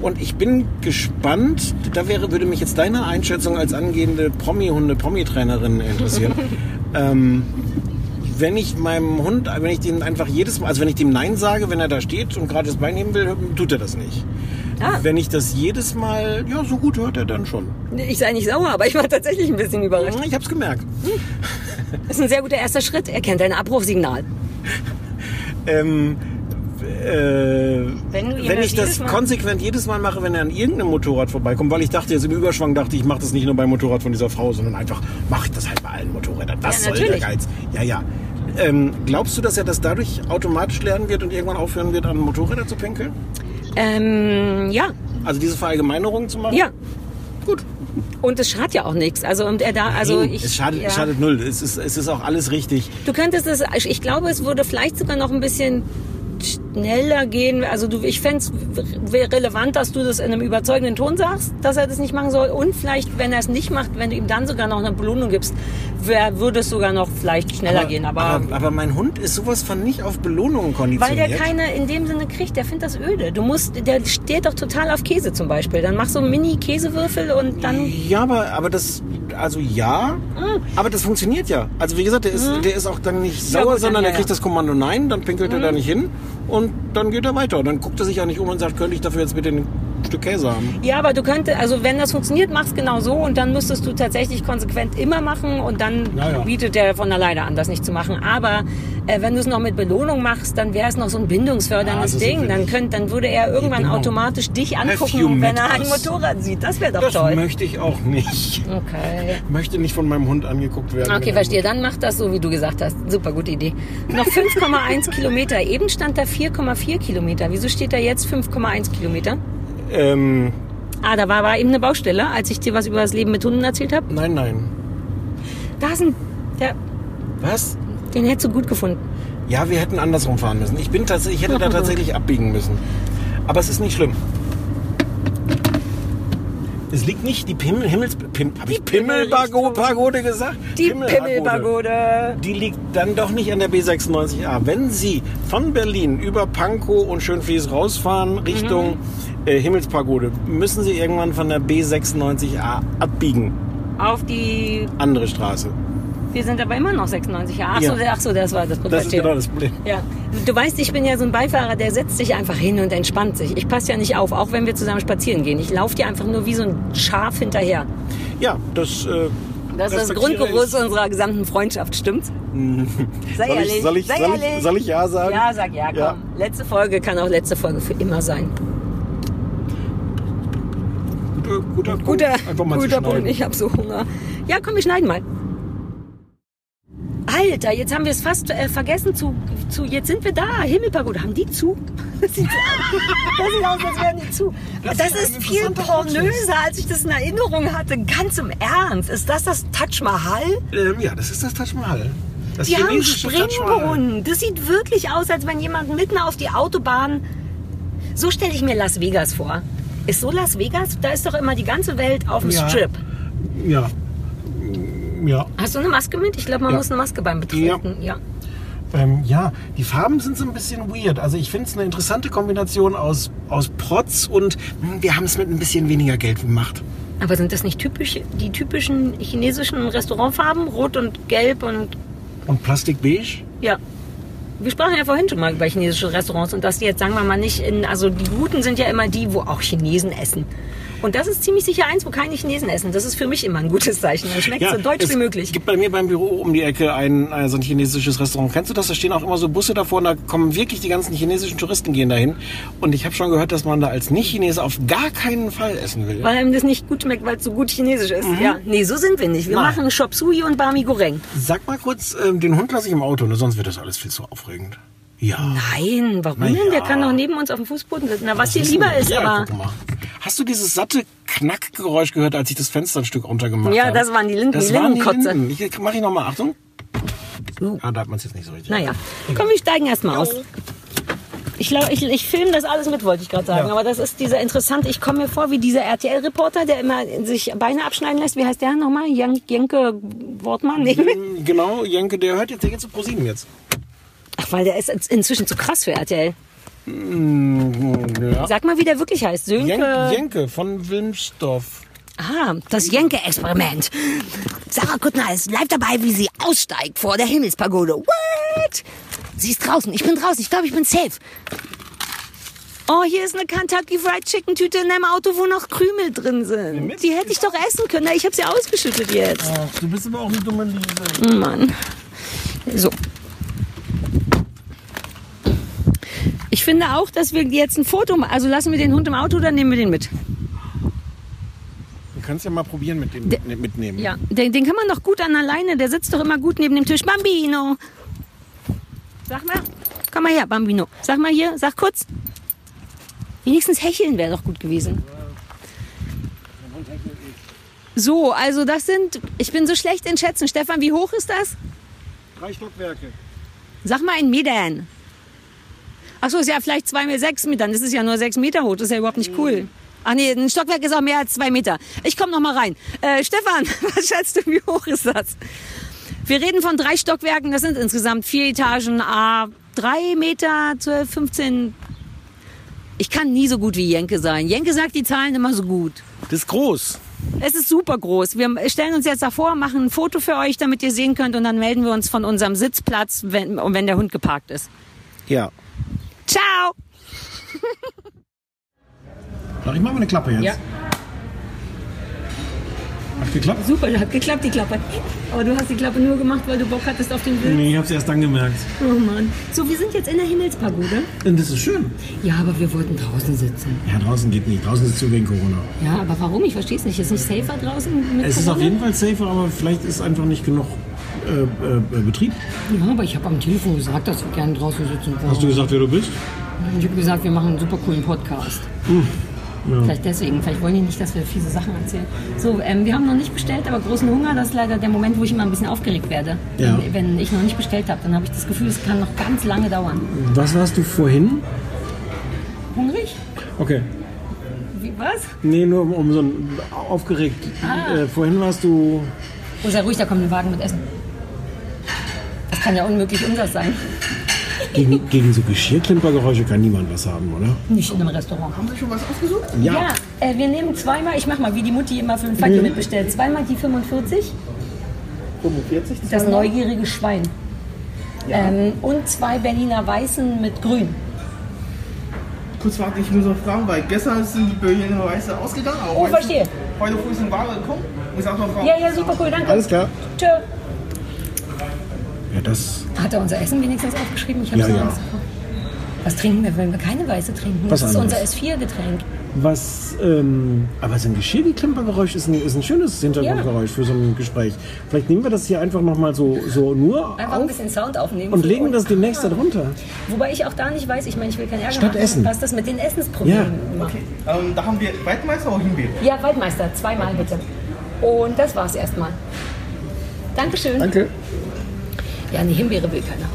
und ich bin gespannt, da wäre, würde mich jetzt deine Einschätzung als angehende Promi-Hunde, Promi-Trainerin interessieren. ähm, wenn ich meinem Hund, wenn ich dem einfach jedes Mal, also wenn ich dem Nein sage, wenn er da steht und gerade das Bein heben will, tut er das nicht. Ah. Wenn ich das jedes Mal, ja, so gut hört er dann schon. Ich sei nicht sauer, aber ich war tatsächlich ein bisschen überrascht. Ich hab's gemerkt. Das ist ein sehr guter erster Schritt. Er kennt ein Abrufsignal. Ähm, äh, Wenn wenn ich das Mal- konsequent jedes Mal mache, wenn er an irgendeinem Motorrad vorbeikommt, weil ich dachte jetzt im Überschwang dachte ich, mache das nicht nur beim Motorrad von dieser Frau, sondern einfach mache ich das halt bei allen Motorrädern. Das Ja, soll der. Geiz. Ja, ja. Ähm, glaubst du, dass er das dadurch automatisch lernen wird und irgendwann aufhören wird, an Motorräder zu pinkeln? Ähm, ja, Also diese Verallgemeinerung zu machen? ja. Gut. Und es schadet ja auch nichts. Also und er da, also Nein, ich. es, schadet, ja. es schadet null. Es ist, es ist auch alles richtig. Du könntest es, ich glaube, es würde vielleicht sogar noch ein bisschen schneller gehen. Also du, ich fände es relevant, dass du das in einem überzeugenden Ton sagst, dass er das nicht machen soll. Und vielleicht, wenn er es nicht macht, wenn du ihm dann sogar noch eine Belohnung gibst, wär, würde es sogar noch vielleicht schneller gehen. Aber, aber, aber mein Hund ist sowas von nicht auf Belohnungen weil konditioniert. der keine in dem Sinne kriegt, der findet das öde. Du musst, der steht doch total auf Käse zum Beispiel. Dann mach so Mini-Käsewürfel und dann. Ja, aber, aber das, also ja, Mm. aber das funktioniert ja. Also wie gesagt, der ist, der ist auch dann nicht Ja, sauer, gut, sondern ja, er kriegt ja. das Kommando Nein, dann pinkelt er da nicht hin und dann geht er weiter. Und dann guckt er sich ja nicht um und sagt, könnte ich dafür jetzt bitte ein Stück Käse haben. Ja, aber du könntest, also wenn das funktioniert, mach's genau so und dann müsstest du tatsächlich konsequent immer machen und dann Ja, ja. bietet der von alleine an, das nicht zu machen. Aber äh, wenn du es noch mit Belohnung machst, dann wäre es noch so ein bindungsförderndes sind Ding. Dann, könnt, dann würde er irgendwann Bindung. automatisch dich angucken, wenn er ein? Motorrad sieht. Das wäre doch Das toll. möchte ich auch nicht. Okay. Ich möchte nicht von meinem Hund angeguckt werden. Okay, er- verstehe. Dann mach das so, wie du gesagt hast. Super gute Idee. Noch 5,1 Kilometer. Eben stand da 4,4 Kilometer. Wieso steht da jetzt 5,1 Kilometer? Ähm, Ah, da war, war eben eine Baustelle, als ich dir was über das Leben mit Hunden erzählt habe. nein, nein. Da ist ein, der, Was? den hättest du gut gefunden. Ja, wir hätten andersrum fahren müssen. Ich bin ich hätte da tatsächlich abbiegen müssen. Aber es ist nicht schlimm. Es liegt nicht die Pimmel, Himmels, Pim, hab ich Pimmelpagode gesagt? Die Pimmelpagode. Die liegt dann doch nicht an der B96A. Wenn Sie von Berlin über Pankow und Schönfließ rausfahren Richtung äh, Himmelspagode, müssen Sie irgendwann von der B96A abbiegen. Auf die. Andere Straße. Wir sind aber immer noch 96. Ach, Ja. so, ach so, das war das Problem. Das ist genau das Problem. Ja. Du weißt, ich bin ja so ein Beifahrer, der setzt sich einfach hin und entspannt sich. Ich passe ja nicht auf, auch wenn wir zusammen spazieren gehen. Ich laufe dir einfach nur wie so ein Schaf hinterher. Ja, das. Äh, Das ist das Grundgerüst unserer gesamten Freundschaft, stimmt's? Sei Soll ich- ehrlich. soll ich- sei soll ich- ehrlich. soll ich Ja sagen? Ja, sag ja, komm. Ja. Letzte Folge kann auch letzte Folge für immer sein. Guter, guter, Punkt. Guter, Einfach mal guter schneiden. Punkt, ich habe so Hunger. Ja, komm, wir schneiden mal. Alter, jetzt haben wir es fast äh, vergessen zu, zu. Jetzt sind wir da. Himmelpagode. Haben die zu? Das sieht, das sieht aus, als wären die zu. Das, Das ist ist viel pornöser, als ich das in Erinnerung hatte. Ganz im Ernst. Ist das das Taj Mahal? Ähm, ja, das ist das Taj Mahal. Das Die haben. Springbrunnen. Das sieht wirklich aus, als wenn jemand mitten auf die Autobahn. So stelle ich mir Las Vegas vor. Ist so Las Vegas? Da ist doch immer die ganze Welt auf dem Ja. Strip. Ja. Ja. Hast du eine Maske mit? Ich glaube, man Ja. muss eine Maske beim Betreten. Ja. Ähm, ja, die Farben sind so ein bisschen weird. Also ich finde es eine interessante Kombination aus, aus Protz und hm, wir haben es mit ein bisschen weniger Geld gemacht. Aber sind das nicht typisch, die typischen chinesischen Restaurantfarben? Rot und Gelb und Und Plastikbeige? ja. Wir sprachen ja vorhin schon mal über chinesische Restaurants und dass die jetzt, sagen wir mal, nicht in, also die guten sind ja immer die, wo auch Chinesen essen. Und das ist ziemlich sicher eins, wo keine Chinesen essen. Das ist für mich immer ein gutes Zeichen. Dann schmeckt es so deutsch es wie möglich. gibt bei mir beim Büro um die Ecke ein, äh, so ein chinesisches Restaurant. Kennst du das? Da stehen auch immer so Busse davor und da kommen wirklich die ganzen chinesischen Touristen gehen dahin. Und ich habe schon gehört, dass man da als Nicht-Chinese auf gar keinen Fall essen will. Weil einem das nicht gut schmeckt, weil es so gut chinesisch ist. Ja, nee, so sind wir nicht. Wir Nein. machen Chop Suey und Bami Goreng. Sag mal kurz, ähm, den Hund lasse ich im Auto, ne? sonst wird das alles viel zu aufregend. Ja. Nein, warum denn? Der ja. kann doch neben uns auf dem Fußboden sitzen. Na, was dir lieber ist, ja, aber. Hast du dieses satte Knackgeräusch gehört, als ich das Fenster ein Stück runtergemacht Ja, habe? das waren die Linden- Das die waren die. Linden. Ich, mach ich nochmal, Achtung. Ah, da hat man es jetzt nicht so richtig. Naja, komm, wir steigen erstmal aus. Ich, glaub, ich, ich filme das alles mit, wollte ich gerade sagen. Ja. Aber das ist dieser interessant. Ich komme mir vor wie dieser RTL-Reporter, der immer sich Beine abschneiden lässt. Wie heißt der nochmal? Jan, Jenke Wortmann? Nee. Genau, Jenke, der hört jetzt, der geht zu ProSieben jetzt. Ach, weil der ist inzwischen zu krass für RTL. Mm, Ja. Sag mal, wie der wirklich heißt. Sönke. Jenke, Jenke von Wilmsdorf. Ah, das Jenke-Experiment. Sarah Kuttner ist live dabei, wie sie aussteigt vor der Himmelspagode. What? Sie ist draußen. Ich bin draußen. Ich glaube, ich bin safe. Oh, hier ist eine Kentucky Fried Chicken Tüte in einem Auto, wo noch Krümel drin sind. Die hätte ich doch essen können. Ich habe sie ausgeschüttet jetzt. Ach, du bist aber auch eine dumme Liebe. Mann. So. Finde auch, dass wir jetzt ein Foto machen. Also lassen wir den Hund im Auto oder nehmen wir den mit? Du kannst ja mal probieren mit dem mit- mitnehmen. Ja, den, den kann man doch gut an alleine. Der sitzt doch immer gut neben dem Tisch. Bambino. Sag mal. Komm mal her, Bambino. Sag mal hier, sag kurz. Wenigstens hecheln wäre doch gut gewesen. So, also das sind. Ich bin so schlecht in Schätzen. Stefan, wie hoch ist das? Drei Stockwerke. Sag mal in Metern. Achso, ist ja vielleicht zwei Meter, sechs Metern. Das ist ja nur sechs Meter hoch. Das ist ja überhaupt nicht cool. Ach nee, ein Stockwerk ist auch mehr als zwei Meter. Ich komme noch mal rein. Äh, Stefan, was schätzt du, wie hoch ist das? Wir reden von drei Stockwerken. Das sind insgesamt vier Etagen, a drei Meter, 12, 15. Ich kann nie so gut wie Jenke sein. Jenke sagt die Zahlen immer so gut. Das ist groß. Es ist super groß. Wir stellen uns jetzt davor, machen ein Foto für euch, damit ihr sehen könnt und dann melden wir uns von unserem Sitzplatz, wenn, wenn der Hund geparkt ist. Ja. Ciao! Mach ich mal eine Klappe jetzt. Ja. Hat geklappt? Super, hat geklappt, die Klappe. Aber du hast die Klappe nur gemacht, weil du Bock hattest auf den Bild. Nee, ich hab's erst dann gemerkt. Oh Mann. So, wir sind jetzt in der Himmelspagode. Und das ist schön. Ja, aber wir wollten draußen sitzen. Ja, draußen geht nicht. Draußen ist zu wegen Corona. Ja, aber warum? Ich verstehe es nicht. Ist nicht safer draußen mit Es ist Corona? auf jeden Fall safer, aber vielleicht ist einfach nicht genug äh, äh, Betrieb. Ja, aber ich habe am Telefon gesagt, dass wir gerne draußen sitzen wollen. Hast du gesagt, wer du bist? Ich habe gesagt, wir machen einen super coolen Podcast. Ja. Vielleicht deswegen. Vielleicht wollen die nicht, dass wir fiese Sachen erzählen. So, ähm, wir haben noch nicht bestellt, aber großen Hunger. Das ist leider der Moment, wo ich immer ein bisschen aufgeregt werde. Ja. Wenn, wenn ich noch nicht bestellt habe, dann habe ich das Gefühl, es kann noch ganz lange dauern. Was warst du vorhin? Hungrig? Okay. Wie, was? Nee, nur um, um so ein aufgeregt. Ah. Äh, vorhin warst du. Oh, sei ruhig, da kommt ein Wagen mit Essen. Das kann ja unmöglich unseres sein. Gegen, gegen so Geschirrklimpergeräusche kann niemand was haben, oder? Nicht in einem Restaurant. Haben Sie schon was ausgesucht? Ja, äh, wir nehmen zweimal, ich mach mal, wie die Mutti immer für den Fackel Mhm. mitbestellt. Zweimal die 45, 45? das neugierige Schwein. Ähm, und zwei Berliner Weißen mit Grün. Kurz warten, ich muss noch fragen, weil gestern sind die Berliner Weiße ausgegangen. aber Oh, verstehe. heute früh ist ein Ware gekommen. Muss auch noch Ja, ja, super cool, danke. Alles klar. Tschö. Ja, das. Hat er unser Essen wenigstens aufgeschrieben? Ich habe Ja, so ja. Angst. Was trinken wir, wenn wir keine Weiße trinken? Was das ist anderes. unser S4-Getränk. Was, ähm, aber so ein Geschirrklimpergeräusch ist ein, ist ein schönes Hintergrundgeräusch für so ein Gespräch. Vielleicht nehmen wir das hier einfach nochmal so, so nur Einfach ein auf bisschen Sound aufnehmen. und legen das demnächst da drunter. Wobei ich auch da nicht weiß, ich meine, ich will keinen Ärger Statt machen, Essen. was das mit den Essensproblemen macht. Okay. Ähm, da haben wir Waldmeister oder Himbeere? Ja, Waldmeister, zweimal bitte. Und das war's erstmal. Dankeschön. Danke. Ja, eine Himbeere will keiner.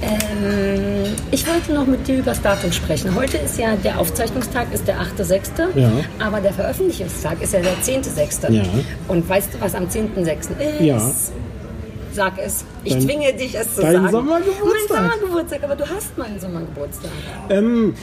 Ähm, ich wollte noch mit dir über das Datum sprechen. Heute ist ja der Aufzeichnungstag, ist der 8.6., Ja. aber der Veröffentlichungstag ist ja der 10.6. Ja. Und weißt du, was am 10.6. ist? Ja. Sag es. Ich Dein- zwinge dich, es zu dein sagen. Sommergeburtstag. Mein Sommergeburtstag, aber du hast meinen Sommergeburtstag. Ähm,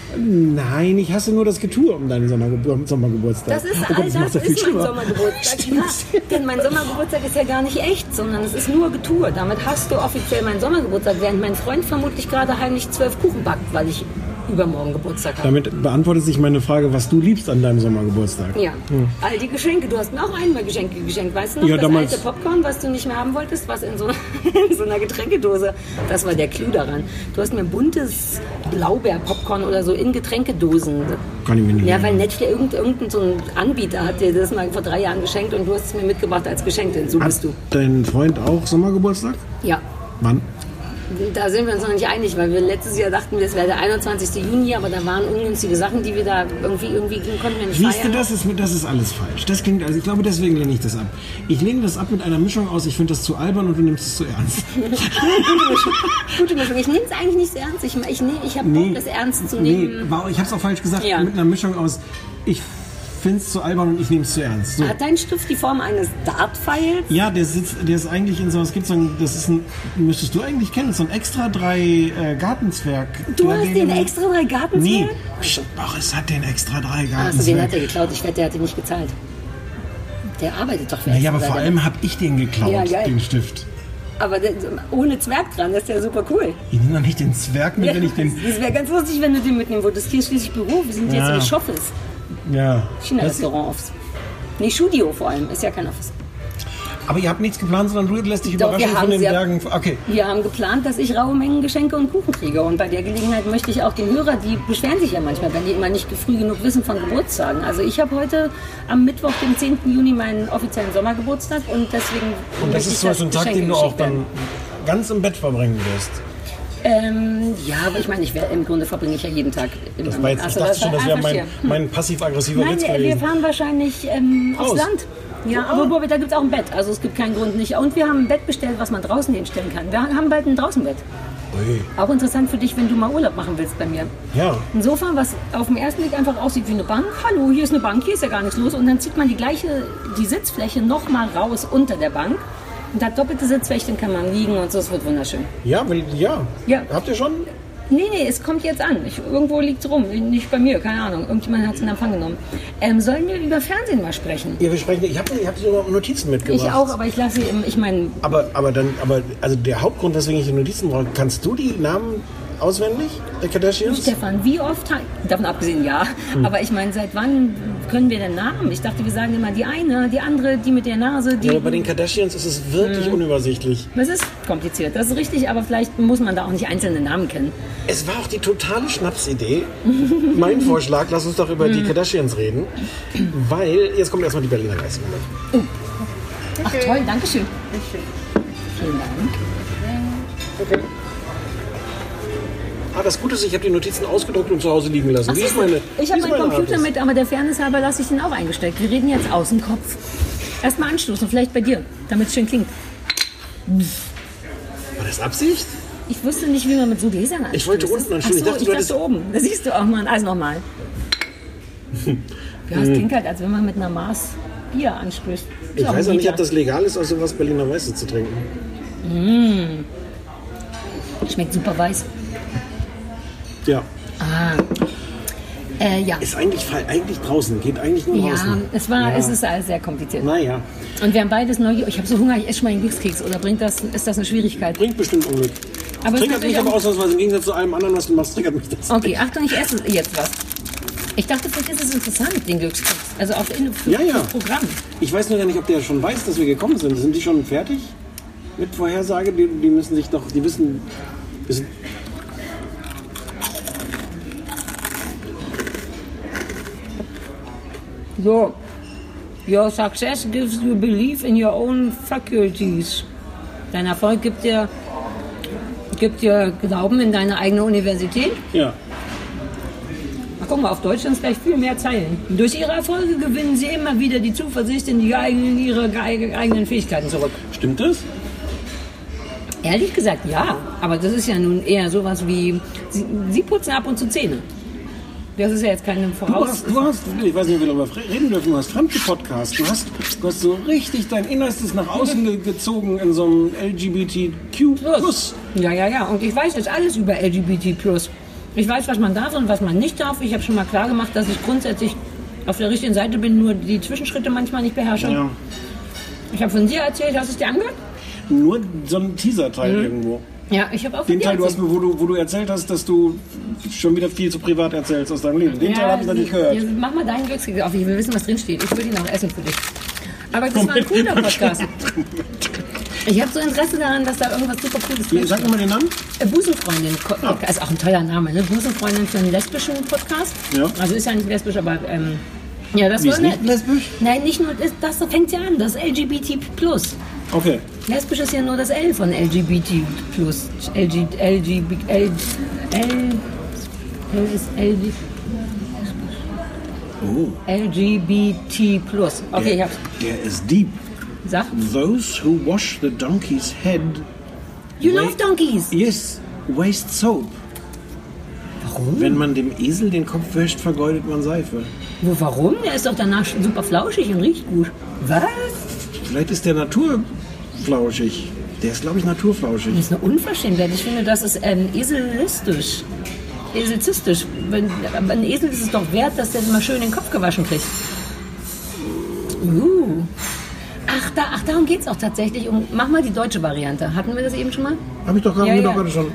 nein, ich hasse nur das Getue um deinen Sommerge Sommergeburtstag. Das ist Oh Gott, all das das ja ist mein. Sommergeburtstag. Ja, denn mein Sommergeburtstag ist ja gar nicht echt, sondern es ist nur Getue. Damit hast du offiziell meinen Sommergeburtstag, während mein Freund vermutlich gerade heimlich zwölf Kuchen backt, weil ich übermorgen Geburtstag habe. Damit beantwortet sich meine Frage, was du liebst an deinem Sommergeburtstag. Ja, Hm. all die Geschenke. Du hast mir auch einmal Geschenke geschenkt. Weißt du noch, Ja, das damals- alte Popcorn, was du nicht mehr haben wolltest, was in so, in so einer Getränkedose, das war der Clou daran. Du hast mir buntes Blaubeer-Popcorn oder so in Getränkedosen. Kann ich mir nicht Ja, weil. Netflix, irgendein, irgendein so ein Anbieter hat dir das mal vor drei Jahren geschenkt und du hast es mir mitgebracht als Geschenk, denn so bist du. Dein Freund auch Sommergeburtstag? Ja. Wann? Da sind wir uns noch nicht einig, weil wir letztes Jahr dachten, es wäre der 21. Juni, aber da waren ungünstige Sachen, die wir da irgendwie, irgendwie konnten wir nicht Siehst du, das ist, das ist alles falsch. Das klingt, also ich glaube, deswegen lehne ich das ab. Ich lehne das ab mit einer Mischung aus, ich finde das zu albern und du nimmst es zu ernst. Gute Mischung. Gute Mischung. Ich nehme es eigentlich nicht so ernst. Ich, ich, ich habe Bock, das ernst zu nee, nehmen. wow, ich habe es auch falsch gesagt. Ja. Mit einer Mischung aus, ich finde es zu albern und ich nehme es zu ernst. So. Hat dein Stift die Form eines Dartpfeils? Ja, der sitzt, der ist eigentlich in so, es gibt so ein, das ist ein, müsstest du eigentlich kennen, so ein extra drei äh, Gartenzwerg. Du hast den extra drei Gartenzwerg? Nee, es hat den extra drei Achso, den Gartenzwerg. hat er geklaut. Ich wette, der hat den nicht gezahlt. Der arbeitet doch für naja, aber vor allem habe ich den geklaut, Ja, den Stift. Aber ohne Zwerg dran, das ist ja super cool. Ich nehme doch nicht den Zwerg mit, Ja, wenn ich den. das wäre ganz lustig, wenn du den mitnehmen würdest. Hier ist schließlich Büro. Wir sind Ja. jetzt in Schoffes. Ja. China-Restaurant Office. Nee, Studio vor allem. Ist ja kein Office. Aber ihr habt nichts geplant, sondern du lässt dich Doch, überraschen von den sehr- Bergen. Okay. Wir haben geplant, dass ich raue Mengen Geschenke und Kuchen kriege. Und bei der Gelegenheit möchte ich auch den Hörer, die beschweren sich ja manchmal, wenn die immer nicht früh genug wissen von Geburtstagen. Also ich habe heute am Mittwoch, dem 10. Juni, meinen offiziellen Sommergeburtstag und deswegen Und das ist Beispiel ein Tag, den du auch dann ganz im Bett verbringen wirst. Ähm, ja, aber ich meine, ich wär, im Grunde verbringe ich ja jeden Tag im Das war jetzt, ich Also, dachte schon, das wäre mein, mein passiv-aggressiver Nein, Witz wir, wir gewesen. fahren wahrscheinlich ähm, aufs. Land. Ja, aber Bobby, da gibt es auch ein Bett. Also es gibt keinen Grund nicht. Und wir haben ein Bett bestellt, was man draußen hinstellen kann. Wir haben bald ein Draußenbett. Ui. Auch interessant für dich, wenn du mal Urlaub machen willst bei mir. Ja. Ein Sofa, was auf den ersten Blick einfach aussieht wie eine Bank. Hallo, hier ist eine Bank, hier ist ja gar nichts los. Und dann zieht man die gleiche, die Sitzfläche noch mal raus unter der Bank. Und hat doppelte Sitzfläche, dann kann man liegen und so. Es wird wunderschön. Ja, weil, ja. Ja. Habt ihr schon? Nee, nee, es kommt jetzt an. Ich, irgendwo liegt es rum. Nicht bei mir, keine Ahnung. Irgendjemand hat es in Empfang genommen. Ähm, sollen wir über Fernsehen mal sprechen? Ja, wir sprechen. Ich habe ich hab sogar Notizen mitgebracht. Ich auch, aber ich lasse sie im, ich meine, Aber, aber dann, aber, also der Hauptgrund, weswegen ich die Notizen brauche, kannst du die Namen auswendig, der Kardashians? Stefan, wie oft, davon abgesehen ja, Hm. aber ich meine, seit wann können wir denn Namen? Ich dachte, wir sagen immer die eine, die andere, die mit der Nase, die... Ja, aber bei den Kardashians ist es wirklich Hm. unübersichtlich. das ist kompliziert, das ist richtig, aber vielleicht muss man da auch nicht einzelne Namen kennen. Es war auch die totale Schnapsidee. mein Vorschlag, lass uns doch über die Hm. Kardashians reden. Weil, jetzt kommt erstmal die Berliner Geister. Moment. Ach toll, danke schön. Vielen Dank. Okay. Ah, das Gute ist, ich habe die Notizen ausgedruckt und zu Hause liegen lassen. Ach, Wie ist meine, ich habe meinen meine Computer mit, aber der Fairness halber lasse ich den auch eingesteckt. Wir reden jetzt aus dem Kopf. Erstmal anstoßen, vielleicht bei dir, damit es schön klingt. War das Absicht? Ich wusste nicht, wie man mit so Gläsern anstößt. Ich wollte unten anstoßen. Ach Ich dachte, ich du dachte oben. Das siehst du auch mal. Also nochmal. Ja, es klingt halt, als wenn man mit einer Maß Bier anstößt. Hm. Ich weiß auch nicht, ob das legal ist, aus sowas Berliner Weiße zu trinken. Mm. Schmeckt super weiß. Ja. Ah. Äh, ja. Ist eigentlich, eigentlich draußen, geht eigentlich nur Ja, draußen. es war, Ja. es ist alles sehr kompliziert. Naja, Und wir haben beides neugierig. Ich habe so Hunger, ich esse schon mal einen Glückskeks. Oder bringt das, ist das eine Schwierigkeit? bringt bestimmt Unglück. Aber triggert mich aber ausnahmsweise im Gegensatz zu allem anderen, was du machst, triggert mich das. Okay, Achtung, ich esse jetzt was. Ich dachte, vielleicht ist es interessant, den Glückskeks. Also auch in, für, Ja, ja. Programm. Ich weiß nur gar nicht, ob der schon weiß, dass wir gekommen sind. Sind die schon fertig mit Vorhersage? Die, die müssen sich doch, die wissen, wissen So. Your success gives you belief in your own faculties. Dein Erfolg gibt dir, gibt dir Glauben in deine eigene Universität. ja. Ach, guck mal, auf Deutsch sind es gleich viel mehr Zeilen. Durch ihre Erfolge gewinnen sie immer wieder die Zuversicht in, die eigenen, ihre ge- eigenen Fähigkeiten zurück. Stimmt das? Ehrlich gesagt, ja. Aber das ist ja nun eher sowas wie, sie, sie putzen ab und zu Zähne. Das ist ja jetzt keine Du Voraus... hast, du hast, ich weiß nicht, ob wir darüber reden dürfen, du hast fremde Podcast. Du hast, du hast so richtig dein Innerstes nach außen ge gezogen in so einem LGBTQ+. Plus. Ja, ja, ja. Und ich weiß jetzt alles über LGBT+. Ich weiß, was man darf und was man nicht darf. Ich habe schon mal klar gemacht, dass ich grundsätzlich auf der richtigen Seite bin, nur die Zwischenschritte manchmal nicht beherrsche. Ja. Ich habe von dir erzählt, hast du es dir angehört? Nur so ein Teaser-Teil irgendwo. Ja, ich habe auch Den Teil, du hast, wo, du, wo du erzählt hast, dass du schon wieder viel zu privat erzählst aus deinem Leben. Den Teil habe ich natürlich gehört. Ja, mach mal deinen Glückskeks auf. Ich will wissen, was drin steht. Ich würde ihn auch essen für dich. Aber das war ein cooler Podcast. Ich habe so Interesse daran, dass da irgendwas super Cooles drin Sag mal den Namen. Äh, Busenfreundin Podcast ist auch ein toller Name, ne? Busenfreundin für einen lesbischen Podcast. Ja. Also ist ja nicht lesbisch, aber ähm, ja, das war ist nicht lesbisch? Nein, nicht nur das, das fängt ja an, das LGBT Okay. Lesbisch ist ja nur das L von LGBT plus. LG, LGB, L, L, L ist LG, Oh. LGBT plus. Okay, ich hab's. der ist deep. Sag. Those who wash the donkey's head. You love donkeys. Yes, waste soap. Warum? Wenn man dem Esel den Kopf wäscht, vergeudet man Seife. Wo, warum? Der ist doch danach super flauschig und riecht gut. Was? Vielleicht ist der naturflauschig. Der ist, glaube ich, naturflauschig. Das ist eine Unverschämtheit. Ich finde, das ist ähm, eselistisch. Eselistisch. Wenn, ein Esel ist es doch wert, dass der mal schön den Kopf gewaschen kriegt. Uh. Ach, da, ach, darum geht es auch tatsächlich. Um, mach mal die deutsche Variante. Hatten wir das eben schon mal? Habe ich doch gerade Ja, ja. doch gerade schon.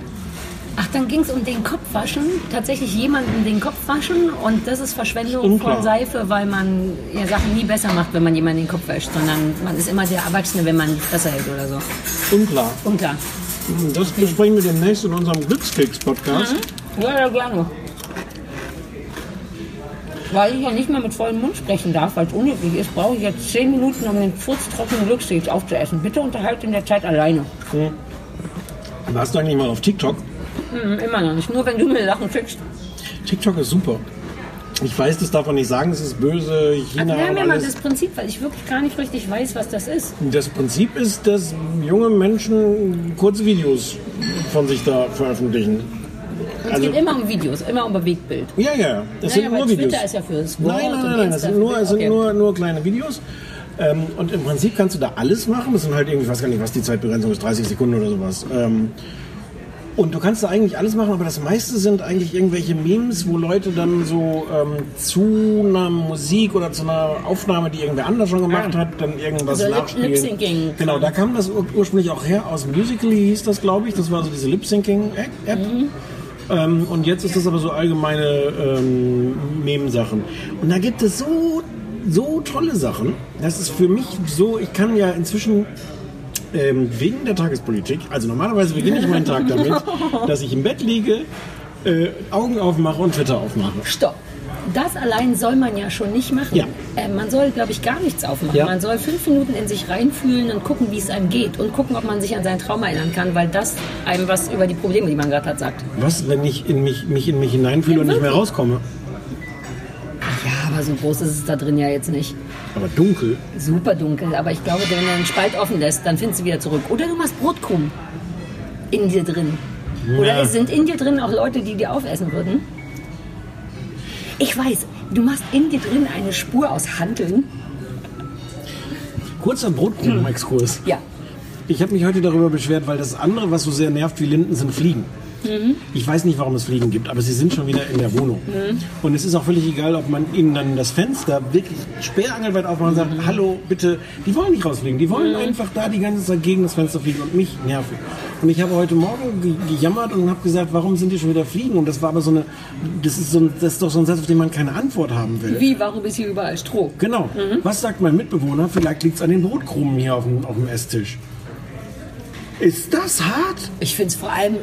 Ach, dann ging es um den Kopfwaschen. Tatsächlich jemanden den Kopf waschen. Und das ist Verschwendung Unklar. von Seife, weil man ja Sachen nie besser macht, wenn man jemanden den Kopf wäscht. Sondern man ist immer der Erwachsene, wenn man die Fresse hält oder so. Unklar. Unklar. Das besprechen wir demnächst in unserem Glückskeks-Podcast. Ja, ja, gerne. Weil ich ja nicht mehr mit vollem Mund sprechen darf, weil es unnötig ist, brauche ich jetzt 10 Minuten, um den furztrockenen Glückskeks aufzuessen. Bitte unterhalte in der Zeit alleine. Hm. Warst du eigentlich mal auf TikTok? Hm, immer noch nicht. Nur wenn du mir Sachen schickst. TikTok ist super. Ich weiß, das darf man nicht sagen, es ist böse, China Erklär mir mal das Prinzip, weil ich wirklich gar nicht richtig weiß, was das ist. Das Prinzip ist, dass junge Menschen kurze Videos von sich da veröffentlichen. Und Also- es geht immer um Videos, immer um Bewegtbild. Ja, ja, das Naja, sind nur Videos. Twitter ist ja fürs Wort Nein, nein, nein, nein, das Insta sind für nur, es sind Okay. nur, nur kleine Videos. Ähm, und im Prinzip kannst du da alles machen. Das sind halt irgendwie, ich weiß gar nicht, was die Zeitbegrenzung ist, 30 Sekunden oder sowas. Ähm, und du kannst da eigentlich alles machen, aber das meiste sind eigentlich irgendwelche Memes, wo Leute dann so ähm, zu einer Musik oder zu einer Aufnahme, die irgendwer anders schon gemacht Ah. hat, dann irgendwas Also Lip- nachspielen. Lip-Syncing. Genau, da kam das ur ursprünglich auch her aus Musical.ly hieß das, glaube ich. Das war so diese Lip-Syncing-App. Ähm, und jetzt ist das aber so allgemeine ähm, Mem-Sachen. Und da gibt es so, so tolle Sachen. Das ist für mich so, ich kann ja inzwischen ähm, wegen der Tagespolitik, also normalerweise beginne ich meinen Tag damit, dass ich im Bett liege, äh, Augen aufmache und Twitter aufmache. Stopp. Das allein soll man ja schon nicht machen. Ja. Äh, man soll, glaube ich, gar nichts aufmachen. Ja. Man soll fünf Minuten in sich reinfühlen und gucken, wie es einem geht. Und gucken, ob man sich an sein Trauma erinnern kann, weil das einem was über die Probleme, die man gerade hat, sagt. Was, wenn ich in mich, mich in mich hineinfühle und nicht mehr rauskomme? Ja, so groß ist es da drin ja jetzt nicht. Aber dunkel. Super dunkel. Aber ich glaube, wenn du einen Spalt offen lässt, dann findest du wieder zurück. Oder du machst Brotkrumm in dir drin. Oder Ja. es sind in dir drin auch Leute, die dir aufessen würden? Ich weiß, du machst in dir drin eine Spur aus Handeln. Kurzer Brotkrumen-Exkurs. Ja. Ich habe mich heute darüber beschwert, weil das andere, was so sehr nervt wie Linden, sind Fliegen. Mhm. Ich weiß nicht, warum es Fliegen gibt, aber sie sind schon wieder in der Wohnung. Und es ist auch völlig egal, ob man ihnen dann das Fenster wirklich sperrangelweit aufmacht und sagt, hallo, bitte, die wollen nicht rausfliegen, die wollen einfach da die ganze Zeit gegen das Fenster fliegen und mich nerven. Und ich habe heute Morgen ge gejammert und habe gesagt, warum sind die schon wieder fliegen? Und das war aber so eine, das ist, so ein, das ist doch so ein Satz, auf den man keine Antwort haben will. Wie, warum ist hier überall Stroh? Genau. Was sagt mein Mitbewohner? Vielleicht liegt es an den Brotkrumen hier auf dem, auf dem Esstisch. Ist das hart? Ich finde es vor allem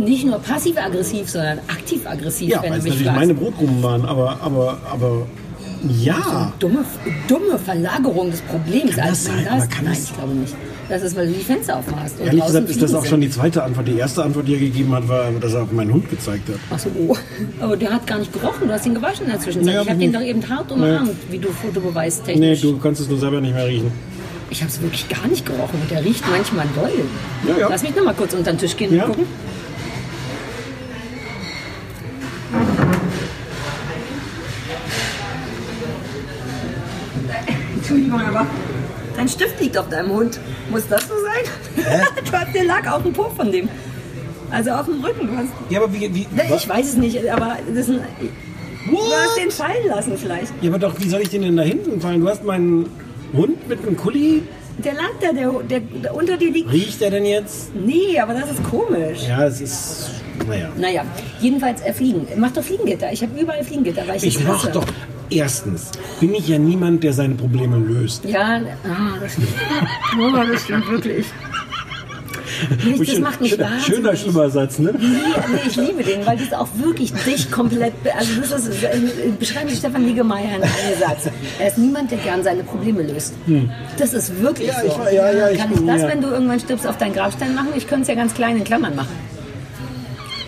nicht nur passiv-aggressiv, sondern aktiv-aggressiv, Ja, wenn du es mich natürlich fragst. meine Brotkrumen waren, aber, aber, aber, ja. Dumme, dumme Verlagerung des Problems. Kann das sein? Gast. kann Nein, das- ich glaube nicht. Das ist, weil du die Fenster aufmachst. und Ehrlich gesagt ist das auch schon die zweite Antwort. Die erste Antwort, die er gegeben hat, war, dass er auf meinen Hund gezeigt hat. Ach so, oh. Aber der hat gar nicht gerochen. Du hast ihn gewaschen in der Zwischenzeit. Naja, ich habe nicht- doch eben hart Naja. umarmt, wie du Fotobeweis Nee, technisch. du kannst es nur selber nicht mehr riechen. Ich habe es wirklich gar nicht gerochen. Und der riecht manchmal doll. Ja, ja. Lass mich noch mal kurz unter den Tisch gehen Ja. und gucken. Stift liegt auf deinem Hund. Muss das so sein? du hast den Lack auf dem Po von dem. Also auf dem Rücken. Du hast, Ja, aber wie, wie, ich weiß es nicht, aber das ist ein, du hast den fallen lassen vielleicht. ja, aber doch, wie soll ich den denn da hinten fallen? Du hast meinen Hund mit einem Kuli. Der lag da, der, der, der unter dir liegt. Riecht er denn jetzt? Nee, aber das ist komisch. Ja, es ist, naja. Naja, jedenfalls äh, Fliegen. Mach doch Fliegengitter. Ich habe überall Fliegengitter, weil ich, Ich mach hasse. doch, erstens, bin ich ja niemand, der seine Probleme löst. Ja, ah, das stimmt. Oh, das stimmt wirklich. Nicht, das macht mich schöner, wahnsinnig. schöner Übersatz, ne? Nee, nee, ich liebe den, weil das auch wirklich dich komplett. Also das ist, äh, beschreibt Stefan Niggemeier in einem Satz. Er ist niemand, der gern seine Probleme löst. Das ist wirklich Hm. Ja, so. ich- ja, ja, ich Kann ich bin- das, ja. wenn du irgendwann stirbst, auf deinen Grabstein machen? Ich könnte es ja ganz klein in Klammern machen.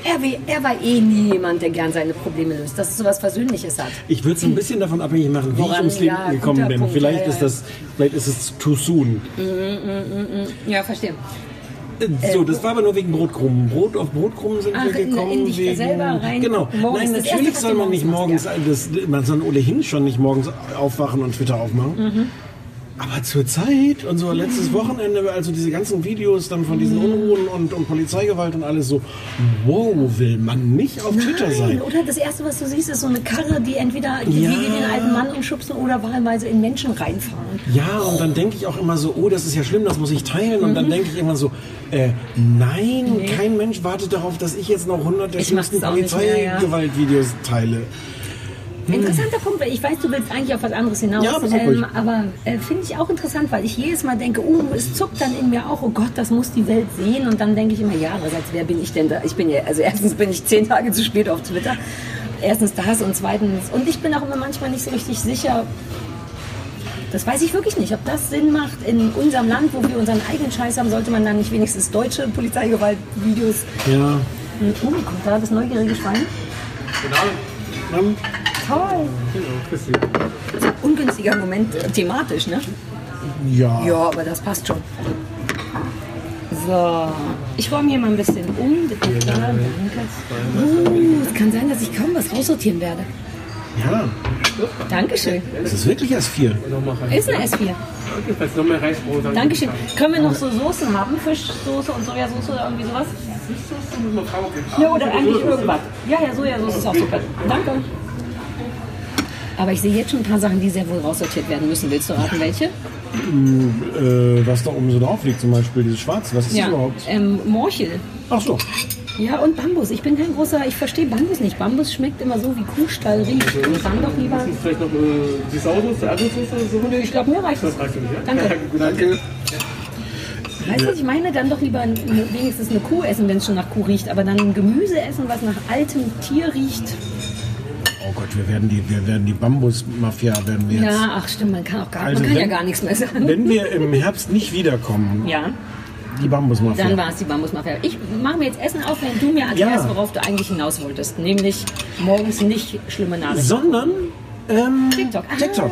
Er, er war eh nie jemand, der gern seine Probleme löst, dass es so was Versöhnliches hat. Ich würde es ein bisschen davon abhängig machen, wie ich Woran? ums Leben Ja, gekommen bin. Punkt, vielleicht, ja, ja, ist das, vielleicht ist es too soon. Mm, mm, mm. Ja, verstehe. So, das war aber nur wegen Brotkrumen. Brot auf Brotkrumen sind Ach, wir in- gekommen. in dich wegen, selber rein. Genau. Nein, natürlich Erste, soll man nicht morgens morgens, das, man soll ohnehin schon nicht morgens aufwachen und Twitter aufmachen. Mhm. Aber zur Zeit und so letztes Wochenende, also diese ganzen Videos dann von diesen Unruhen und, und Polizeigewalt und alles so, wow, will man nicht auf Twitter Nein, sein. oder das erste, was du siehst, ist so eine Karre, die entweder die Ja. wie den alten Mann umschubsen oder wahlweise in Menschen reinfahren. Ja, und dann denke ich auch immer so, oh, das ist ja schlimm, das muss ich teilen. Und dann denke ich immer so, äh, nein, Mhm. Nee. kein Mensch wartet darauf, dass ich jetzt noch hundert der Ich mach's schlimmsten mehr, ja. Polizeigewaltvideos teile. Interessanter Punkt, weil ich weiß, du willst eigentlich auf was anderes hinaus. Ja, ähm, aber äh, finde ich auch interessant, weil ich jedes Mal denke, uh, es zuckt dann in mir auch, oh Gott, das muss die Welt sehen. Und dann denke ich immer, ja, andererseits, wer bin ich denn da? Ich bin ja, also erstens bin ich zehn Tage zu spät auf Twitter. Erstens das und zweitens, und ich bin auch immer manchmal nicht so richtig sicher, das weiß ich wirklich nicht, ob das Sinn macht in unserem Land, wo wir unseren eigenen Scheiß haben, sollte man dann nicht wenigstens deutsche Polizeigewaltvideos. Ja. Hm, Oh, kommt da das neugierige Schwein? Mann. Toll. Ungünstiger Moment äh, thematisch, ne? Ja. Ja, aber das passt schon. So, ich räume hier mal ein bisschen um. Da, danke. Uh, es kann sein, dass ich kaum was raussortieren werde. Ja. Dankeschön. Es ist wirklich erst vier. Ist eine S4. Falls noch mehr Reisbrot haben. Dankeschön. Können wir noch so Soßen haben? Fischsoße und Sojasauce oder irgendwie sowas? Ja, oder eigentlich irgendwas. Ja, ja, Sojasauce ist auch super. Danke. Aber ich sehe jetzt schon ein paar Sachen, die sehr wohl raussortiert werden müssen. Willst du raten, welche? Mm, Äh, was da oben so drauf liegt, zum Beispiel dieses Schwarze. Was ist das überhaupt? Ähm, Morchel. Ach so. Ja, und Bambus. Ich bin kein großer, ich verstehe Bambus nicht. Bambus schmeckt immer so, wie Kuhstall riecht. Und dann doch lieber. Vielleicht noch äh, die Sauersoße, Apfelsoße oder so? Nö, ich glaube, mir reicht Das reicht für mich, ja? Danke. Danke. Weißt du, was ich meine? Dann doch lieber wenigstens eine Kuh essen, wenn es schon nach Kuh riecht. Aber dann ein Gemüse essen, was nach altem Tier riecht. Oh Gott, wir werden die, wir werden die Bambus-Mafia werden wir jetzt. Ja, ach stimmt, man kann auch gar, Also man kann ja wenn- gar nichts mehr sagen. Wenn wir im Herbst nicht wiederkommen, ja, die Bambus-Mafia. dann war es die Bambusmafia. Ich mache mir jetzt Essen auf, wenn du mir erklärst, Ja. worauf du eigentlich hinaus wolltest. Nämlich morgens nicht schlimme Nachrichten. Sondern ähm, TikTok. Ah. TikTok.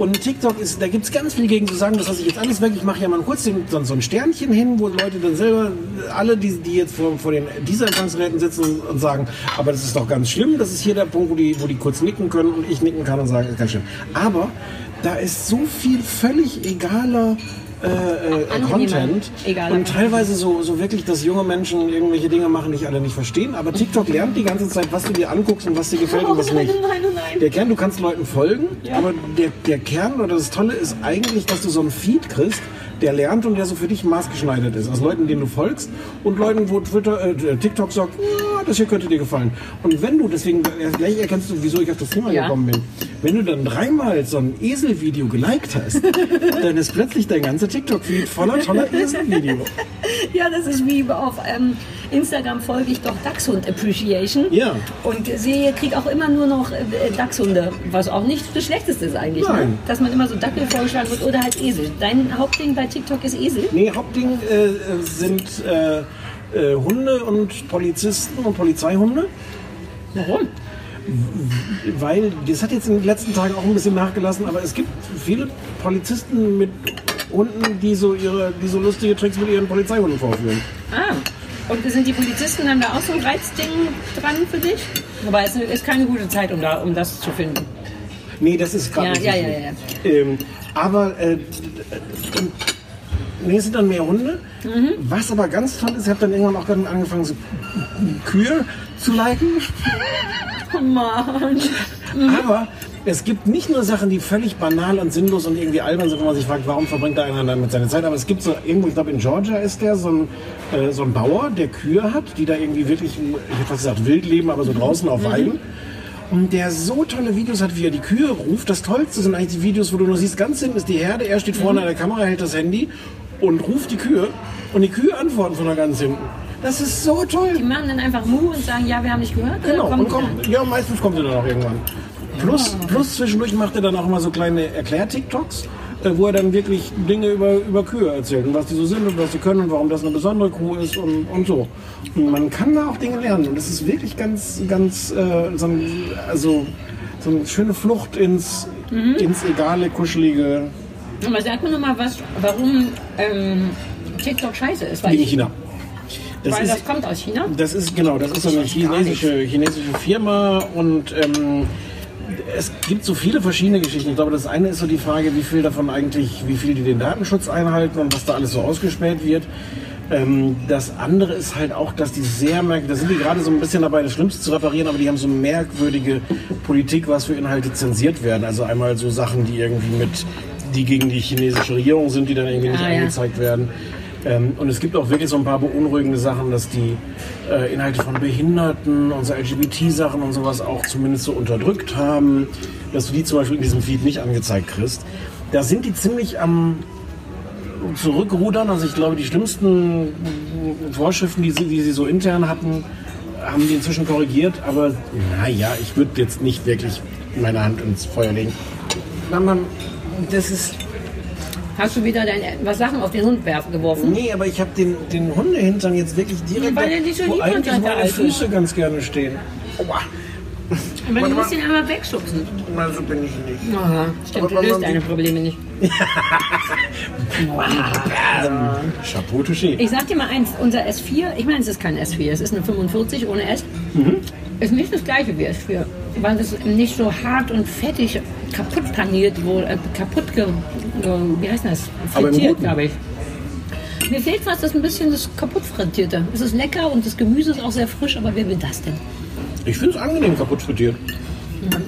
Und TikTok ist, da gibt es ganz viel gegen zu sagen, das lasse ich jetzt alles weg. Ich mache ja mal kurz den, so, ein Sternchen hin, wo Leute dann selber, alle, die, die jetzt vor, vor den dieser Empfangsgeräten sitzen und sagen, aber das ist doch ganz schlimm, das ist hier der Punkt, wo die, wo die kurz nicken können und ich nicken kann und sagen, ist ganz schlimm. Aber da ist so viel völlig egaler äh, äh. Content Egal, und teilweise so, so wirklich, dass junge Menschen irgendwelche Dinge machen, die ich alle nicht verstehen. Aber TikTok lernt die ganze Zeit, was du dir anguckst und was dir gefällt und was Oh nicht. nein, nein, nein. Der Kern, du kannst Leuten folgen, Ja. aber der, der Kern oder das Tolle ist eigentlich, dass du so einen Feed kriegst, der lernt und der so für dich maßgeschneidert ist. Aus Leuten, denen du folgst und Leuten, wo Twitter, äh, TikTok sagt, das hier könnte dir gefallen. Und wenn du, deswegen äh, gleich erkennst du, wieso ich auf das Thema Ja. gekommen bin, wenn du dann dreimal so ein Eselvideo geliked hast, dann ist plötzlich dein ganzer TikTok-Feed voller toller Eselvideo. Ja, das ist wie auf ähm, Instagram folge ich doch Dachshund Appreciation. Ja. Und sehe, kriege auch immer nur noch äh, Dachshunde, was auch nicht das Schlechteste ist eigentlich. Ne? Nein. Dass man immer so Dackel vorgeschlagen wird oder halt Esel. Dein Hauptding bei TikTok ist Esel? Nee, Hauptding äh, äh, sind äh, äh, Hunde und Polizisten und Polizeihunde. Warum? Weil, das hat jetzt in den letzten Tagen auch ein bisschen nachgelassen, aber es gibt viele Polizisten mit Hunden, die so, ihre, die so lustige Tricks mit ihren Polizeihunden vorführen. Ah. Und sind die Polizisten dann da auch so ein Reizding dran für dich? Aber es ist keine gute Zeit, um, da, um das zu finden. Nee, das ist gerade Ja, nicht ja, ja, ja. Ähm, aber äh, nee, es sind dann mehr Hunde. Mhm. Was aber ganz toll ist, ich habe dann irgendwann auch dann angefangen, so Kühe zu liken. Oh Mann. Aber es gibt nicht nur Sachen, die völlig banal und sinnlos und irgendwie albern sind, wo man sich fragt, warum verbringt da einer damit seine Zeit. Aber es gibt so irgendwo, ich glaube in Georgia ist der so ein, äh, so ein Bauer, der Kühe hat, die da irgendwie wirklich, ich hätte fast gesagt, wild leben, aber so draußen auf Weiden. Und der so tolle Videos hat, wie er die Kühe ruft. Das Tollste sind eigentlich die Videos, wo du nur siehst, ganz hinten ist die Herde, er steht vorne an der Kamera, hält das Handy und ruft die Kühe. Und die Kühe antworten von da ganz hinten. Das ist so toll. Die machen dann einfach Mu und sagen, ja, wir haben nicht gehört. Genau, kommen und kommt, ja, meistens kommt er dann auch irgendwann. Plus, plus zwischendurch macht er dann auch immer so kleine Erklär-TikToks, äh, wo er dann wirklich Dinge über, über Kühe erzählt und was die so sind und was sie können und warum das eine besondere Kuh ist und, und so. Und man kann da auch Dinge lernen und es ist wirklich ganz, ganz, äh, so, ein, also, so eine schöne Flucht ins, Mhm. ins egale, kuschelige Aber sag mir noch mal was, warum ähm, TikTok scheiße ist. Weil, in China. Das weil ist- das kommt aus China. Das ist genau, das ist eine chinesische, chinesische Firma und ähm, es gibt so viele verschiedene Geschichten. Ich glaube, das eine ist so die Frage, wie viel davon eigentlich, wie viel die den Datenschutz einhalten und was da alles so ausgespäht wird. Ähm, das andere ist halt auch, dass die sehr merkwürdig, da sind die gerade so ein bisschen dabei, das Schlimmste zu reparieren, aber die haben so merkwürdige Politik, was für Inhalte zensiert werden. Also einmal so Sachen, die irgendwie mit, die gegen die chinesische Regierung sind, die dann irgendwie nicht Ah, ja. angezeigt werden. Ähm, und es gibt auch wirklich so ein paar beunruhigende Sachen, dass die äh, Inhalte von Behinderten und so LGBT-Sachen und sowas auch zumindest so unterdrückt haben, dass du die zum Beispiel in diesem Feed nicht angezeigt kriegst. Da sind die ziemlich am Zurückrudern. Also ich glaube, die schlimmsten Vorschriften, die sie, die sie so intern hatten, haben die inzwischen korrigiert. Aber naja, ich würde jetzt nicht wirklich meine Hand ins Feuer legen. Das ist Hast du wieder deine, was Sachen auf den Hund werfen geworfen? Nee, aber ich habe den, den Hundehintern jetzt wirklich direkt, Weil er nicht so wo lieb und eigentlich meine alt ist. Füße ganz gerne stehen. Aua. Aber du musst ihn einmal wegschubsen. Na, so bin ich nicht. Aha, stimmt, Aber du löst deine Probleme nicht. Chapeau touché. Ich sag dir mal eins, unser S4, ich meine, es ist kein S4, es ist eine 45 ohne S, Mhm. ist nicht das gleiche wie S4, weil es nicht so hart und fettig kaputt paniert wurde, äh, kaputt, ge, ge, wie heißt das, frittiert, glaube ich. Mir fehlt fast das ein bisschen das kaputt frittierte. Es ist lecker und das Gemüse ist auch sehr frisch, aber wer will das denn? Ich finde es angenehm kaputt frittiert.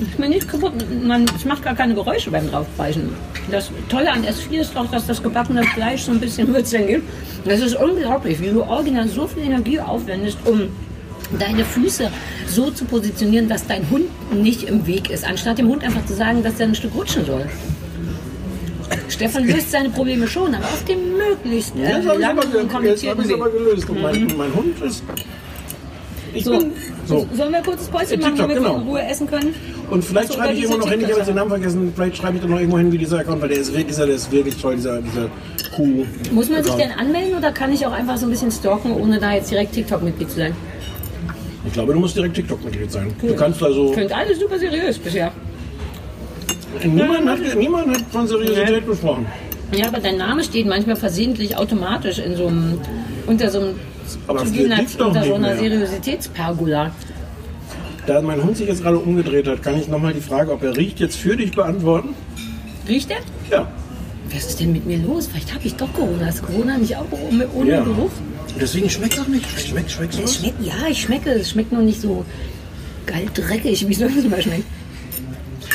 Ich bin nicht kaputt, man, es macht gar keine Geräusche beim draufbeißen. Das Tolle an S4 ist auch, dass das gebackene Fleisch so ein bisschen Würzeln gibt. Das ist unglaublich, wie du original so viel Energie aufwendest, um deine Füße so zu positionieren, dass dein Hund nicht im Weg ist, anstatt dem Hund einfach zu sagen, dass er ein Stück rutschen soll. Stefan löst seine Probleme schon, aber auf dem möglichst äh, Jetzt habe ich langen aber, und komplizierten Weg. gelöst. Und mein, mein Hund ist. Ich So. bin. So. Sollen wir ein kurzes Päuschen Äh, machen, damit wir genau. in Ruhe essen können? Und vielleicht Achso, schreibe ich immer noch hin, ich habe jetzt den. Namen vergessen, vielleicht schreibe ich dann noch irgendwo hin, wie dieser Account, weil der ist wirklich, dieser, der ist wirklich toll, dieser, dieser Kuh. Muss man sich Account. denn anmelden oder kann ich auch einfach so ein bisschen stalken, ohne da jetzt direkt TikTok-Mitglied zu sein? Ich glaube, du musst direkt TikTok-Mitglied sein. Du kannst also. Klingt alles super seriös bisher. Niemand hat, niemand hat von Seriosität gesprochen. Ja, aber dein Name steht manchmal versehentlich automatisch in so einem, unter so einem, Aber das Gina- gibt's doch unter so nicht einer mehr. Seriositätspergola. Da mein Hund sich jetzt gerade umgedreht hat, kann ich nochmal die Frage, ob er riecht, jetzt für dich beantworten? Riecht der? Ja. Was ist denn mit mir los? Vielleicht habe ich doch Corona. Ist Corona nicht auch ohne, ohne Ja. Geruch? Deswegen schmeckt auch nicht. Schmeckt, schmeckt Es schmeckt, ja, ich schmecke. Es schmeckt nur nicht so geil dreckig, wie es sonst immer schmeckt.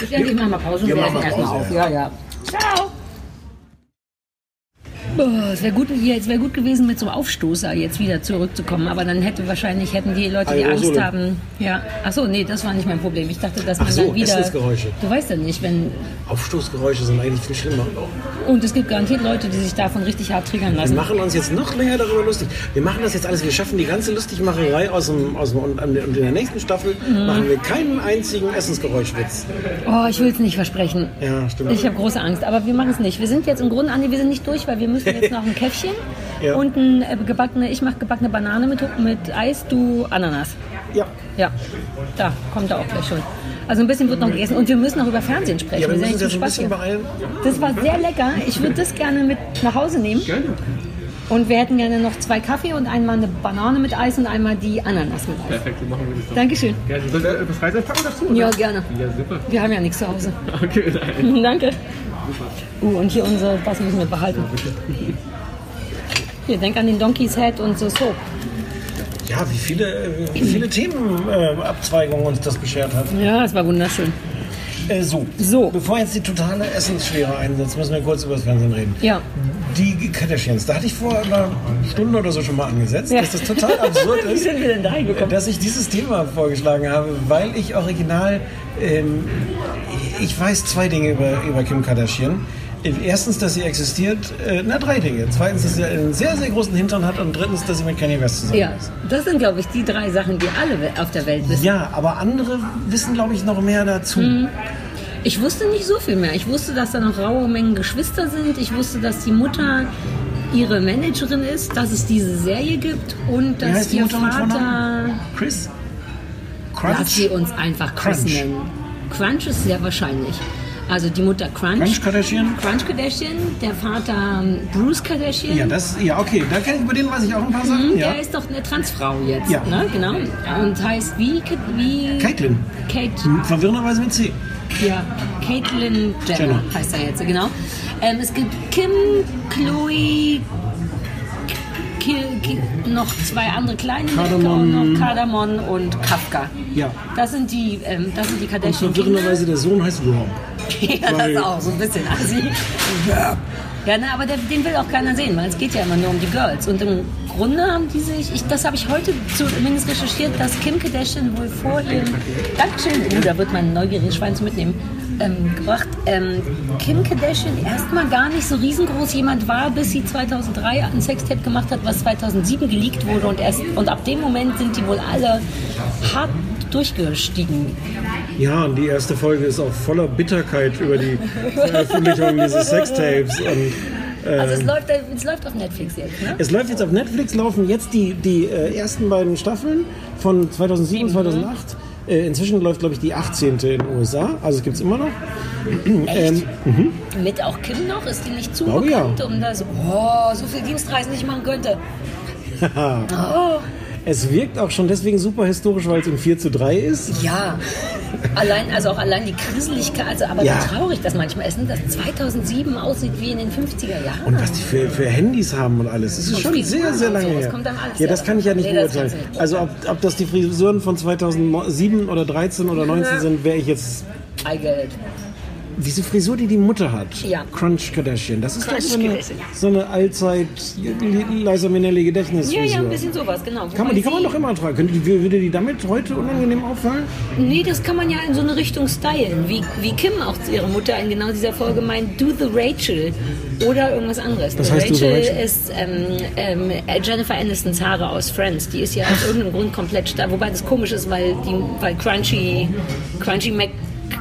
Ich denke, ich mache mal Pause und Wir wir machen essen mal erstmal auf. Ja, ja. Ciao. Oh, es wäre gut, es wär gut gewesen, mit so einem Aufstoßer jetzt wieder zurückzukommen. Aber dann hätte wahrscheinlich hätten die Leute, die Angst haben. Ja. Ach so, nee, das war nicht mein Problem. Ich dachte, dass Ach man so, dann wieder. Essensgeräusche. Du weißt ja nicht, wenn. Aufstoßgeräusche sind eigentlich viel schlimmer. Und es gibt garantiert Leute, die sich davon richtig hart triggern Wir lassen. machen uns jetzt noch länger darüber lustig. Wir machen das jetzt alles. Wir schaffen die ganze Lustigmacherei aus dem, aus dem und, und in der nächsten Staffel Mhm. machen wir keinen einzigen Essensgeräuschwitz. Oh, ich will es nicht versprechen. Ja, stimmt. Ich habe große Angst, aber wir machen es nicht. Wir sind jetzt im Grunde, Andi, wir sind nicht durch, weil wir müssen jetzt noch ein Käffchen Ja. und ein äh, gebackene, ich mache gebackene Banane mit, mit Eis, du Ananas. Ja. Ja, da kommt er auch gleich schon. Also ein bisschen wird noch gegessen und wir müssen noch über Fernsehen sprechen. Ja, wir müssen ja uns ein bisschen beeilen. Das war sehr lecker. Ich würde das gerne mit nach Hause nehmen. Gerne. Und wir hätten gerne noch zwei Kaffee und einmal eine Banane mit Eis und einmal die Ananas mit Eis. Perfekt, so machen wir das doch. Dankeschön. Gerne. Soll ich etwas Reis packen dazu? oder? Ja, gerne. Ja, super. Wir haben ja nichts zu Hause. Okay, nein. Danke. Uh, und hier unsere, was müssen wir behalten? Hier, denk an den Donkey's Head und so Soap. Ja, wie viele, äh, wie viele Themenabzweigungen uns das beschert hat. Ja, es war wunderschön. Äh, so. So. Bevor jetzt die totale Essensschwere einsetzt, müssen wir kurz über das Fernsehen reden. Ja. Die Kardashians, da hatte ich vor einer Stunde oder so schon mal angesetzt, Ja. dass das total absurd Wie ist, sind wir denn da hingekommen? dass ich dieses Thema vorgeschlagen habe, weil ich original, ähm, ich weiß zwei Dinge über, über Kim Kardashian. Erstens, dass sie existiert, äh, na drei Dinge. Zweitens, dass sie einen sehr, sehr großen Hintern hat und drittens, dass sie mit Kanye West zusammen Ja, ist. das sind, glaube ich, die drei Sachen, die alle auf der Welt wissen. Ja, aber andere wissen, glaube ich, noch mehr dazu. Mhm. Ich wusste nicht so viel mehr. Ich wusste, dass da noch raue Mengen Geschwister sind. Ich wusste, dass die Mutter ihre Managerin ist, dass es diese Serie gibt und Wie dass heißt die ihr Mutter Vater... Chris? Lass sie uns einfach Chris Crunch. nennen. Crunch ist sehr wahrscheinlich. Also die Mutter Crunch. Crunch Kardashian? Crunch Kardashian, der Vater ähm, Bruce Kardashian. Ja, das, ja, okay, da kenn ich, über den weiß ich auch ein paar Sachen. Mhm, ja. Der ist doch eine Transfrau jetzt, Ja. ne? Genau. Und heißt wie? Wie Caitlyn. Kate. Verwirrenderweise mit C. Ja, Caitlyn Jenner Jenner. heißt er jetzt, genau. Ähm, es gibt Kim, Chloe, noch zwei andere kleine Kardamom. Noch Kardamon und Kafka. Ja. Das sind die, ähm, das sind die Und Kardashian verwirrenderweise der Sohn heißt Rob. Ja, das ist auch so ein bisschen assi. Ja, ja na, aber der, den will auch keiner sehen, weil es geht ja immer nur um die Girls. Und im Grunde haben die sich, ich, das habe ich heute zumindest recherchiert, dass Kim Kardashian wohl vor ihrem, Dankeschön, oh, da wird mein neugieriges Schwein zu mitnehmen, ähm, gebracht. Ähm, Kim Kardashian erstmal gar nicht so riesengroß jemand war, bis sie 2003 ein Sextape gemacht hat, was 2007 geleakt wurde. Und, erst, und ab dem Moment sind die wohl alle hart durchgestiegen. Ja, und die erste Folge ist auch voller Bitterkeit über die Veröffentlichung dieses Sextapes. Und, Also es läuft, es läuft auf Netflix jetzt, ne? es läuft jetzt auf Netflix, laufen jetzt die, die äh, ersten beiden Staffeln von 2007 und 2008. Äh, inzwischen läuft, glaube ich, die 18. in den USA. Also es gibt es immer noch. ähm, mhm. Mit auch Kim noch? Ist die nicht zu ja. bekannt, um da so, oh, so viel Dienstreisen nicht machen könnte? Oh, Es wirkt auch schon deswegen super historisch, weil es im 4 zu 3 ist. ja. Allein, also auch allein die Kriseligkeit, also aber Ja. wie traurig das manchmal ist, ne? dass 2007 aussieht wie in den 50er Jahren. Und was die für, für Handys haben und alles. Das ist Und schon Frisuren sehr, sehr lange so, das her. alles Ja, das kann ich ja nicht Nee, das beurteilen. nicht Also ob, ob das die Frisuren von 2007 oder 13 oder 19 Ja. sind, wäre ich jetzt... It. Diese Frisur, die die Mutter hat, Ja. Crunch Kardashian, das ist Crunch doch so eine, so eine Allzeit Liza Minnelli Gedächtnisfrisur. Ja, ja, ein bisschen sowas, genau. Kann man, die kann man doch immer tragen. Könnte würde die damit heute unangenehm auffallen? Nee, das kann man ja in so eine Richtung stylen. Wie, wie Kim auch zu ihrer Mutter in genau dieser Folge meint, do the Rachel. Oder irgendwas anderes. The heißt Rachel, Rachel? ist ähm, ähm, Jennifer Anistons Haare aus Friends. Die ist ja aus irgendeinem Grund komplett stark. Wobei das komisch ist, weil, die, weil Crunchy, Crunchy Mac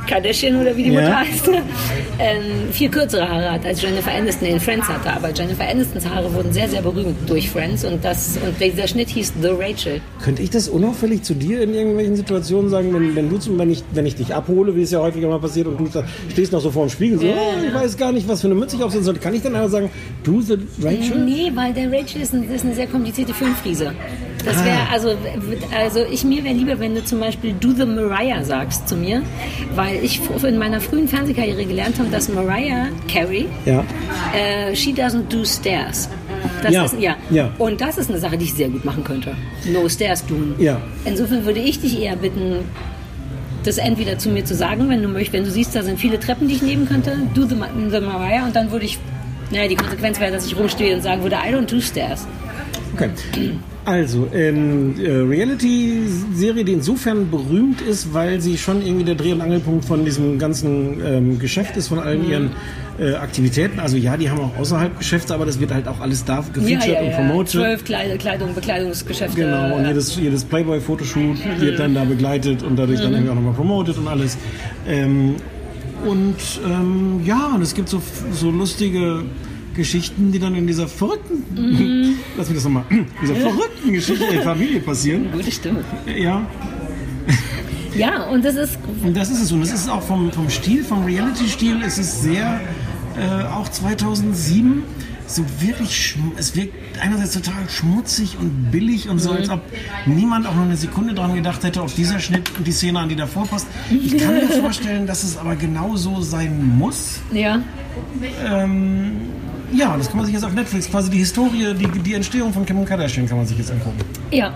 Kardashian oder wie die Ja. Mutter heißt, ähm, viel kürzere Haare hat, als Jennifer Aniston in Friends hatte. Aber Jennifer Anistons Haare wurden sehr, sehr berühmt durch Friends und, das, und dieser Schnitt hieß The Rachel. Könnte ich das unauffällig zu dir in irgendwelchen Situationen sagen, wenn, wenn du zum, wenn ich, wenn ich dich abhole, wie es ja häufiger mal passiert, und du stehst noch so vor dem Spiegel, so, oh, ich weiß gar nicht, was für eine Mütze ich aufsetzen soll. Kann ich dann einfach sagen, du the Rachel? Nee, weil der Rachel ist, ein, ist eine sehr komplizierte Filmfriese. Das wäre, also, also ich mir wäre lieber, wenn du zum Beispiel Do the Mariah sagst zu mir, weil ich in meiner frühen Fernsehkarriere gelernt habe, dass Mariah Carey, Ja. äh, she doesn't do stairs. Das Ja, Ist, ja. ja. Und das ist eine Sache, die ich sehr gut machen könnte. No stairs tun. Ja. Insofern würde ich dich eher bitten, das entweder zu mir zu sagen, wenn du möchtest, wenn du siehst, da sind viele Treppen, die ich nehmen könnte, do the, the Mariah und dann würde ich, naja, die Konsequenz wäre, dass ich rumstehe und sagen würde, I don't do stairs. Okay. Also, ähm, äh, Reality-Serie, die insofern berühmt ist, weil sie schon irgendwie der Dreh- und Angelpunkt von diesem ganzen ähm, Geschäft ist, von allen Mhm. ihren äh, Aktivitäten. Also ja, die haben auch außerhalb Geschäfte, aber das wird halt auch alles da gefeatured und promoted. Zwölf Kleid Kleidung, Bekleidungsgeschäfte. Genau, und jedes, jedes Playboy-Fotoshoot wird dann da begleitet und dadurch dann Mhm. irgendwie auch nochmal promotet und alles. Ähm, und ähm, ja, und es gibt so, so lustige Geschichten, die dann in dieser verrückten, Mhm. lass mich das nochmal, dieser verrückten Geschichte der Familie passieren. Gute Stimme. Ja, Ja, und das ist und das ist es. Und es ist auch vom, vom Stil, vom Reality-Stil, es ist sehr, äh, auch 2007, so wirklich, es wirkt einerseits total schmutzig und billig und so, Mhm. als ob niemand auch nur eine Sekunde dran gedacht hätte, ob dieser Schnitt und die Szene, an die davor passt. Ich kann mir vorstellen, dass es aber genau so sein muss. Ja. Ähm, ja, das kann man sich jetzt auf Netflix, quasi die Historie, die, die Entstehung von Kim Kardashian kann man sich jetzt angucken. Ja.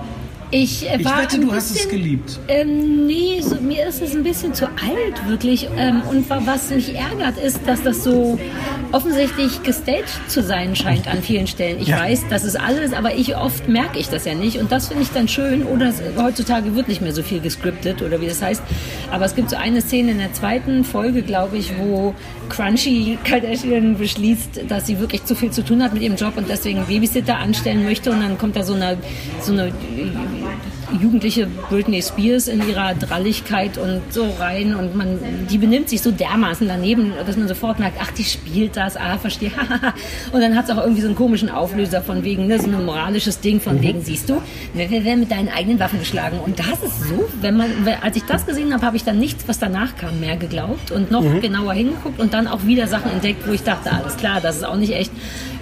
Ich, äh, Ich war wette, du hast es bisschen- geliebt. Ähm, nee, so, mir ist es ein bisschen zu alt, wirklich. Ähm, und wa- was mich ärgert, ist, dass das so offensichtlich gestaged zu sein scheint an vielen Stellen. Ich Ja. weiß, das ist alles, aber ich oft merke ich das ja nicht. Und das finde ich dann schön. Oder heutzutage wird nicht mehr so viel gescriptet oder wie das heißt. Aber es gibt so eine Szene in der zweiten Folge, glaube ich, wo Crunchy Kardashian beschließt, dass sie wirklich zu viel zu tun hat mit ihrem Job und deswegen Babysitter anstellen möchte. Und dann kommt da so eine, so eine jugendliche Britney Spears in ihrer Dralligkeit und so rein und man, die benimmt sich so dermaßen daneben, dass man sofort merkt, ach, die spielt das, ah, verstehe. und dann hat es auch irgendwie so einen komischen Auflöser von wegen, ne, so ein moralisches Ding von Mhm. wegen, siehst du, wir wir werden mit deinen eigenen Waffen geschlagen. Und das ist so, wenn man, als ich das gesehen habe, habe ich dann nichts, was danach kam, mehr geglaubt und noch Mhm. genauer hingeguckt und dann auch wieder Sachen entdeckt, wo ich dachte, alles klar, das ist auch nicht echt.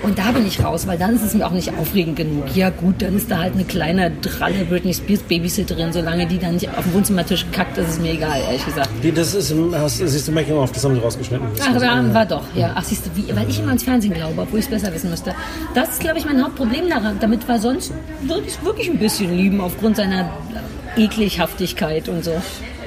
Und da bin ich raus, weil dann ist es mir auch nicht aufregend genug. Ja gut, dann ist da halt eine kleine dralle Britney Spears Babysitterin, solange die dann nicht auf dem Wohnzimmertisch kackt, ist es mir egal, ehrlich gesagt. Die, das ist, im- hast, das ist im Making of, das haben sie rausgeschnitten. Ach, ist- war, war doch, ja. Ach, siehst du, wie, weil ich immer ans Fernsehen glaube, obwohl ich es besser wissen müsste. Das ist, glaube ich, mein Hauptproblem daran, damit, weil sonst würde ich es wirklich ein bisschen lieben, aufgrund seiner Eklighaftigkeit und so.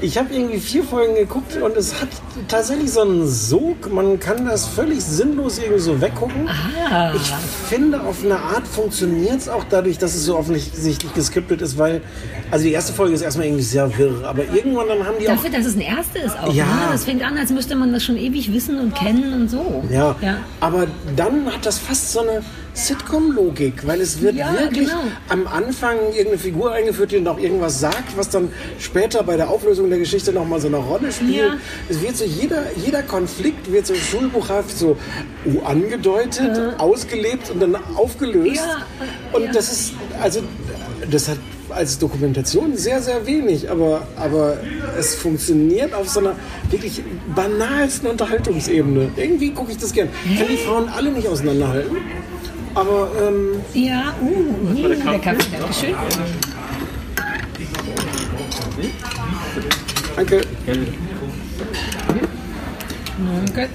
Ich habe irgendwie vier Folgen geguckt und es hat tatsächlich so einen Sog. Man kann das völlig sinnlos irgendwie so weggucken. Ah. Ich finde, auf eine Art funktioniert es auch dadurch, dass es so offensichtlich geskriptet ist, weil, also die erste Folge ist erstmal irgendwie sehr wirr, aber irgendwann dann haben die auch. Dafür, dass es ein erste ist auch. Ja. Ne? Das fängt an, als müsste man das schon ewig wissen und kennen und so. Ja, Ja. aber dann hat das fast so eine Sitcom-Logik, weil es wird Ja, wirklich genau. am Anfang irgendeine Figur eingeführt, die noch irgendwas sagt, was dann später bei der Auflösung der Geschichte nochmal so eine Rolle spielt. Ja. Es wird so jeder, jeder Konflikt wird so schulbuchhaft so angedeutet, ausgelebt und dann aufgelöst. Ja, Und das ist, also, das hat als Dokumentation sehr, sehr wenig, aber, aber es funktioniert auf so einer wirklich banalsten Unterhaltungsebene. Irgendwie gucke ich das gern. Kann die Frauen alle nicht auseinanderhalten, aber ähm, Ja, uh, war der der Kaffee? Kaffee, Dankeschön. danke. Danke.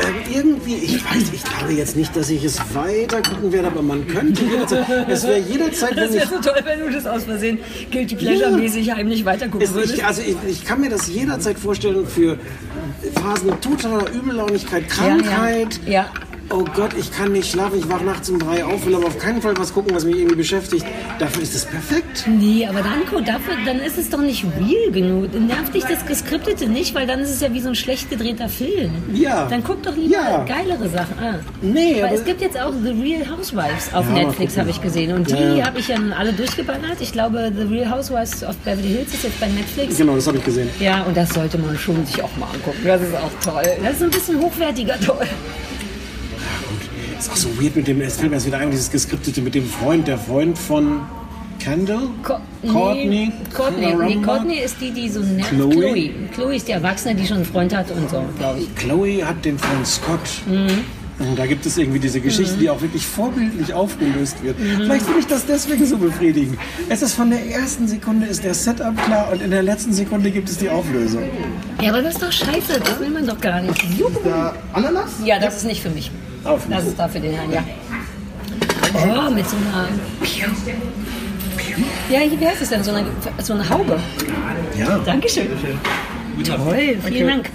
Ähm, irgendwie, ich weiß, ich glaube jetzt nicht, dass ich es weiter gucken werde, aber man könnte jederzeit, es wäre jederzeit, Das wenn ich wäre so toll, wenn du das aus Versehen Guilty Pleasure-mäßig heimlich weitergucken Es, würdest. ich, also ich, ich kann mir das jederzeit vorstellen für Phasen totaler Übellaunigkeit, Krankheit. Ja, ja. Oh Gott, ich kann nicht schlafen, ich wach nachts um drei auf, will aber auf keinen Fall was gucken, was mich irgendwie beschäftigt. Dafür ist es perfekt. Nee, aber dann, guck, dafür, dann ist es doch nicht real genug. Nervt dich das Geskriptete nicht, weil dann ist es ja wie so ein schlecht gedrehter Film. Ja. Dann guck doch lieber Ja. geilere Sachen. Ah. Nee, Weil aber- es gibt jetzt auch The Real Housewives auf Ja, Netflix, habe ich gesehen. Und die Ja, ja. habe ich ja nun alle durchgeballert. Ich glaube, The Real Housewives of Beverly Hills ist jetzt bei Netflix. Genau, das habe ich gesehen. Ja, und das sollte man schon sich auch mal angucken. Das ist auch toll. Das ist ein bisschen hochwertiger toll. Ist auch so weird mit dem, es fällt mir jetzt wieder ein, dieses Geskriptete mit dem Freund, der Freund von Kendall? Co Courtney? Courtney. Nee? Courtney ist die, die so nervt. Chloe? Chloe. Chloe ist die Erwachsene, die schon einen Freund hat und so, glaube ich. Chloe hat den Freund Scott. Mhm. Und da gibt es irgendwie diese Geschichte, Mhm. die auch wirklich vorbildlich aufgelöst wird. Vielleicht finde ich das deswegen so befriedigend. Es ist von der ersten Sekunde ist der Setup klar und in der letzten Sekunde gibt es die Auflösung. Ja, aber das ist doch scheiße, das will man doch gar nicht. Juhu. Ananas? Ja, das ist nicht für mich. Das ist da für den Herrn, ja. Oh, mit so einer... Ja, wie heißt es denn? So eine, so eine Haube. Ja. Dankeschön. Toll, vielen Dank.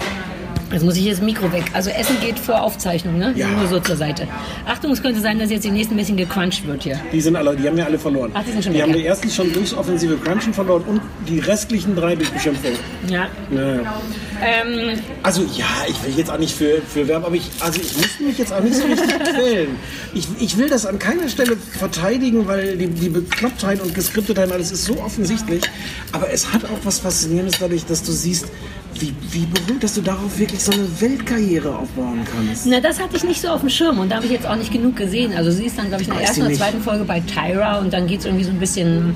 Jetzt muss ich jetzt das Mikro weg. Also Essen geht vor Aufzeichnung, ne? Ja. Nur so zur Seite. Achtung, es könnte sein, dass jetzt die nächsten ein bisschen gecrunched wird hier. Die sind alle, die haben wir alle verloren. Ach, die sind schon die weg, haben ja. wir erstens schon durchs offensive Crunchen verloren und die restlichen drei durch Beschimpfung. Ja. Ja. Ähm, Also ja, ich will jetzt auch nicht für, für Werben, aber ich, also ich muss mich jetzt auch nicht so richtig quälen. Ich, ich will das an keiner Stelle verteidigen, weil die, die Beklopptheit und Geskriptetheit alles ist so offensichtlich. Aber es hat auch was Faszinierendes dadurch, dass du siehst, wie, wie berühmt, dass du darauf wirklich so eine Weltkarriere aufbauen kannst. na, das hatte ich nicht so auf dem Schirm und da habe ich jetzt auch nicht genug gesehen. Also sie ist dann, glaube ich, in der ersten oder zweiten Folge bei Tyra und dann geht es irgendwie so ein bisschen...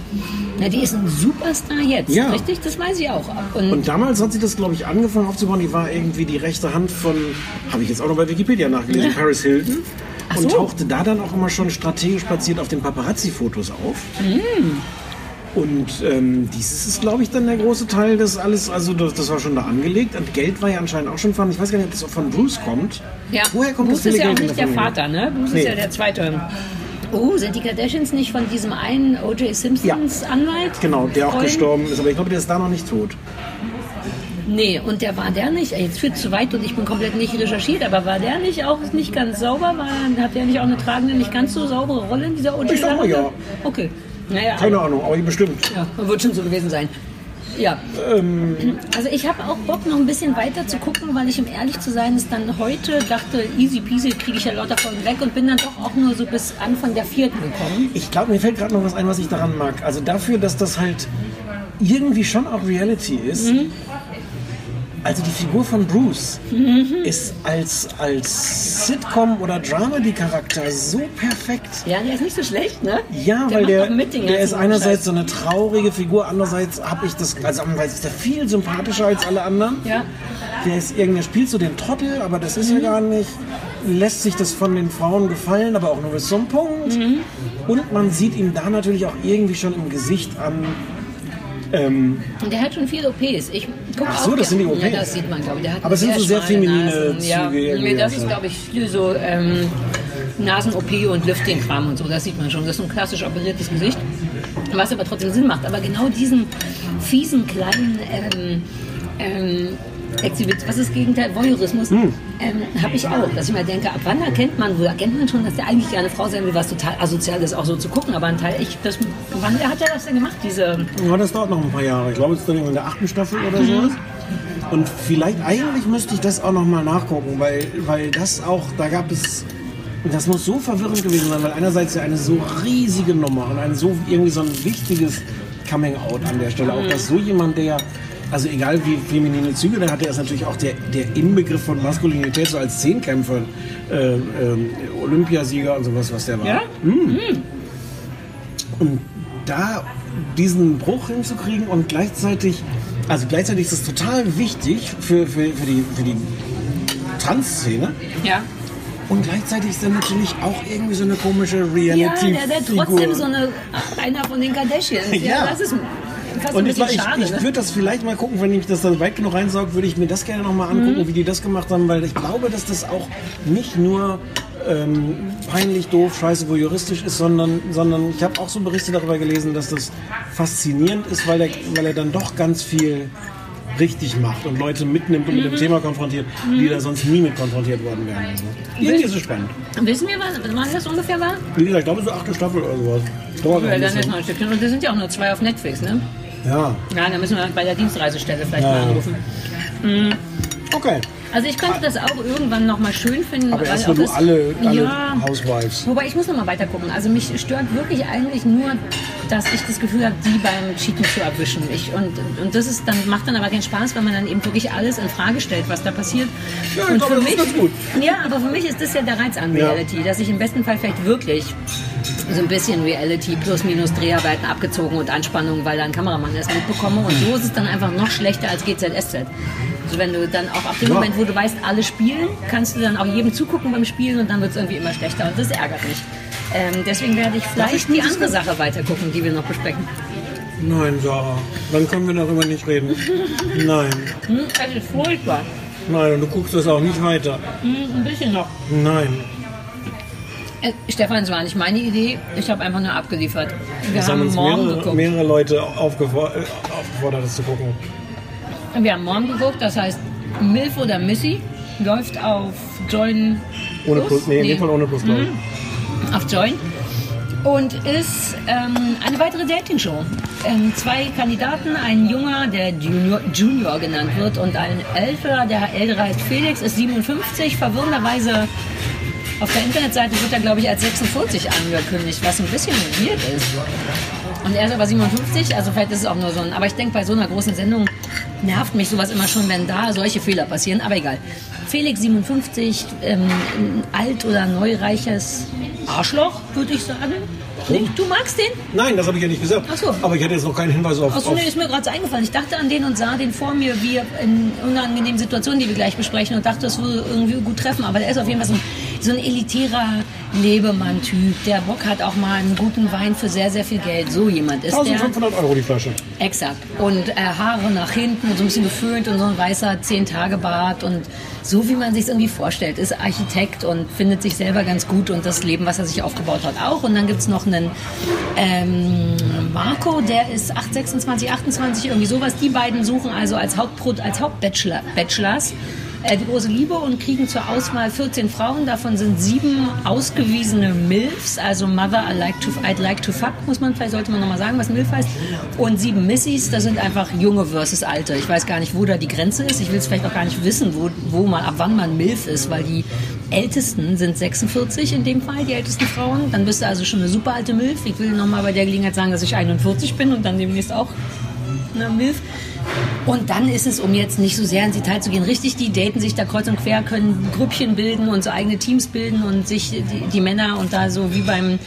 Na, die ist ein Superstar jetzt, Ja. richtig? Das weiß ich auch. Und, Und damals hat sie das, glaube ich, angefangen aufzubauen. Die war irgendwie die rechte Hand von, habe ich jetzt auch noch bei Wikipedia nachgelesen, Ja. Paris Hilton. Und so. tauchte da dann auch immer schon strategisch platziert auf den Paparazzi-Fotos auf. Mm. Und ähm, dieses ist, glaube ich, dann der große Teil des alles, also das, das war schon da angelegt. Und Geld war ja anscheinend auch schon von, ich weiß gar nicht, ob das auch von Bruce kommt. Ja, Woher kommt Bruce das ist ja auch nicht der? Vater, ne? Bruce Nee. ist ja der Zweite. Oh, sind die Kardashians nicht von diesem einen O.J. Simpsons Anwalt? Genau, der auch Freund? gestorben ist, aber ich glaube, der ist da noch nicht tot. Nee, und der war der nicht, jetzt führt zu weit und ich bin komplett nicht recherchiert, aber war der nicht auch nicht ganz sauber? War, hat der nicht auch eine tragende, nicht ganz so saubere Rolle in dieser O.J. Ich mal ja. Okay. Naja, Keine Ahnung, aber bestimmt. Ja, wird schon so gewesen sein. Ja. Ähm, Also ich habe auch Bock, noch ein bisschen weiter zu gucken, weil ich, um ehrlich zu sein, es dann heute dachte, easy peasy, kriege ich ja lauter Folgen weg und bin dann doch auch nur so bis Anfang der vierten gekommen. Ich glaube, mir fällt gerade noch was ein, was ich daran mag. Also dafür, dass das halt irgendwie schon auch Reality ist. Mhm. Also die Figur von Bruce Mhm. ist als, als Sitcom- oder Dramedy-Charakter so perfekt. Ja, der ist nicht so schlecht, ne? Ja, Der weil der, mit der ist einerseits Scheiß. so eine traurige Figur, andererseits habe ich das, also andererseits ist er viel sympathischer als alle anderen. Ja. Der ist irgendwie, spielt so den Trottel, aber das ist er gar nicht. Lässt sich das von den Frauen gefallen, aber auch nur bis zum Punkt. Mhm. Und man sieht ihm da natürlich auch irgendwie schon im Gesicht an. Ähm, Und der hat schon viele OPs. Ich guck Ach so, das sind die OPs. Ja, das sieht man, glaube ich. Aber es sind so sehr feminine Nasen. Ja, Züge irgendwie, nee, das also. ist, glaube ich, viel so ähm, Nasen-OP und Lifting-Kram und so. Das sieht man schon. Das ist ein klassisch operiertes Gesicht. Was aber trotzdem Sinn macht. Aber genau diesen fiesen, kleinen ähm, ähm, Exhibit, was ist das Gegenteil? Voyeurismus, Hm. ähm, habe ich auch. Dass ich mir denke, ab wann erkennt man, wo erkennt man schon, dass der eigentlich gerne Frau sein will, was total asozial ist, auch so zu gucken. Aber ein Teil, ich, das, wann hat er das denn gemacht, diese... ja, das dauert noch ein paar Jahre. Ich glaube, es ist dann in der achten Staffel oder Mhm. sowas. Und vielleicht, eigentlich müsste ich das auch noch mal nachgucken, weil, weil das auch, da gab es, das muss so verwirrend gewesen sein, weil einerseits ja eine so riesige Nummer und ein so, irgendwie so ein wichtiges Coming-out an der Stelle, auch dass so jemand, der, also egal wie feminine Züge der hat, der ist natürlich auch der, der Inbegriff von Maskulinität, so als Zehnkämpfer, äh, ähm, Olympiasieger und sowas, was der war. Ja? Mhm. Und da diesen Bruch hinzukriegen und gleichzeitig, also gleichzeitig ist es total wichtig für, für, für die, für die Tanzszene. Ja. Und gleichzeitig ist er natürlich auch irgendwie so eine komische Ja, Reality-Figur. der, der trotzdem so eine, einer von den Kardashians. Ja, Ja. das ist und ich, ich, ich ne? würde das vielleicht mal gucken, wenn ich das dann weit genug reinsauge, würde ich mir das gerne nochmal angucken, Mhm. wie die das gemacht haben, weil ich glaube, dass das auch nicht nur ähm, peinlich, doof, scheiße, voyeuristisch ist, sondern, sondern ich habe auch so Berichte darüber gelesen, dass das faszinierend ist, weil er, weil er dann doch ganz viel richtig macht und Leute mitnimmt und mit dem Mhm. Thema konfrontiert, die da sonst nie mit konfrontiert worden wären. Also. Irgendwie ist es spannend. Wissen wir, wann, wann das ungefähr war? Wie gesagt, ich glaube, so achte Staffel oder sowas. Dauert Ja, dann ist noch ein Stückchen. Und das sind ja auch nur zwei auf Netflix, ne? Ja, Ja, da müssen wir bei der Dienstreisestelle vielleicht Ja, mal ja. anrufen. Mhm. okay. Also ich könnte das auch irgendwann noch mal schön finden. Aber weil erst auch wenn du das- alle, alle ja, Housewives. Wobei ich muss noch mal weiter gucken. Also mich stört wirklich eigentlich nur, dass ich das Gefühl habe, die beim Cheaten zu erwischen. Ich, und, und das ist dann macht dann aber keinen Spaß, weil man dann eben wirklich alles in Frage stellt, was da passiert. Ja, und glaube, für das ist mich, ja, aber für mich ist das ja der Reiz an Ja. Reality, dass ich im besten Fall vielleicht wirklich so ein bisschen Reality plus minus Dreharbeiten abgezogen und Anspannung, weil da ein Kameramann ist, mitbekomme. Und so ist es dann einfach noch schlechter als GZSZ. Also wenn du dann auch ab dem Ja. Moment, wo du weißt, alle spielen, kannst du dann auch jedem zugucken beim Spielen und dann wird es irgendwie immer schlechter und das ärgert mich. Ähm, deswegen werde ich vielleicht die andere Sache weiter gucken, die wir noch besprechen. Nein, Sarah. Dann können wir darüber nicht reden. Nein. Hm, das ist furchtbar. Nein, und du guckst das auch nicht weiter. Hm, ein bisschen noch. Nein. Äh, Stefan, es war nicht meine Idee. Ich habe einfach nur abgeliefert. Wir Es haben haben uns morgen mehrere, geguckt. mehrere Leute äh, aufgefordert, das zu gucken. Wir haben morgen geguckt, das heißt Milf oder Missy läuft auf Join. Ohne Plus, nee, in dem Fall ohne Plus, glaube ich. Mhm. Auf Join. Und ist ähm, eine weitere Dating-Show. Ähm, zwei Kandidaten, ein Junger, der Junior, Junior genannt wird, und ein älterer, der ältere heißt Felix, ist 57. Verwirrenderweise auf der Internetseite wird er, glaube ich, als 46 angekündigt, was ein bisschen weird ist. Und er ist aber 57, also vielleicht ist es auch nur so ein. Aber ich denke, bei so einer großen Sendung nervt mich sowas immer schon, wenn da solche Fehler passieren. Aber egal. Felix 57, ähm, alt oder neureiches Arschloch, würde ich sagen. Nicht? Du magst den? Nein, das habe ich ja nicht gesagt. Ach so. Aber ich hatte jetzt noch keinen Hinweis auf. Achso, auf nee, ist mir gerade so eingefallen. Ich dachte an den und sah den vor mir, wie in unangenehmen Situationen, die wir gleich besprechen, und dachte, das würde irgendwie gut treffen. Aber der ist auf jeden Fall so ein, so ein elitärer Lebemann-Typ, der Bock hat auch mal einen guten Wein für sehr, sehr viel Geld. So jemand ist der. 1500 Euro die Flasche. Exakt. Und äh, Haare nach hinten und so ein bisschen geföhnt und so ein weißer Zehn-Tage-Bart und so, wie man sich irgendwie vorstellt. Ist Architekt und findet sich selber ganz gut und das Leben, was er sich aufgebaut hat, auch. Und dann gibt's noch einen ähm, Marco, der ist 8, 26, 28, irgendwie sowas. Die beiden suchen also als, Hauptpro als Hauptbachelor Bachelors äh, die große Liebe und kriegen zur Auswahl 14 Frauen. Davon sind sieben ausgewiesene MILFs, also Mother I like to, I'd like to fuck, muss man vielleicht, sollte man nochmal sagen, was MILF heißt. Und sieben Missys, das sind einfach junge versus alte. Ich weiß gar nicht, wo da die Grenze ist. Ich will es vielleicht auch gar nicht wissen, wo, wo man, ab wann man MILF ist, weil die Ältesten sind 46 in dem Fall, die ältesten Frauen. Dann bist du also schon eine super alte MILF. Ich will nochmal bei der Gelegenheit sagen, dass ich 41 bin und dann demnächst auch eine MILF. Und dann ist es, um jetzt nicht so sehr ins Detail zu gehen, richtig, die daten sich da kreuz und quer, können Grüppchen bilden und so eigene Teams bilden und sich die, die Männer und da so wie beim,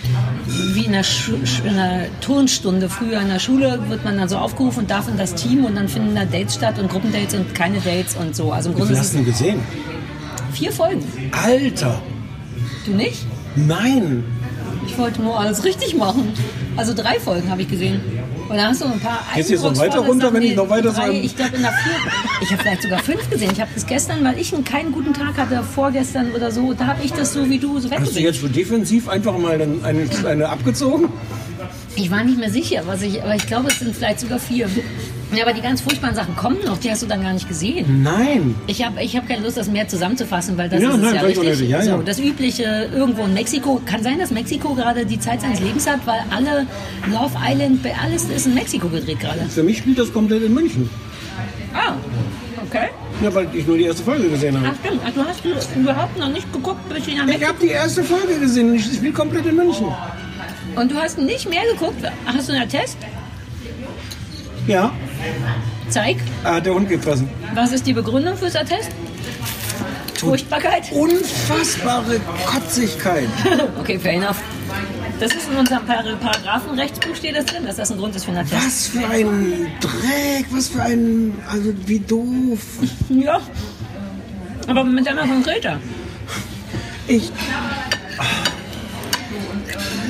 wie in einer, Schu in einer Turnstunde früher in der Schule wird man dann so aufgerufen und darf in das Team und dann finden da Dates statt und Gruppendates und keine Dates und so. Also im Wie Grunde viel ist hast du denn gesehen? es vier Folgen. Alter! Du nicht? Nein! Ich wollte nur alles richtig machen. Also drei Folgen habe ich gesehen. Und da hast du ein paar Gehst du jetzt noch eindrucksvolle weiter runter, wenn ich noch weiter drei, so- Ich glaube in der vier. Ich habe vielleicht sogar fünf gesehen. Ich habe das gestern, weil ich einen keinen guten Tag hatte, vorgestern oder so, da habe ich das so wie du so Hast du jetzt für defensiv einfach mal eine, eine, eine abgezogen? Ich war nicht mehr sicher, was ich, aber ich glaube, es sind vielleicht sogar vier. Ja, aber die ganz furchtbaren Sachen kommen noch, die hast du dann gar nicht gesehen. Nein! Ich habe ich hab keine Lust, das mehr zusammenzufassen, weil das Ja, ist es nein, ja richtig. ja, so, ja. Das übliche irgendwo in Mexiko. Kann sein, dass Mexiko gerade die Zeit seines Lebens hat, weil alle Love Island, alles ist in Mexiko gedreht gerade. Für mich spielt das komplett in München. Ah, okay. Ja, weil ich nur die erste Folge gesehen Ach habe. stimmt, Ach, du hast überhaupt noch nicht geguckt, bis ich nach Ich Mexiko... habe die erste Folge gesehen. Ich spiele komplett in München. Und du hast nicht mehr geguckt? Hast du einen Attest? Ja, Zeig. hat der Hund gefressen. Was ist die Begründung fürs Attest? Furchtbarkeit? Unfassbare Kotzigkeit. okay, fair enough. Das ist in unserem Par Paragraphenrechtsbuch steht das drin, dass das ein Grund ist für einen Attest. Was für ein Dreck, was für ein. Also, wie doof. Ja. Aber mit einmal konkreter. Ich.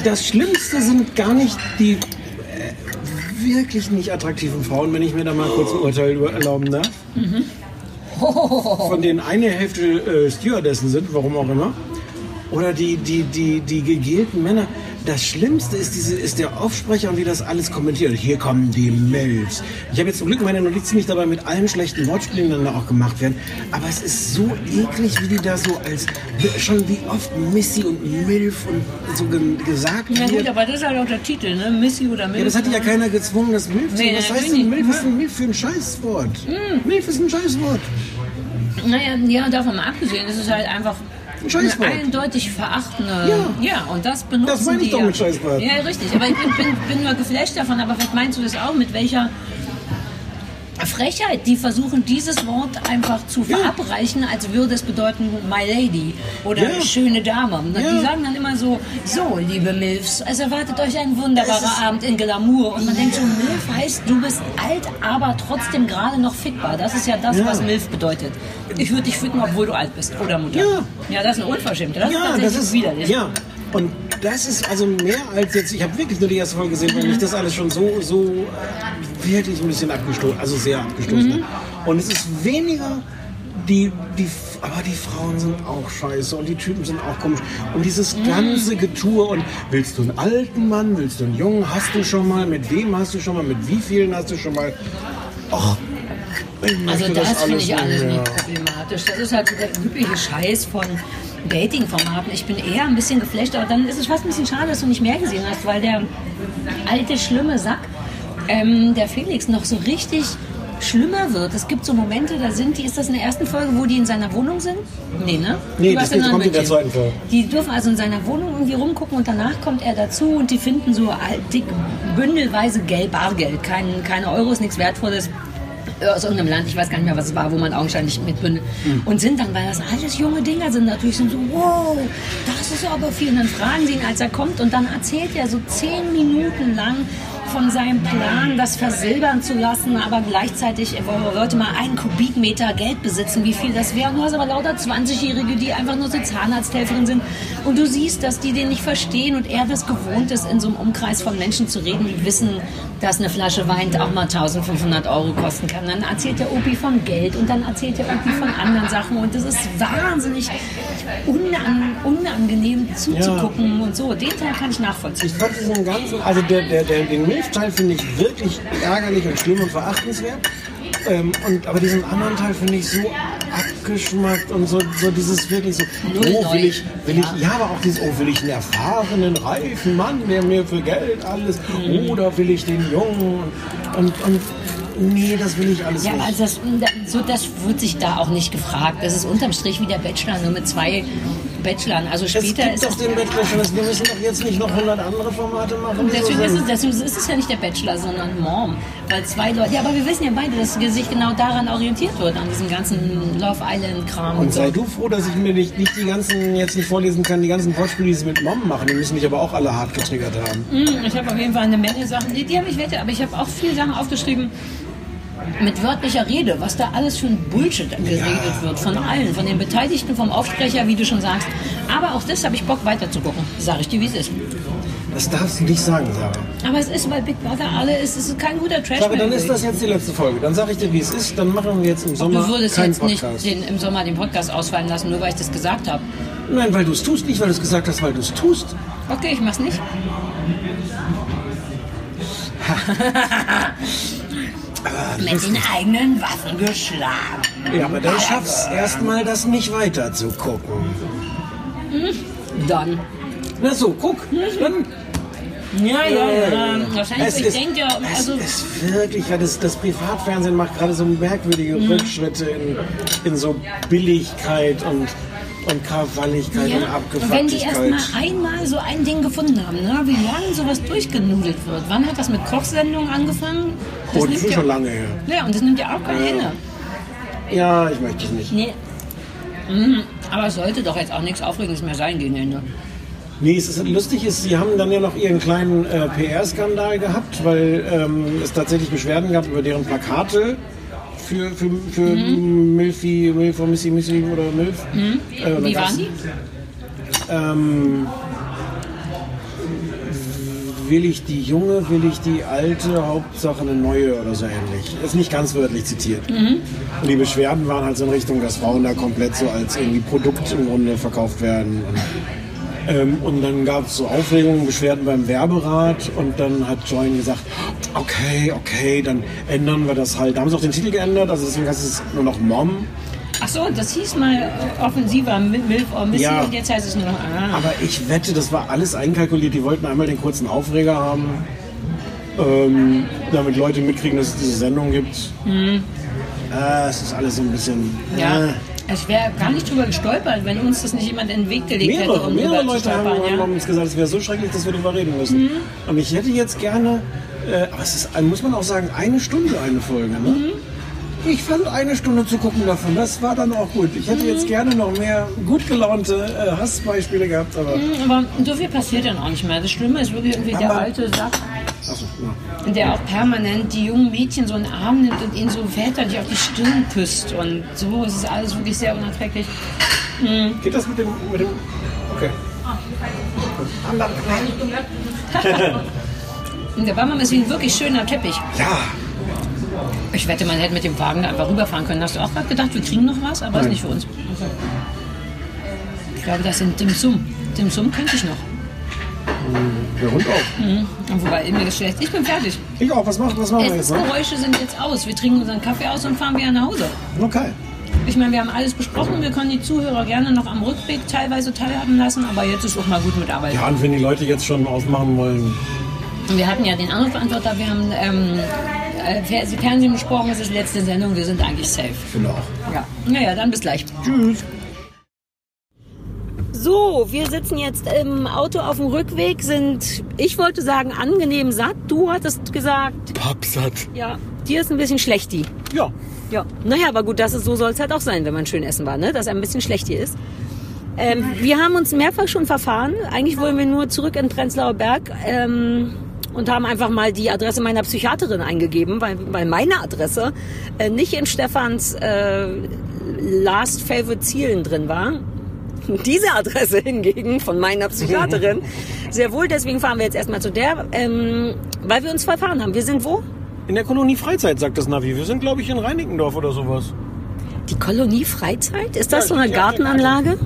Das Schlimmste sind gar nicht die wirklich nicht attraktiven Frauen, wenn ich mir da mal kurz ein Urteil erlauben darf. Mhm. Von denen eine Hälfte äh, Stewardessen sind, warum auch immer. Oder die, die, die, die gegelten Männer. Das Schlimmste ist, diese, ist der Aufsprecher und wie das alles kommentiert. Hier kommen die Milfs. Ich habe jetzt zum Glück meine Notizen nicht dabei mit allen schlechten Wortspielen dann auch gemacht werden. Aber es ist so eklig, wie die da so als schon wie oft Missy und Milf und so ge gesagt Na gut, wird. aber das ist halt auch der Titel, ne? Missy oder Milf. Ja, das hat ja keiner gezwungen, das Milf zu Nee, Was heißt denn. Milf? Was ist denn Milf für ein Scheißwort? Hm. Milf ist ein Scheißwort. Naja, ja, davon mal abgesehen, es ist halt einfach Ein Scheißwort. eine eindeutig verachtende. Ja. ja, und das benutzen Das meine ich die doch ja. mit Scheißwort. Ja, richtig. Aber ich bin, bin, bin nur geflasht davon, aber vielleicht meinst du das auch, mit welcher Frechheit. Die versuchen dieses Wort einfach zu verabreichen, als würde es bedeuten My Lady oder Ja. schöne Dame. Ja. Die sagen dann immer so, so liebe Milfs, es erwartet euch ein wunderbarer Abend in Glamour. Und man denkt so, Milf heißt, du bist alt, aber trotzdem gerade noch fickbar. Das ist ja das, Ja. was Milf bedeutet. Ich würde dich ficken, obwohl du alt bist oder Mutter. Ja. Ja, das ist eine Unverschämte. Das ist ja, tatsächlich das ist widerlich. Ja. Und das ist also mehr als jetzt, ich habe wirklich nur die erste Folge gesehen, weil mich das alles schon so, so äh, wirklich ein bisschen abgestoßen, also sehr abgestoßen Mhm. hat. Und es ist weniger die, die, aber die Frauen sind auch scheiße und die Typen sind auch komisch. Und dieses Mhm. ganze Getue und willst du einen alten Mann, willst du einen jungen, hast du schon mal, mit wem hast du schon mal, mit wie vielen hast du schon mal? Och, Also möchte das, finde ich alles nicht problematisch. Das ist halt der übliche Scheiß von Dating-Formaten. Ich bin eher ein bisschen geflasht, aber dann ist es fast ein bisschen schade, dass du nicht mehr gesehen hast, weil der alte, schlimme Sack, ähm, der Felix, noch so richtig schlimmer wird. Es gibt so Momente, da sind die, ist das in der ersten Folge, wo die in seiner Wohnung sind? Nee, ne? Nee, das kommt in der zweiten Folge. Die dürfen also in seiner Wohnung irgendwie rumgucken und danach kommt er dazu und die finden so dick, bündelweise Geld, Bargeld, kein, keine Euros, nichts Wertvolles aus irgendeinem Land, ich weiß gar nicht mehr, was es war, wo man augenscheinlich mitbündelt. Und sind dann, weil das alles junge Dinger sind, natürlich sind so, wow, das ist aber viel. Und dann fragen sie ihn, als er kommt, und dann erzählt er so zehn Minuten lang von seinem Plan, das versilbern zu lassen, aber gleichzeitig er wollte mal einen Kubikmeter Geld besitzen, wie viel das wäre. Und du hast aber lauter 20-Jährige, die einfach nur so Zahnarzthelferin sind. Und du siehst, dass die den nicht verstehen und er das gewohnt ist, in so einem Umkreis von Menschen zu reden, die wissen, dass eine Flasche Wein auch mal 1500 Euro kosten kann. Dann erzählt der Opi von Geld und dann erzählt der Opi von anderen Sachen. Und das ist wahnsinnig unan unangenehm zuzugucken und so. Den Teil kann ich nachvollziehen. Ich fand diesen ganzen, also der, der, der, den Milch-Teil finde ich wirklich ärgerlich und schlimm und verachtenswert. Ähm, und, aber diesen anderen Teil finde ich so abgeschmackt und so, so dieses wirklich so, oh, will ich, will ich, ja, aber auch dieses, oh, will ich einen erfahrenen, reifen Mann, der mir für Geld alles, oder will ich den Jungen und, und nee, das will ich alles Ja, nicht. also das, so, das wird sich da auch nicht gefragt. Das ist unterm Strich wie der Bachelor, nur mit zwei Bachelorn. Also es später gibt ist doch den Bachelor schon, wir müssen doch jetzt nicht noch 100 andere Formate machen. Und deswegen So ist, es, deswegen ist es ja nicht der Bachelor, sondern Mom. Weil zwei Leute. Ja, aber wir wissen ja beide, dass sich genau daran orientiert wird, an diesem ganzen Love Island-Kram und, Und so. sei du froh, dass ich mir nicht, nicht die ganzen, jetzt nicht vorlesen kann, die ganzen Wortspiele, die sie mit Mom machen. Die müssen mich aber auch alle hart getriggert haben. Mm, Ich habe auf jeden Fall eine Menge Sachen, die, die habe ich wette, aber ich habe auch viele Sachen aufgeschrieben mit wörtlicher Rede, was da alles für ein Bullshit geredet wird von allen, von den Beteiligten, vom Aufsprecher, wie du schon sagst. Aber auch das habe ich Bock weiter zu gucken, sage ich dir, wie es ist. Das darfst du nicht sagen, Sarah. Aber es ist, weil Big Brother alle ist, es ist kein guter Trash Sarah, dann ist das jetzt die letzte Folge. Dann sage ich dir, wie es ist. Dann machen wir jetzt im Sommer Du würdest keinen jetzt nicht den, im Sommer den Podcast ausfallen lassen, nur weil ich das gesagt habe. Nein, weil du es tust. Nicht, weil du es gesagt hast, weil du es tust. Okay, ich mach's nicht. Mit den eigenen Waffen geschlagen. Ja, aber dann schaffst du erstmal, das nicht weiter zu gucken. Dann. Na so, guck. Dann Ja, ja, ja. Wahrscheinlich, Es ich ist- denke ja, also. Es ist wirklich, ja, das, das Privatfernsehen macht gerade so merkwürdige Mhm. Rückschritte in, in so Billigkeit und, und Krawalligkeit und Ja, und wenn die erst Abgefucktheit. mal einmal so ein Ding gefunden haben, ne, wie lange sowas durchgenudelt wird. Wann hat das mit Kochsendungen angefangen? Das Oh, nimmt schon ja, schon lange her. Ja, und das nimmt ja auch kein Ja. Ende. Ja, ich möchte es nicht. Nee. Mhm. Aber es sollte doch jetzt auch nichts Aufregendes mehr sein gegen Ende. Nee, es ist lustig ist, sie haben dann ja noch ihren kleinen äh, PR-Skandal gehabt, weil ähm, es tatsächlich Beschwerden gab über deren Plakate für, für, für Mhm. Milfi, Milf oder Missy, Missy oder Milf. Mhm. Äh, dann Wie waren die? Ähm, will ich die junge, will ich die alte, Hauptsache eine neue oder so ähnlich. Ist nicht ganz wörtlich zitiert. Mhm. Und die Beschwerden waren halt so in Richtung, dass Frauen da komplett so als irgendwie Produkt im Grunde verkauft werden. Und, ähm, und dann gab es so Aufregungen, Beschwerden beim Werberat und dann hat Join gesagt, okay, okay, dann ändern wir das halt. Da haben sie auch den Titel geändert, also deswegen heißt es nur noch Mom. Ach so, das hieß mal offensiver Mil- Milf or Missy Ja. und jetzt heißt es nur noch. Ah. Aber ich wette, das war alles einkalkuliert. Die wollten einmal den kurzen Aufreger haben, ähm, damit Leute mitkriegen, dass es diese Sendung gibt. Mhm. Äh, es ist alles so ein bisschen. Ja. Äh. Ich wäre gar nicht drüber gestolpert, wenn uns das nicht jemand in den Weg gelegt hätte, Mehrere, um mehrere Leute haben. Ja. haben uns gesagt, es wäre so schrecklich, dass wir darüber reden müssen. Mhm. Und ich hätte jetzt gerne, äh, aber es ist, muss man auch sagen, eine Stunde eine Folge. Ne? Ich fand eine Stunde zu gucken davon, das war dann auch gut. Ich hätte jetzt gerne noch mehr gut gelaunte äh, Hassbeispiele gehabt, aber... Mhm, Aber so viel passiert dann auch nicht mehr. Das Schlimme ist wirklich irgendwie der Aber- alte Sack, Achso, ja. der auch permanent die jungen Mädchen so in den Arm nimmt und ihnen so väterlich auf die Stirn küsst. Und so ist es alles wirklich sehr unerträglich. Mhm. Geht das mit dem... Mit dem okay. Und der Bammermann ist wie ein wirklich schöner Teppich. Ja. Ich wette, man hätte mit dem Wagen da einfach rüberfahren können. Hast du auch gerade gedacht, wir kriegen noch was? Aber ist Nein. nicht für uns. Ich glaube, das sind Dim Sum. Dim Sum könnte ich noch. Der Hund auch. Mhm. Wobei, mir ist schlecht. Ich bin fertig. Ich auch. Was machen, was machen wir jetzt? Ne? Essensgeräusche sind jetzt aus. Wir trinken unseren Kaffee aus und fahren wieder nach Hause. Okay. Ich meine, wir haben alles besprochen. Wir können die Zuhörer gerne noch am Rückweg teilweise teilhaben lassen. Aber jetzt ist auch mal gut mit Arbeit. Ja, und wenn die Leute jetzt schon ausmachen wollen, wir hatten ja den Anrufbeantworter. Wir haben ähm, äh, Fernsehen besprochen. Es ist die letzte Sendung. Wir sind eigentlich safe. finde auch. Ja. Naja, dann bis gleich. Tschüss. So, wir sitzen jetzt im Auto auf dem Rückweg, sind, ich wollte sagen, angenehm satt. Du hattest gesagt, Pappsatt. ja, dir ist ein bisschen schlecht die. Ja. Ja, naja, aber gut, das ist, so soll es halt auch sein, wenn man schön essen war, ne? dass ein bisschen schlecht hier ist. Ähm, wir haben uns mehrfach schon verfahren. Eigentlich wollen wir nur zurück in Prenzlauer Berg ähm, und haben einfach mal die Adresse meiner Psychiaterin eingegeben, weil, weil meine Adresse äh, nicht in Stefans äh, Last Favorite Zielen drin war. Diese Adresse hingegen von meiner Psychiaterin sehr wohl. Deswegen fahren wir jetzt erstmal zu der, ähm, weil wir uns verfahren haben. Wir sind wo? In der Kolonie Freizeit, sagt das Navi. Wir sind, glaube ich, in Reinickendorf oder sowas. Die Kolonie Freizeit? Ist das Ja, so eine Gartenanlage?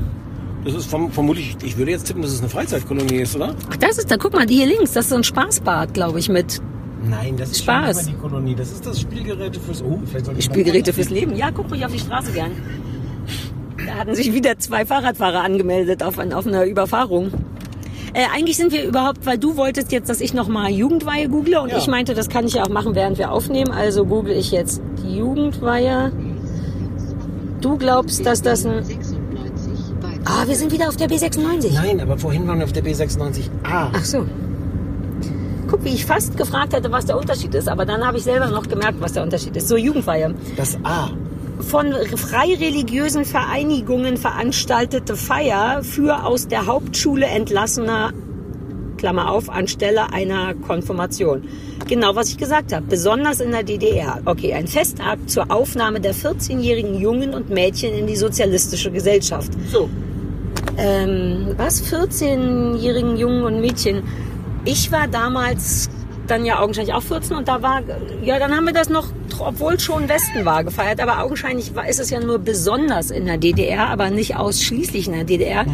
Das ist verm vermutlich, ich würde jetzt tippen, dass es eine Freizeitkolonie ist, oder? Ach, das ist da, guck mal, die hier links, das ist so ein Spaßbad, glaube ich, mit Nein, das ist Spaß. die Kolonie. Das ist das Spielgeräte fürs... Oh, vielleicht sollte ich Spielgeräte fürs Leben. Ja, guck ruhig auf die Straße gern. Da hatten sich wieder zwei Fahrradfahrer angemeldet auf, ein, auf einer Überfahrung. Äh, eigentlich sind wir überhaupt, weil du wolltest jetzt, dass ich nochmal Jugendweihe google und Ja. ich meinte, das kann ich ja auch machen, während wir aufnehmen. Also google ich jetzt die Jugendweihe. Du glaubst, dass das ein... Ah, wir sind wieder auf der B96. Nein, aber vorhin waren wir auf der B96A. Ach so. Guck, wie ich fast gefragt hätte, was der Unterschied ist, aber dann habe ich selber noch gemerkt, was der Unterschied ist. So, Jugendweihe. Das A. Von freireligiösen Vereinigungen veranstaltete Feier für aus der Hauptschule entlassener, Klammer auf, anstelle einer Konfirmation. Genau, was ich gesagt habe. Besonders in der DDR. Okay, ein Festakt zur Aufnahme der 14-jährigen Jungen und Mädchen in die sozialistische Gesellschaft. So. Ähm, was? 14-jährigen Jungen und Mädchen. Ich war damals dann ja augenscheinlich auch 14 und da war, ja, dann haben wir das noch, obwohl schon Westen war, gefeiert, aber augenscheinlich war, ist es ja nur besonders in der DDR, aber nicht ausschließlich in der DDR.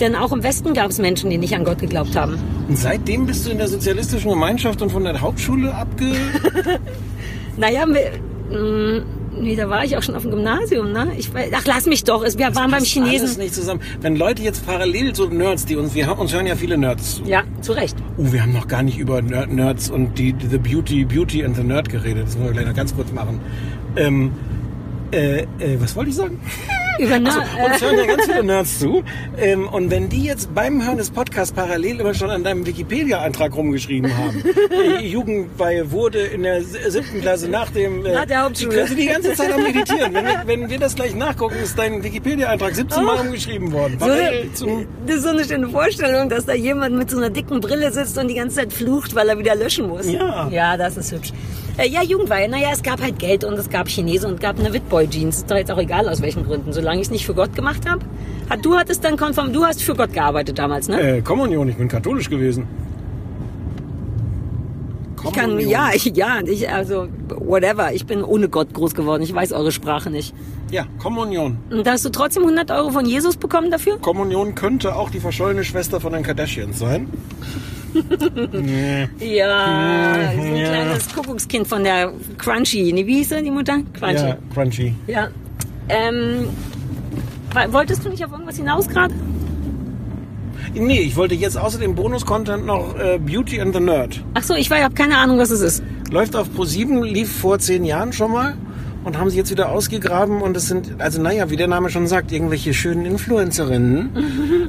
Denn auch im Westen gab es Menschen, die nicht an Gott geglaubt haben. Und seitdem bist du in der sozialistischen Gemeinschaft und von der Hauptschule abge... Naja, wir, mh, nee, da war ich auch schon auf dem Gymnasium, ne? Ich, weiß- ach, lass mich doch, wir waren beim Alles Chinesen. nicht zusammen. Wenn Leute jetzt parallel so Nerds, die uns, wir uns hören ja viele Nerds zu. Ja, zu Recht. Oh, wir haben noch gar nicht über Ner- Nerds und die, die The Beauty, Beauty and the Nerd geredet. Das wollen wir gleich noch ganz kurz machen. Ähm, äh, äh, was wollte ich sagen? Über Also, Na- uns hören ja ganz viele Nerds zu. Ähm, und wenn die jetzt beim Hören des Podcasts parallel immer schon an deinem Wikipedia-Eintrag rumgeschrieben haben, die Jugendweihe wurde in der siebten Klasse nach dem... Äh, Nach der Hauptschule. Die, sind die ganze Zeit am Meditieren. Wenn wir, wenn wir das gleich nachgucken, ist dein Wikipedia-Eintrag 17 Mal Oh. umgeschrieben worden. So das ist so eine schöne Vorstellung, dass da jemand mit so einer dicken Brille sitzt und die ganze Zeit flucht, weil er wieder löschen muss. Ja. Ja, das ist hübsch. Äh, ja, Jugendweihe. Naja, es gab halt Geld und es gab Chinesen und es gab eine Witboy-Jeans. Ist doch jetzt auch egal, aus welchen Gründen. Solange ich es nicht für Gott gemacht habe. Hat, du hattest dann konform, du hast für Gott gearbeitet damals, ne? Äh, Kommunion, ich bin katholisch gewesen. ich kann, ja, ich, ja, ich, also, whatever. Ich bin ohne Gott groß geworden. Ich weiß eure Sprache nicht. Ja, Kommunion. Und da hast du trotzdem 100 Euro von Jesus bekommen dafür? Kommunion könnte auch die verschollene Schwester von den Kardashians sein. Ja, Mhm, so ein ja. kleines Kuckuckskind von der Crunchy. Nee, wie hieß die Mutter? Crunchy. Ja, crunchy. Ja. Ähm, wolltest du nicht auf irgendwas hinaus gerade? Nee, ich wollte jetzt außer dem Bonus-Content noch äh, Beauty and the Nerd. Ach so, ich ich habe keine Ahnung, was es ist. Läuft auf Pro7, lief vor zehn Jahren schon mal und haben sie jetzt wieder ausgegraben und es sind, also naja, wie der Name schon sagt, irgendwelche schönen Influencerinnen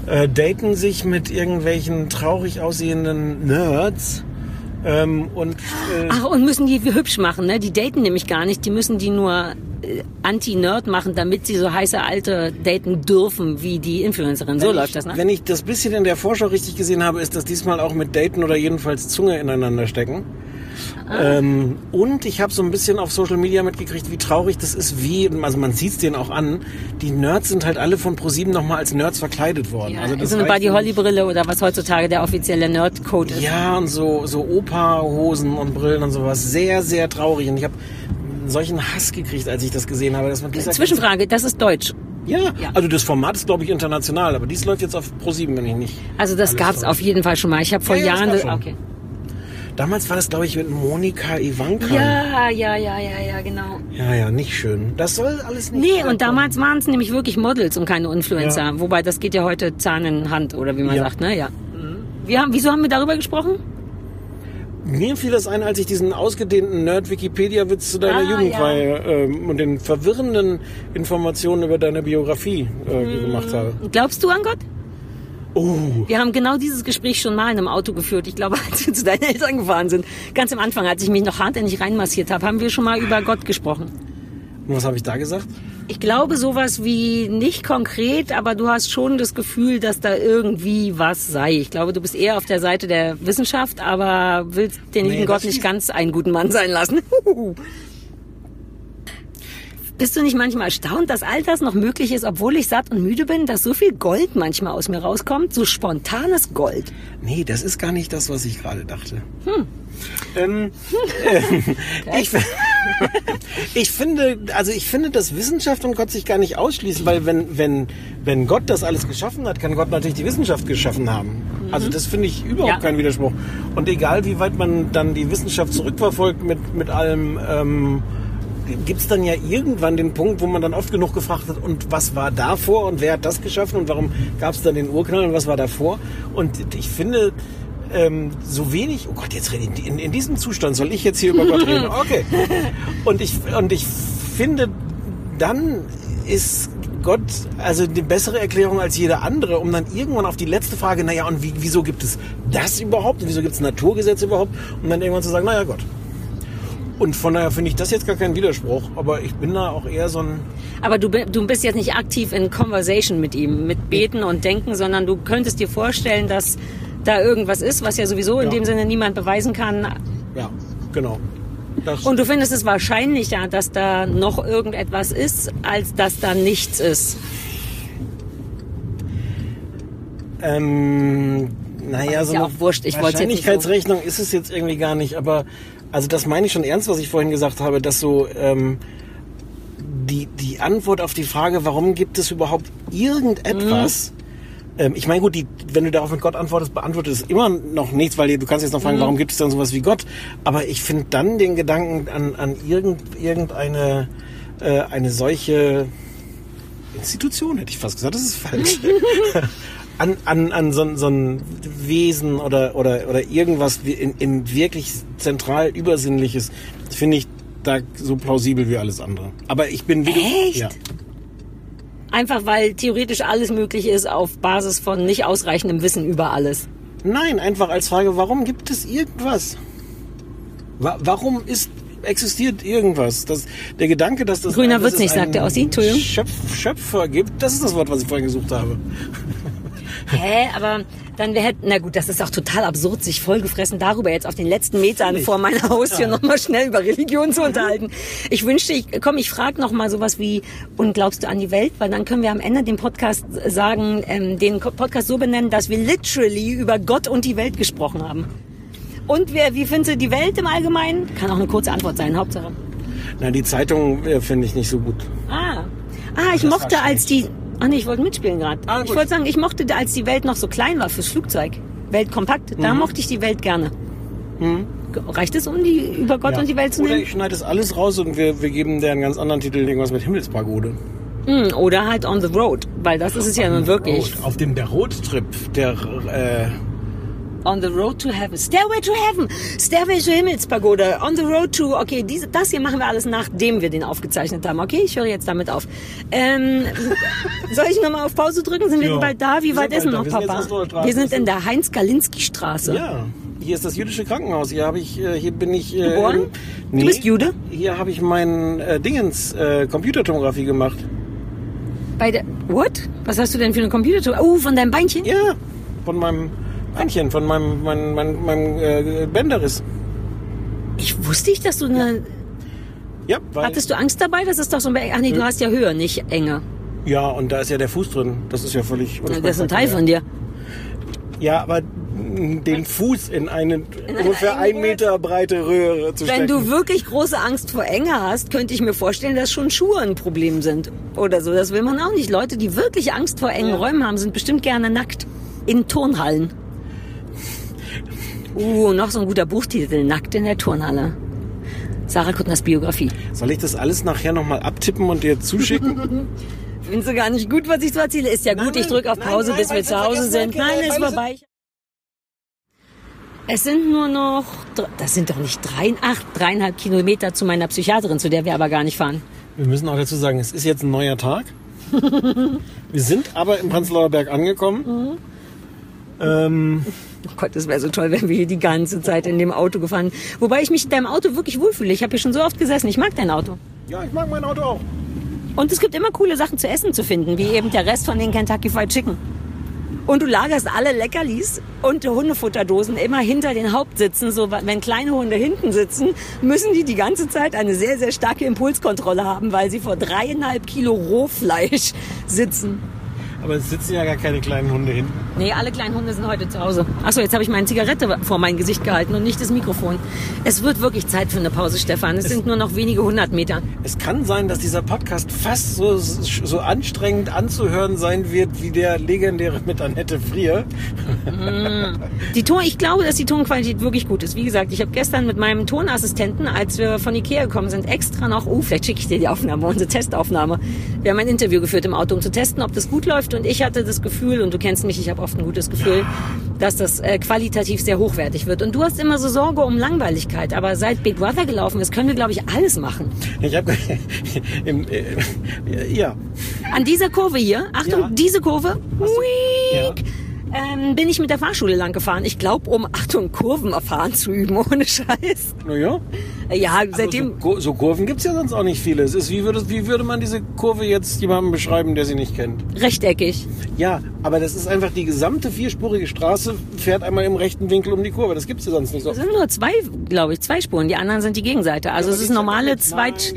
äh, daten sich mit irgendwelchen traurig aussehenden Nerds Ähm, und äh, Ach, und müssen die hübsch machen, ne? Die daten nämlich gar nicht, die müssen die nur äh, anti-Nerd machen, damit sie so heiße Alte daten dürfen, wie die Influencerin. So wenn läuft ich, das, ne? Wenn ich das bisschen in der Vorschau richtig gesehen habe, ist das diesmal auch mit Daten oder jedenfalls Zunge ineinander stecken. Ah. Ähm, und ich habe so ein bisschen auf Social Media mitgekriegt, wie traurig das ist, wie, also man sieht es denen auch an, die Nerds sind halt alle von ProSieben nochmal als Nerds verkleidet worden. Ja, also das so eine Buddy. Holly Brille oder was heutzutage der offizielle Nerd-Code ist. Ja, und so, so Opa-Hosen und Brillen und sowas. Sehr, sehr traurig. Und ich habe solchen Hass gekriegt, als ich das gesehen habe. Dass man Zwischenfrage, das ist Deutsch. Ja, also das Format ist, glaube ich, international, aber dies läuft jetzt auf Pro7, wenn ich nicht. Also das gab's täusche. auf jeden Fall schon mal. Ich habe vor Ja, ja, Jahren... gab's Das, okay. Damals war das, glaube ich, mit Monika Ivanka. Ja, ja, ja, ja, ja, genau. Ja, ja, nicht schön. Das soll alles nicht Nee, und damals waren es nämlich wirklich Models und keine Influencer. Ja. Wobei, das geht ja heute Zahn in Hand, oder wie man Ja. sagt, ne? Ja. Wir haben, wieso haben wir darüber gesprochen? Mir fiel das ein, als ich diesen ausgedehnten Nerd-Wikipedia-Witz zu deiner Ah, Jugendweihe ähm, und den verwirrenden Informationen über deine Biografie äh, Hm. gemacht habe. Glaubst du an Gott? Oh, Wir haben genau dieses Gespräch schon mal in einem Auto geführt. Ich glaube, als wir zu deinen Eltern gefahren sind. Ganz am Anfang, als ich mich noch hartnäckig reinmassiert habe, haben wir schon mal über Gott gesprochen. und was habe ich da gesagt? Ich glaube sowas wie nicht konkret, aber du hast schon das Gefühl, dass da irgendwie was sei. Ich glaube, du bist eher auf der Seite der Wissenschaft, aber willst den Nee, lieben das Gott nicht ganz einen guten Mann sein lassen. Bist du nicht manchmal erstaunt, dass all das noch möglich ist, obwohl ich satt und müde bin, dass so viel Gold manchmal aus mir rauskommt? So spontanes Gold. Nee, das ist gar nicht das, was ich gerade dachte. Hm. Ähm, ähm, ich, ich finde, also ich finde, dass Wissenschaft und Gott sich gar nicht ausschließen, weil wenn, wenn, wenn Gott das alles geschaffen hat, kann Gott natürlich die Wissenschaft geschaffen haben. Also das finde ich überhaupt Ja. kein Widerspruch. Und egal, wie weit man dann die Wissenschaft zurückverfolgt mit, mit allem, ähm, gibt es dann ja irgendwann den Punkt, wo man dann oft genug gefragt hat, und was war davor und wer hat das geschaffen und warum gab es dann den Urknall und was war davor? Und ich finde, ähm, so wenig, oh Gott, jetzt rede ich, in, in diesem Zustand soll ich jetzt hier über Gott reden. Okay. Und ich, und ich finde, dann ist Gott also die bessere Erklärung als jede andere, um dann irgendwann auf die letzte Frage, naja, und wie, wieso gibt es das überhaupt? Und wieso gibt es Naturgesetze überhaupt? Um dann irgendwann zu sagen, naja, Gott. Und von daher finde ich das jetzt gar kein Widerspruch, aber ich bin da auch eher so ein, Aber du, du bist jetzt nicht aktiv in Conversation mit ihm, mit Beten und Denken, sondern du könntest dir vorstellen, dass da irgendwas ist, was ja sowieso in Ja. dem Sinne niemand beweisen kann. ja, genau. Das, Und du findest es wahrscheinlicher, dass da noch irgendetwas ist, als dass da nichts ist. Ähm, naja, so ja eine wurscht, ich Wahrscheinlichkeitsrechnung ist es jetzt irgendwie gar nicht, aber also das meine ich schon ernst, was ich vorhin gesagt habe, dass so ähm, die, die Antwort auf die Frage, warum gibt es überhaupt irgendetwas, Mhm. ähm, ich meine gut, die, wenn du darauf mit Gott antwortest, beantwortet es immer noch nichts, weil du kannst jetzt noch fragen, Mhm. warum gibt es dann sowas wie Gott, aber ich finde dann den Gedanken an, an irgend, irgendeine äh, eine solche Institution, hätte ich fast gesagt, das ist falsch. an, an, an so, ein- so ein Wesen oder, oder, oder irgendwas in, in wirklich zentral Übersinnliches, finde ich da so plausibel wie alles andere. Aber ich bin wie du- Echt? Ja. Einfach weil theoretisch alles möglich ist auf Basis von nicht ausreichendem Wissen über alles. Nein, einfach als Frage, warum gibt es irgendwas? Wa warum ist existiert irgendwas? Das, der Gedanke, dass das Grüner wird's es nicht, sagt der Ossi. Entschuldigung. Schöpf, Schöpfer gibt, das ist das Wort, was ich vorhin gesucht habe. Hä, aber dann wäre, na gut, das ist auch total absurd, sich vollgefressen darüber jetzt auf den letzten Metern vor meiner Haustür noch mal schnell über Religion zu unterhalten. Ich wünschte, ich, komm, ich frage noch mal sowas wie, und glaubst du an die Welt? Weil dann können wir am Ende den Podcast sagen, ähm, den Podcast so benennen, dass wir literally über Gott und die Welt gesprochen haben. Und wer, wie findest du die Welt im Allgemeinen? Kann auch eine kurze Antwort sein, Hauptsache. Na, die Zeitung äh, finde ich nicht so gut. Ah. Ah, ich Das mochte, als die. Ah nee, ich wollte mitspielen gerade. Ah, ich wollte sagen, ich mochte, als die Welt noch so klein war fürs Flugzeug. Weltkompakt. Da Mhm. mochte ich die Welt gerne. Reicht es, um die über Gott Ja. und die Welt zu Oder nennen? ich schneide das alles raus und wir, wir geben der einen ganz anderen Titel, irgendwas mit Himmelspagode. Hm, oder halt on the road, weil das ist es ja nun wirklich. Road, auf dem der Roadtrip, der äh, On the Road to Heaven. Stairway to Heaven. Stairway to Himmelspagode. On the Road to... Okay, diese, das hier machen wir alles, nachdem wir den aufgezeichnet haben. Okay, ich höre jetzt damit auf. Ähm, soll ich nochmal auf Pause drücken? Sind wir Ja. bald da? Wie Wir weit ist denn noch. Wir Papa? Wir sind in der Heinz-Galinski-Straße. Ja, hier ist das jüdische Krankenhaus. Hier habe ich, äh, hier bin ich. Äh, Geboren? im- Du Nee, bist Jude? Hier habe ich meinen äh, Dingens äh, Computertomographie gemacht. Bei der... What? Was hast du denn für eine Computer... Oh, von deinem Beinchen? Ja, von meinem Beinchen, von meinem, mein, mein, meinem äh, Bänderriss. Ich wusste nicht, dass du eine... Ja, weil, Hattest du Angst dabei? Das ist doch so ein... Be Ach nee, du hast ja Höhe, nicht Enge. ja, und da ist ja der Fuß drin. Das ist ja völlig. Das ist ein Teil von dir. Ja, aber den Fuß in eine ungefähr ein Meter breite Röhre zu Wenn stecken. du wirklich große Angst vor Enge hast, könnte ich mir vorstellen, dass schon Schuhe ein Problem sind. Oder so. Das will man auch nicht. Leute, die wirklich Angst vor engen Räumen haben, sind bestimmt gerne nackt. In Turnhallen. Uh, noch so ein guter Buchtitel. Nackt in der Turnhalle. Sarah Kuttners Biografie. Soll ich das alles nachher nochmal abtippen und dir zuschicken? Findest du gar nicht gut, was ich so erzähle? Ist ja gut, ich drücke auf Pause, nein, bis weil wir zu Hause sind. Nein, ist vorbei. Es sind nur noch, das sind doch nicht drei, acht, dreieinhalb Kilometer zu meiner Psychiaterin, zu der wir aber gar nicht fahren. Wir müssen auch dazu sagen, es ist jetzt ein neuer Tag. Wir sind aber im Prenzlauer Berg angekommen. Ähm, Oh Gott, das wäre so toll, wenn wir hier die ganze Zeit in dem Auto gefahren. Wobei ich mich in deinem Auto wirklich wohlfühle. Ich habe hier schon so oft gesessen. Ich mag dein Auto. ja, ich mag mein Auto auch. Und es gibt immer coole Sachen zu essen zu finden, wie eben der Rest von den Kentucky Fried Chicken. Und du lagerst alle Leckerlis und Hundefutterdosen immer hinter den Hauptsitzen. So, wenn kleine Hunde hinten sitzen, müssen die die ganze Zeit eine sehr, sehr starke Impulskontrolle haben, weil sie vor dreieinhalb Kilo Rohfleisch sitzen. Aber es sitzen ja gar keine kleinen Hunde hinten. Nee, alle kleinen Hunde sind heute zu Hause. Achso, jetzt habe ich meine Zigarette vor mein Gesicht gehalten und nicht das Mikrofon. Es wird wirklich Zeit für eine Pause, Stefan. Es sind nur noch wenige hundert Meter. Es kann sein, dass dieser Podcast fast so, so anstrengend anzuhören sein wird wie der legendäre mit Annette Frier. Die Ton, ich glaube, dass die Tonqualität wirklich gut ist. Wie gesagt, ich habe gestern mit meinem Tonassistenten, als wir von Ikea gekommen sind, extra noch, oh, vielleicht schicke ich dir die Aufnahme, unsere Testaufnahme. Wir haben ein Interview geführt im Auto, um zu testen, ob das gut läuft. Und ich hatte das Gefühl, und du kennst mich, ich habe oft ein gutes Gefühl, dass das äh, qualitativ sehr hochwertig wird. Und du hast immer so Sorge um Langweiligkeit. Aber seit Big Brother gelaufen ist, können wir, glaube ich, alles machen. Ich habe äh, ja, An dieser Kurve hier, Achtung, Ja. diese Kurve, ja. Week, ähm, bin ich mit der Fahrschule lang gefahren. Ich glaube, um, Achtung, Kurven erfahren zu üben, ohne Scheiß. Naja. Ja, Also seitdem, so, so Kurven gibt's ja sonst auch nicht viele. Es ist, wie würde, wie würde man diese Kurve jetzt jemandem beschreiben, der sie nicht kennt? rechteckig. Ja, aber das ist einfach die gesamte vierspurige Straße, fährt einmal im rechten Winkel um die Kurve. Das gibt's ja sonst nicht so. Es sind nur zwei, glaube ich, zwei Spuren. Die anderen sind die Gegenseite. Also Ja, es ist normale Zweit...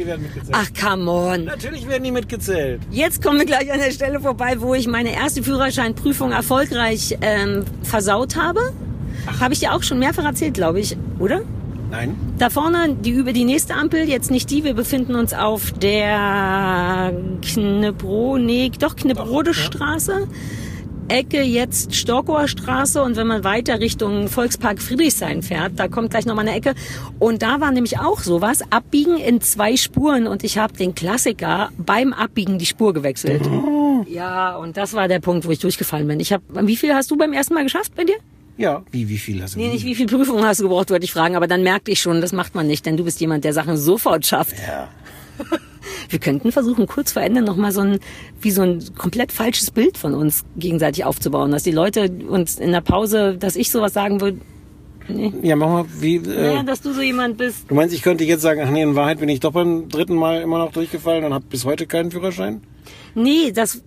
Ach, come on. Natürlich werden die mitgezählt. Jetzt kommen wir gleich an der Stelle vorbei, wo ich meine erste Führerscheinprüfung erfolgreich ähm, versaut habe. Habe ich dir auch schon mehrfach erzählt, glaube ich, oder? Nein. Da vorne, die über die nächste Ampel, jetzt nicht die, wir befinden uns auf der Knebro, nee, doch Knebrode Straße. Ecke jetzt Storkower Straße und wenn man weiter Richtung Volkspark Friedrichshain fährt, da kommt gleich nochmal eine Ecke. Und da war nämlich auch sowas, Abbiegen in zwei Spuren und ich habe den Klassiker beim Abbiegen die Spur gewechselt. Ja, und das war der Punkt, wo ich durchgefallen bin. Ich habe, wie viel hast du beim ersten Mal geschafft bei dir? Ja, wie, wie viel hast du? Nee, nicht wie viel Prüfungen hast du gebraucht, wollte ich fragen, aber dann merkte ich schon, das macht man nicht, denn du bist jemand, der Sachen sofort schafft. Ja. Wir könnten versuchen, kurz vor Ende nochmal so ein, wie so ein komplett falsches Bild von uns gegenseitig aufzubauen, dass die Leute uns in der Pause, dass ich sowas sagen würde, nee. Ja, mach mal, wie, äh, Ja, dass du so jemand bist. du meinst, ich könnte jetzt sagen, ach nee, in Wahrheit bin ich doch beim dritten Mal immer noch durchgefallen und habe bis heute keinen Führerschein? Nee, das,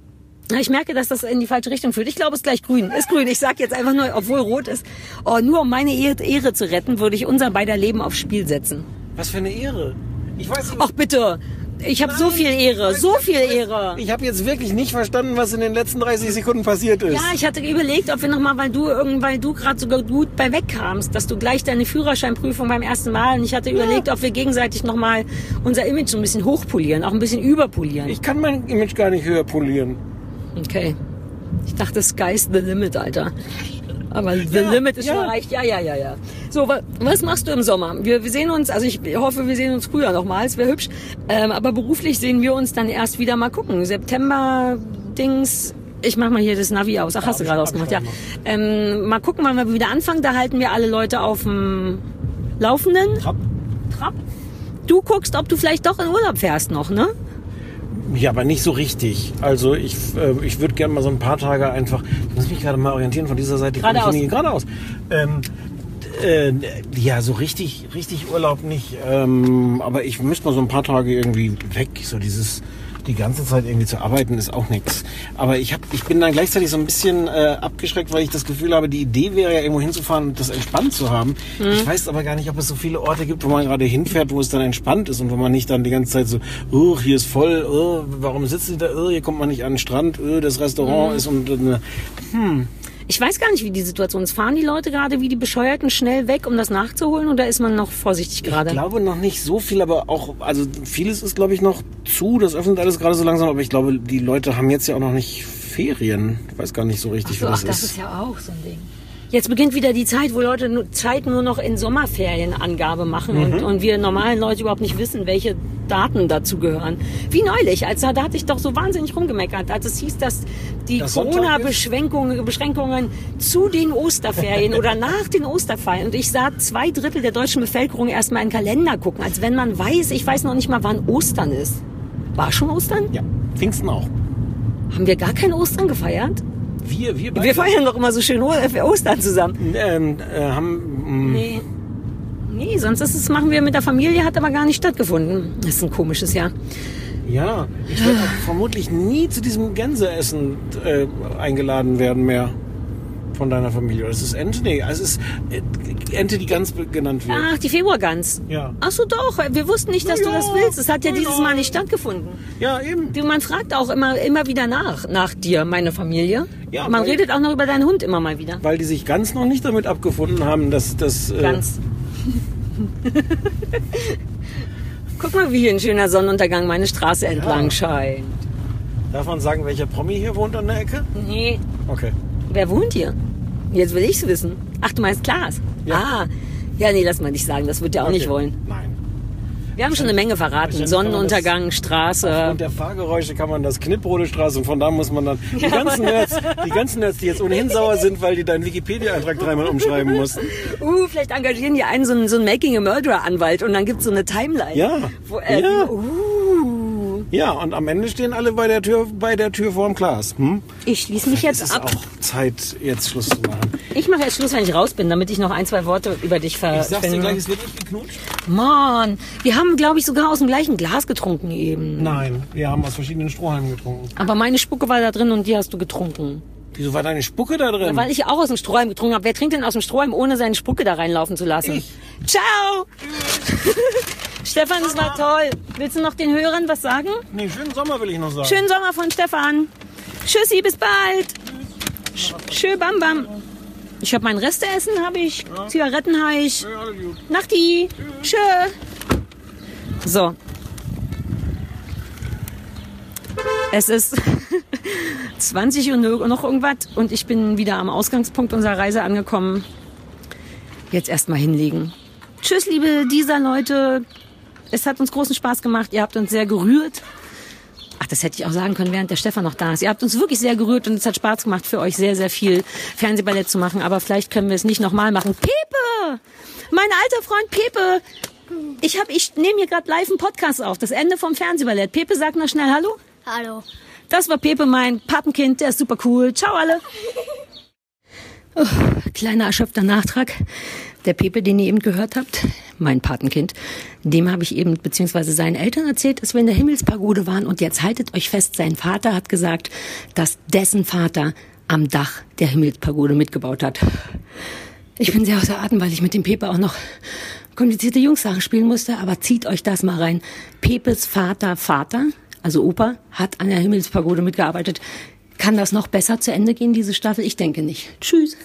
ich merke, dass das in die falsche Richtung führt. Ich glaube, es ist gleich grün. Ist grün. Ich sag jetzt einfach nur, obwohl rot ist. Oh, nur um meine Ehre, zu retten, würde ich unser beider Leben aufs Spiel setzen. Was für eine Ehre. Ich weiß nicht, Ach bitte, ich habe so viel Ehre, so viel Ehre. ich habe jetzt wirklich nicht verstanden, was in den letzten 30 Sekunden passiert ist. Ja, ich hatte überlegt, ob wir nochmal, weil du weil du gerade sogar gut bei wegkamst, dass du gleich deine Führerscheinprüfung beim ersten Mal. Und ich hatte überlegt, ob wir gegenseitig nochmal unser Image so ein bisschen hochpolieren, auch ein bisschen überpolieren. Ich kann mein Image gar nicht höher polieren. Okay. Ich dachte, sky's the limit, Alter. Aber the Ja, limit ist ja. schon erreicht. Ja, ja, ja, ja. So, wa was machst du im Sommer? Wir, wir sehen uns, also ich hoffe, wir sehen uns früher nochmal, es wäre hübsch. Ähm, aber beruflich sehen wir uns dann erst wieder mal gucken. September, Dings, Ich mach mal hier das Navi aus. Ach, hast du gerade ausgemacht, ja. Ähm, mal gucken, wann wir wieder anfangen. Da halten wir alle Leute auf dem Laufenden. Trab. Trab. Du guckst, ob du vielleicht doch in Urlaub fährst noch, ne? Ja, aber nicht so richtig. Also ich, äh, ich würde gerne mal so ein paar Tage einfach, ich muss mich gerade mal orientieren von dieser Seite. ich Geradeaus. nie- Geradeaus. Ähm, äh, ja, so richtig, richtig Urlaub nicht. Ähm, aber ich müsste mal so ein paar Tage irgendwie weg. So dieses, die ganze Zeit irgendwie zu arbeiten ist auch nichts. Aber ich hab, ich bin dann gleichzeitig so ein bisschen äh, abgeschreckt, weil ich das Gefühl habe, die Idee wäre ja irgendwo hinzufahren und das entspannt zu haben. Mhm. Ich weiß aber gar nicht, ob es so viele Orte gibt, wo man gerade hinfährt, wo es dann entspannt ist und wo man nicht dann die ganze Zeit so, oh, hier ist voll, oh, warum sitzen die da, oh, hier kommt man nicht an den Strand, oh, das Restaurant Mhm. ist und, äh, hm. Ich weiß gar nicht, wie die Situation ist. Fahren die Leute gerade wie die Bescheuerten schnell weg, um das nachzuholen, oder ist man noch vorsichtig gerade? Ich glaube noch nicht so viel, aber auch, also vieles ist, glaube ich, noch zu. Das öffnet alles gerade so langsam, aber ich glaube, die Leute haben jetzt ja auch noch nicht Ferien. Ich weiß gar nicht so richtig, So, was ach, das das ist. ist ja auch so ein Ding. Jetzt beginnt wieder die Zeit, wo Leute Zeit nur noch in Sommerferienangabe machen und, Mhm. und wir normalen Leute überhaupt nicht wissen, welche Daten dazu gehören. Wie neulich, als da, da hatte ich doch so wahnsinnig rumgemeckert, als es hieß, dass die Das? Corona-Beschränkungen Beschränkungen zu den Osterferien oder nach den Osterferien und ich sah zwei Drittel der deutschen Bevölkerung erstmal in den Kalender gucken, als wenn man weiß, ich weiß noch nicht mal, wann Ostern ist. War schon Ostern? Ja, Pfingsten auch. Haben wir gar kein Ostern gefeiert? Wir, wir beide. Wir feiern doch immer so schön Ostern zusammen. Ähm, äh, haben, mh, Nee. Nee, sonst ist es, machen wir mit der Familie, hat aber gar nicht stattgefunden. Das ist ein komisches Jahr. ja, ich werde vermutlich nie zu diesem Gänseessen äh, eingeladen werden mehr von deiner Familie. Es ist Ente, nee, es ist äh, Ente, die ganz genannt wird. Ach, die Februargans. Ja. Ach so, doch. Wir wussten nicht, dass Na du das ja, willst. Es hat ja dieses ja. Mal nicht stattgefunden. Ja, eben. Du, man fragt auch immer, immer wieder nach, nach dir, meine Familie. Ja, man weil- redet auch noch über deinen Hund immer mal wieder. Weil die sich ganz noch nicht damit abgefunden haben, dass das... Äh, Ganz. Guck mal, wie hier ein schöner Sonnenuntergang meine Straße entlang scheint. Darf man sagen, welcher Promi hier wohnt an der Ecke? Nee. Okay. Wer wohnt hier? Jetzt will ich's wissen. Ach, du meinst Klaas? Ja. Ah. Ja, nee, lass mal nicht sagen. Das wird er auch Okay. nicht wollen. Nein. Wir haben schon eine Menge verraten. Sonnenuntergang, Straße. Aufgrund der Fahrgeräusche kann man das Knipprode Straße und von da muss man dann die ganzen Nerds, die ganzen Nerds, die jetzt ohnehin sauer sind, weil die deinen Wikipedia-Eintrag dreimal umschreiben mussten. Uh, vielleicht engagieren die einen so einen, so einen Making a Murderer Anwalt und dann gibt's so eine Timeline. Ja. Wo, äh, Ja. Uh. Ja, und am Ende stehen alle bei der Tür, bei der Tür vorm Glas. Hm? Ich schließe mich Es jetzt ist ab. auch Zeit, jetzt Schluss zu machen. Ich mache jetzt Schluss, wenn ich raus bin, damit ich noch ein, zwei Worte über dich ver Ich sag's dir gleich, es wird nicht geknutscht. Mann, wir haben, glaube ich, sogar aus dem gleichen Glas getrunken eben. Nein, wir haben aus verschiedenen Strohhalmen getrunken. Aber meine Spucke war da drin und die hast du getrunken. Wieso war deine Spucke da drin? Ja, weil ich auch aus dem Strohhalm getrunken habe. Wer trinkt denn aus dem Strohhalm, ohne seine Spucke da reinlaufen zu lassen? Ich. Ciao! Stefan, das war toll. Willst du noch den Hörern was sagen? nee, schönen Sommer will ich noch sagen. Schönen Sommer von Stefan. Tschüssi, bis bald. Sch Schö, bam, bam. Ich habe mein Resteessen, habe ich. Zigaretten habe ich. Ja. Nachti. Tschö. So. Es ist 20 Uhr noch irgendwas und ich bin wieder am Ausgangspunkt unserer Reise angekommen. Jetzt erstmal hinlegen. Tschüss, liebe dieser Leute. Es hat uns großen Spaß gemacht. Ihr habt uns sehr gerührt. Ach, das hätte ich auch sagen können, während der Stefan noch da ist. Ihr habt uns wirklich sehr gerührt und es hat Spaß gemacht, für euch sehr, sehr viel Fernsehballett zu machen. Aber vielleicht können wir es nicht nochmal machen. Pepe! Mein alter Freund Pepe! Ich, hab, ich nehme hier gerade live einen Podcast auf. Das Ende vom Fernsehballett. Pepe, sag noch schnell Hallo. Hallo. Das war Pepe, mein Patenkind. Der ist super cool. Ciao alle. Oh, kleiner erschöpfter Nachtrag. Der Pepe, den ihr eben gehört habt, mein Patenkind, dem habe ich eben, beziehungsweise seinen Eltern erzählt, dass wir in der Himmelspagode waren. Und jetzt haltet euch fest, sein Vater hat gesagt, dass dessen Vater am Dach der Himmelspagode mitgebaut hat. Ich bin sehr außer Atem, weil ich mit dem Pepe auch noch komplizierte Jungssachen spielen musste. Aber zieht euch das mal rein. Pepes Vater, Vater, also Opa, hat an der Himmelspagode mitgearbeitet. Kann das noch besser zu Ende gehen, diese Staffel? Ich denke nicht. Tschüss.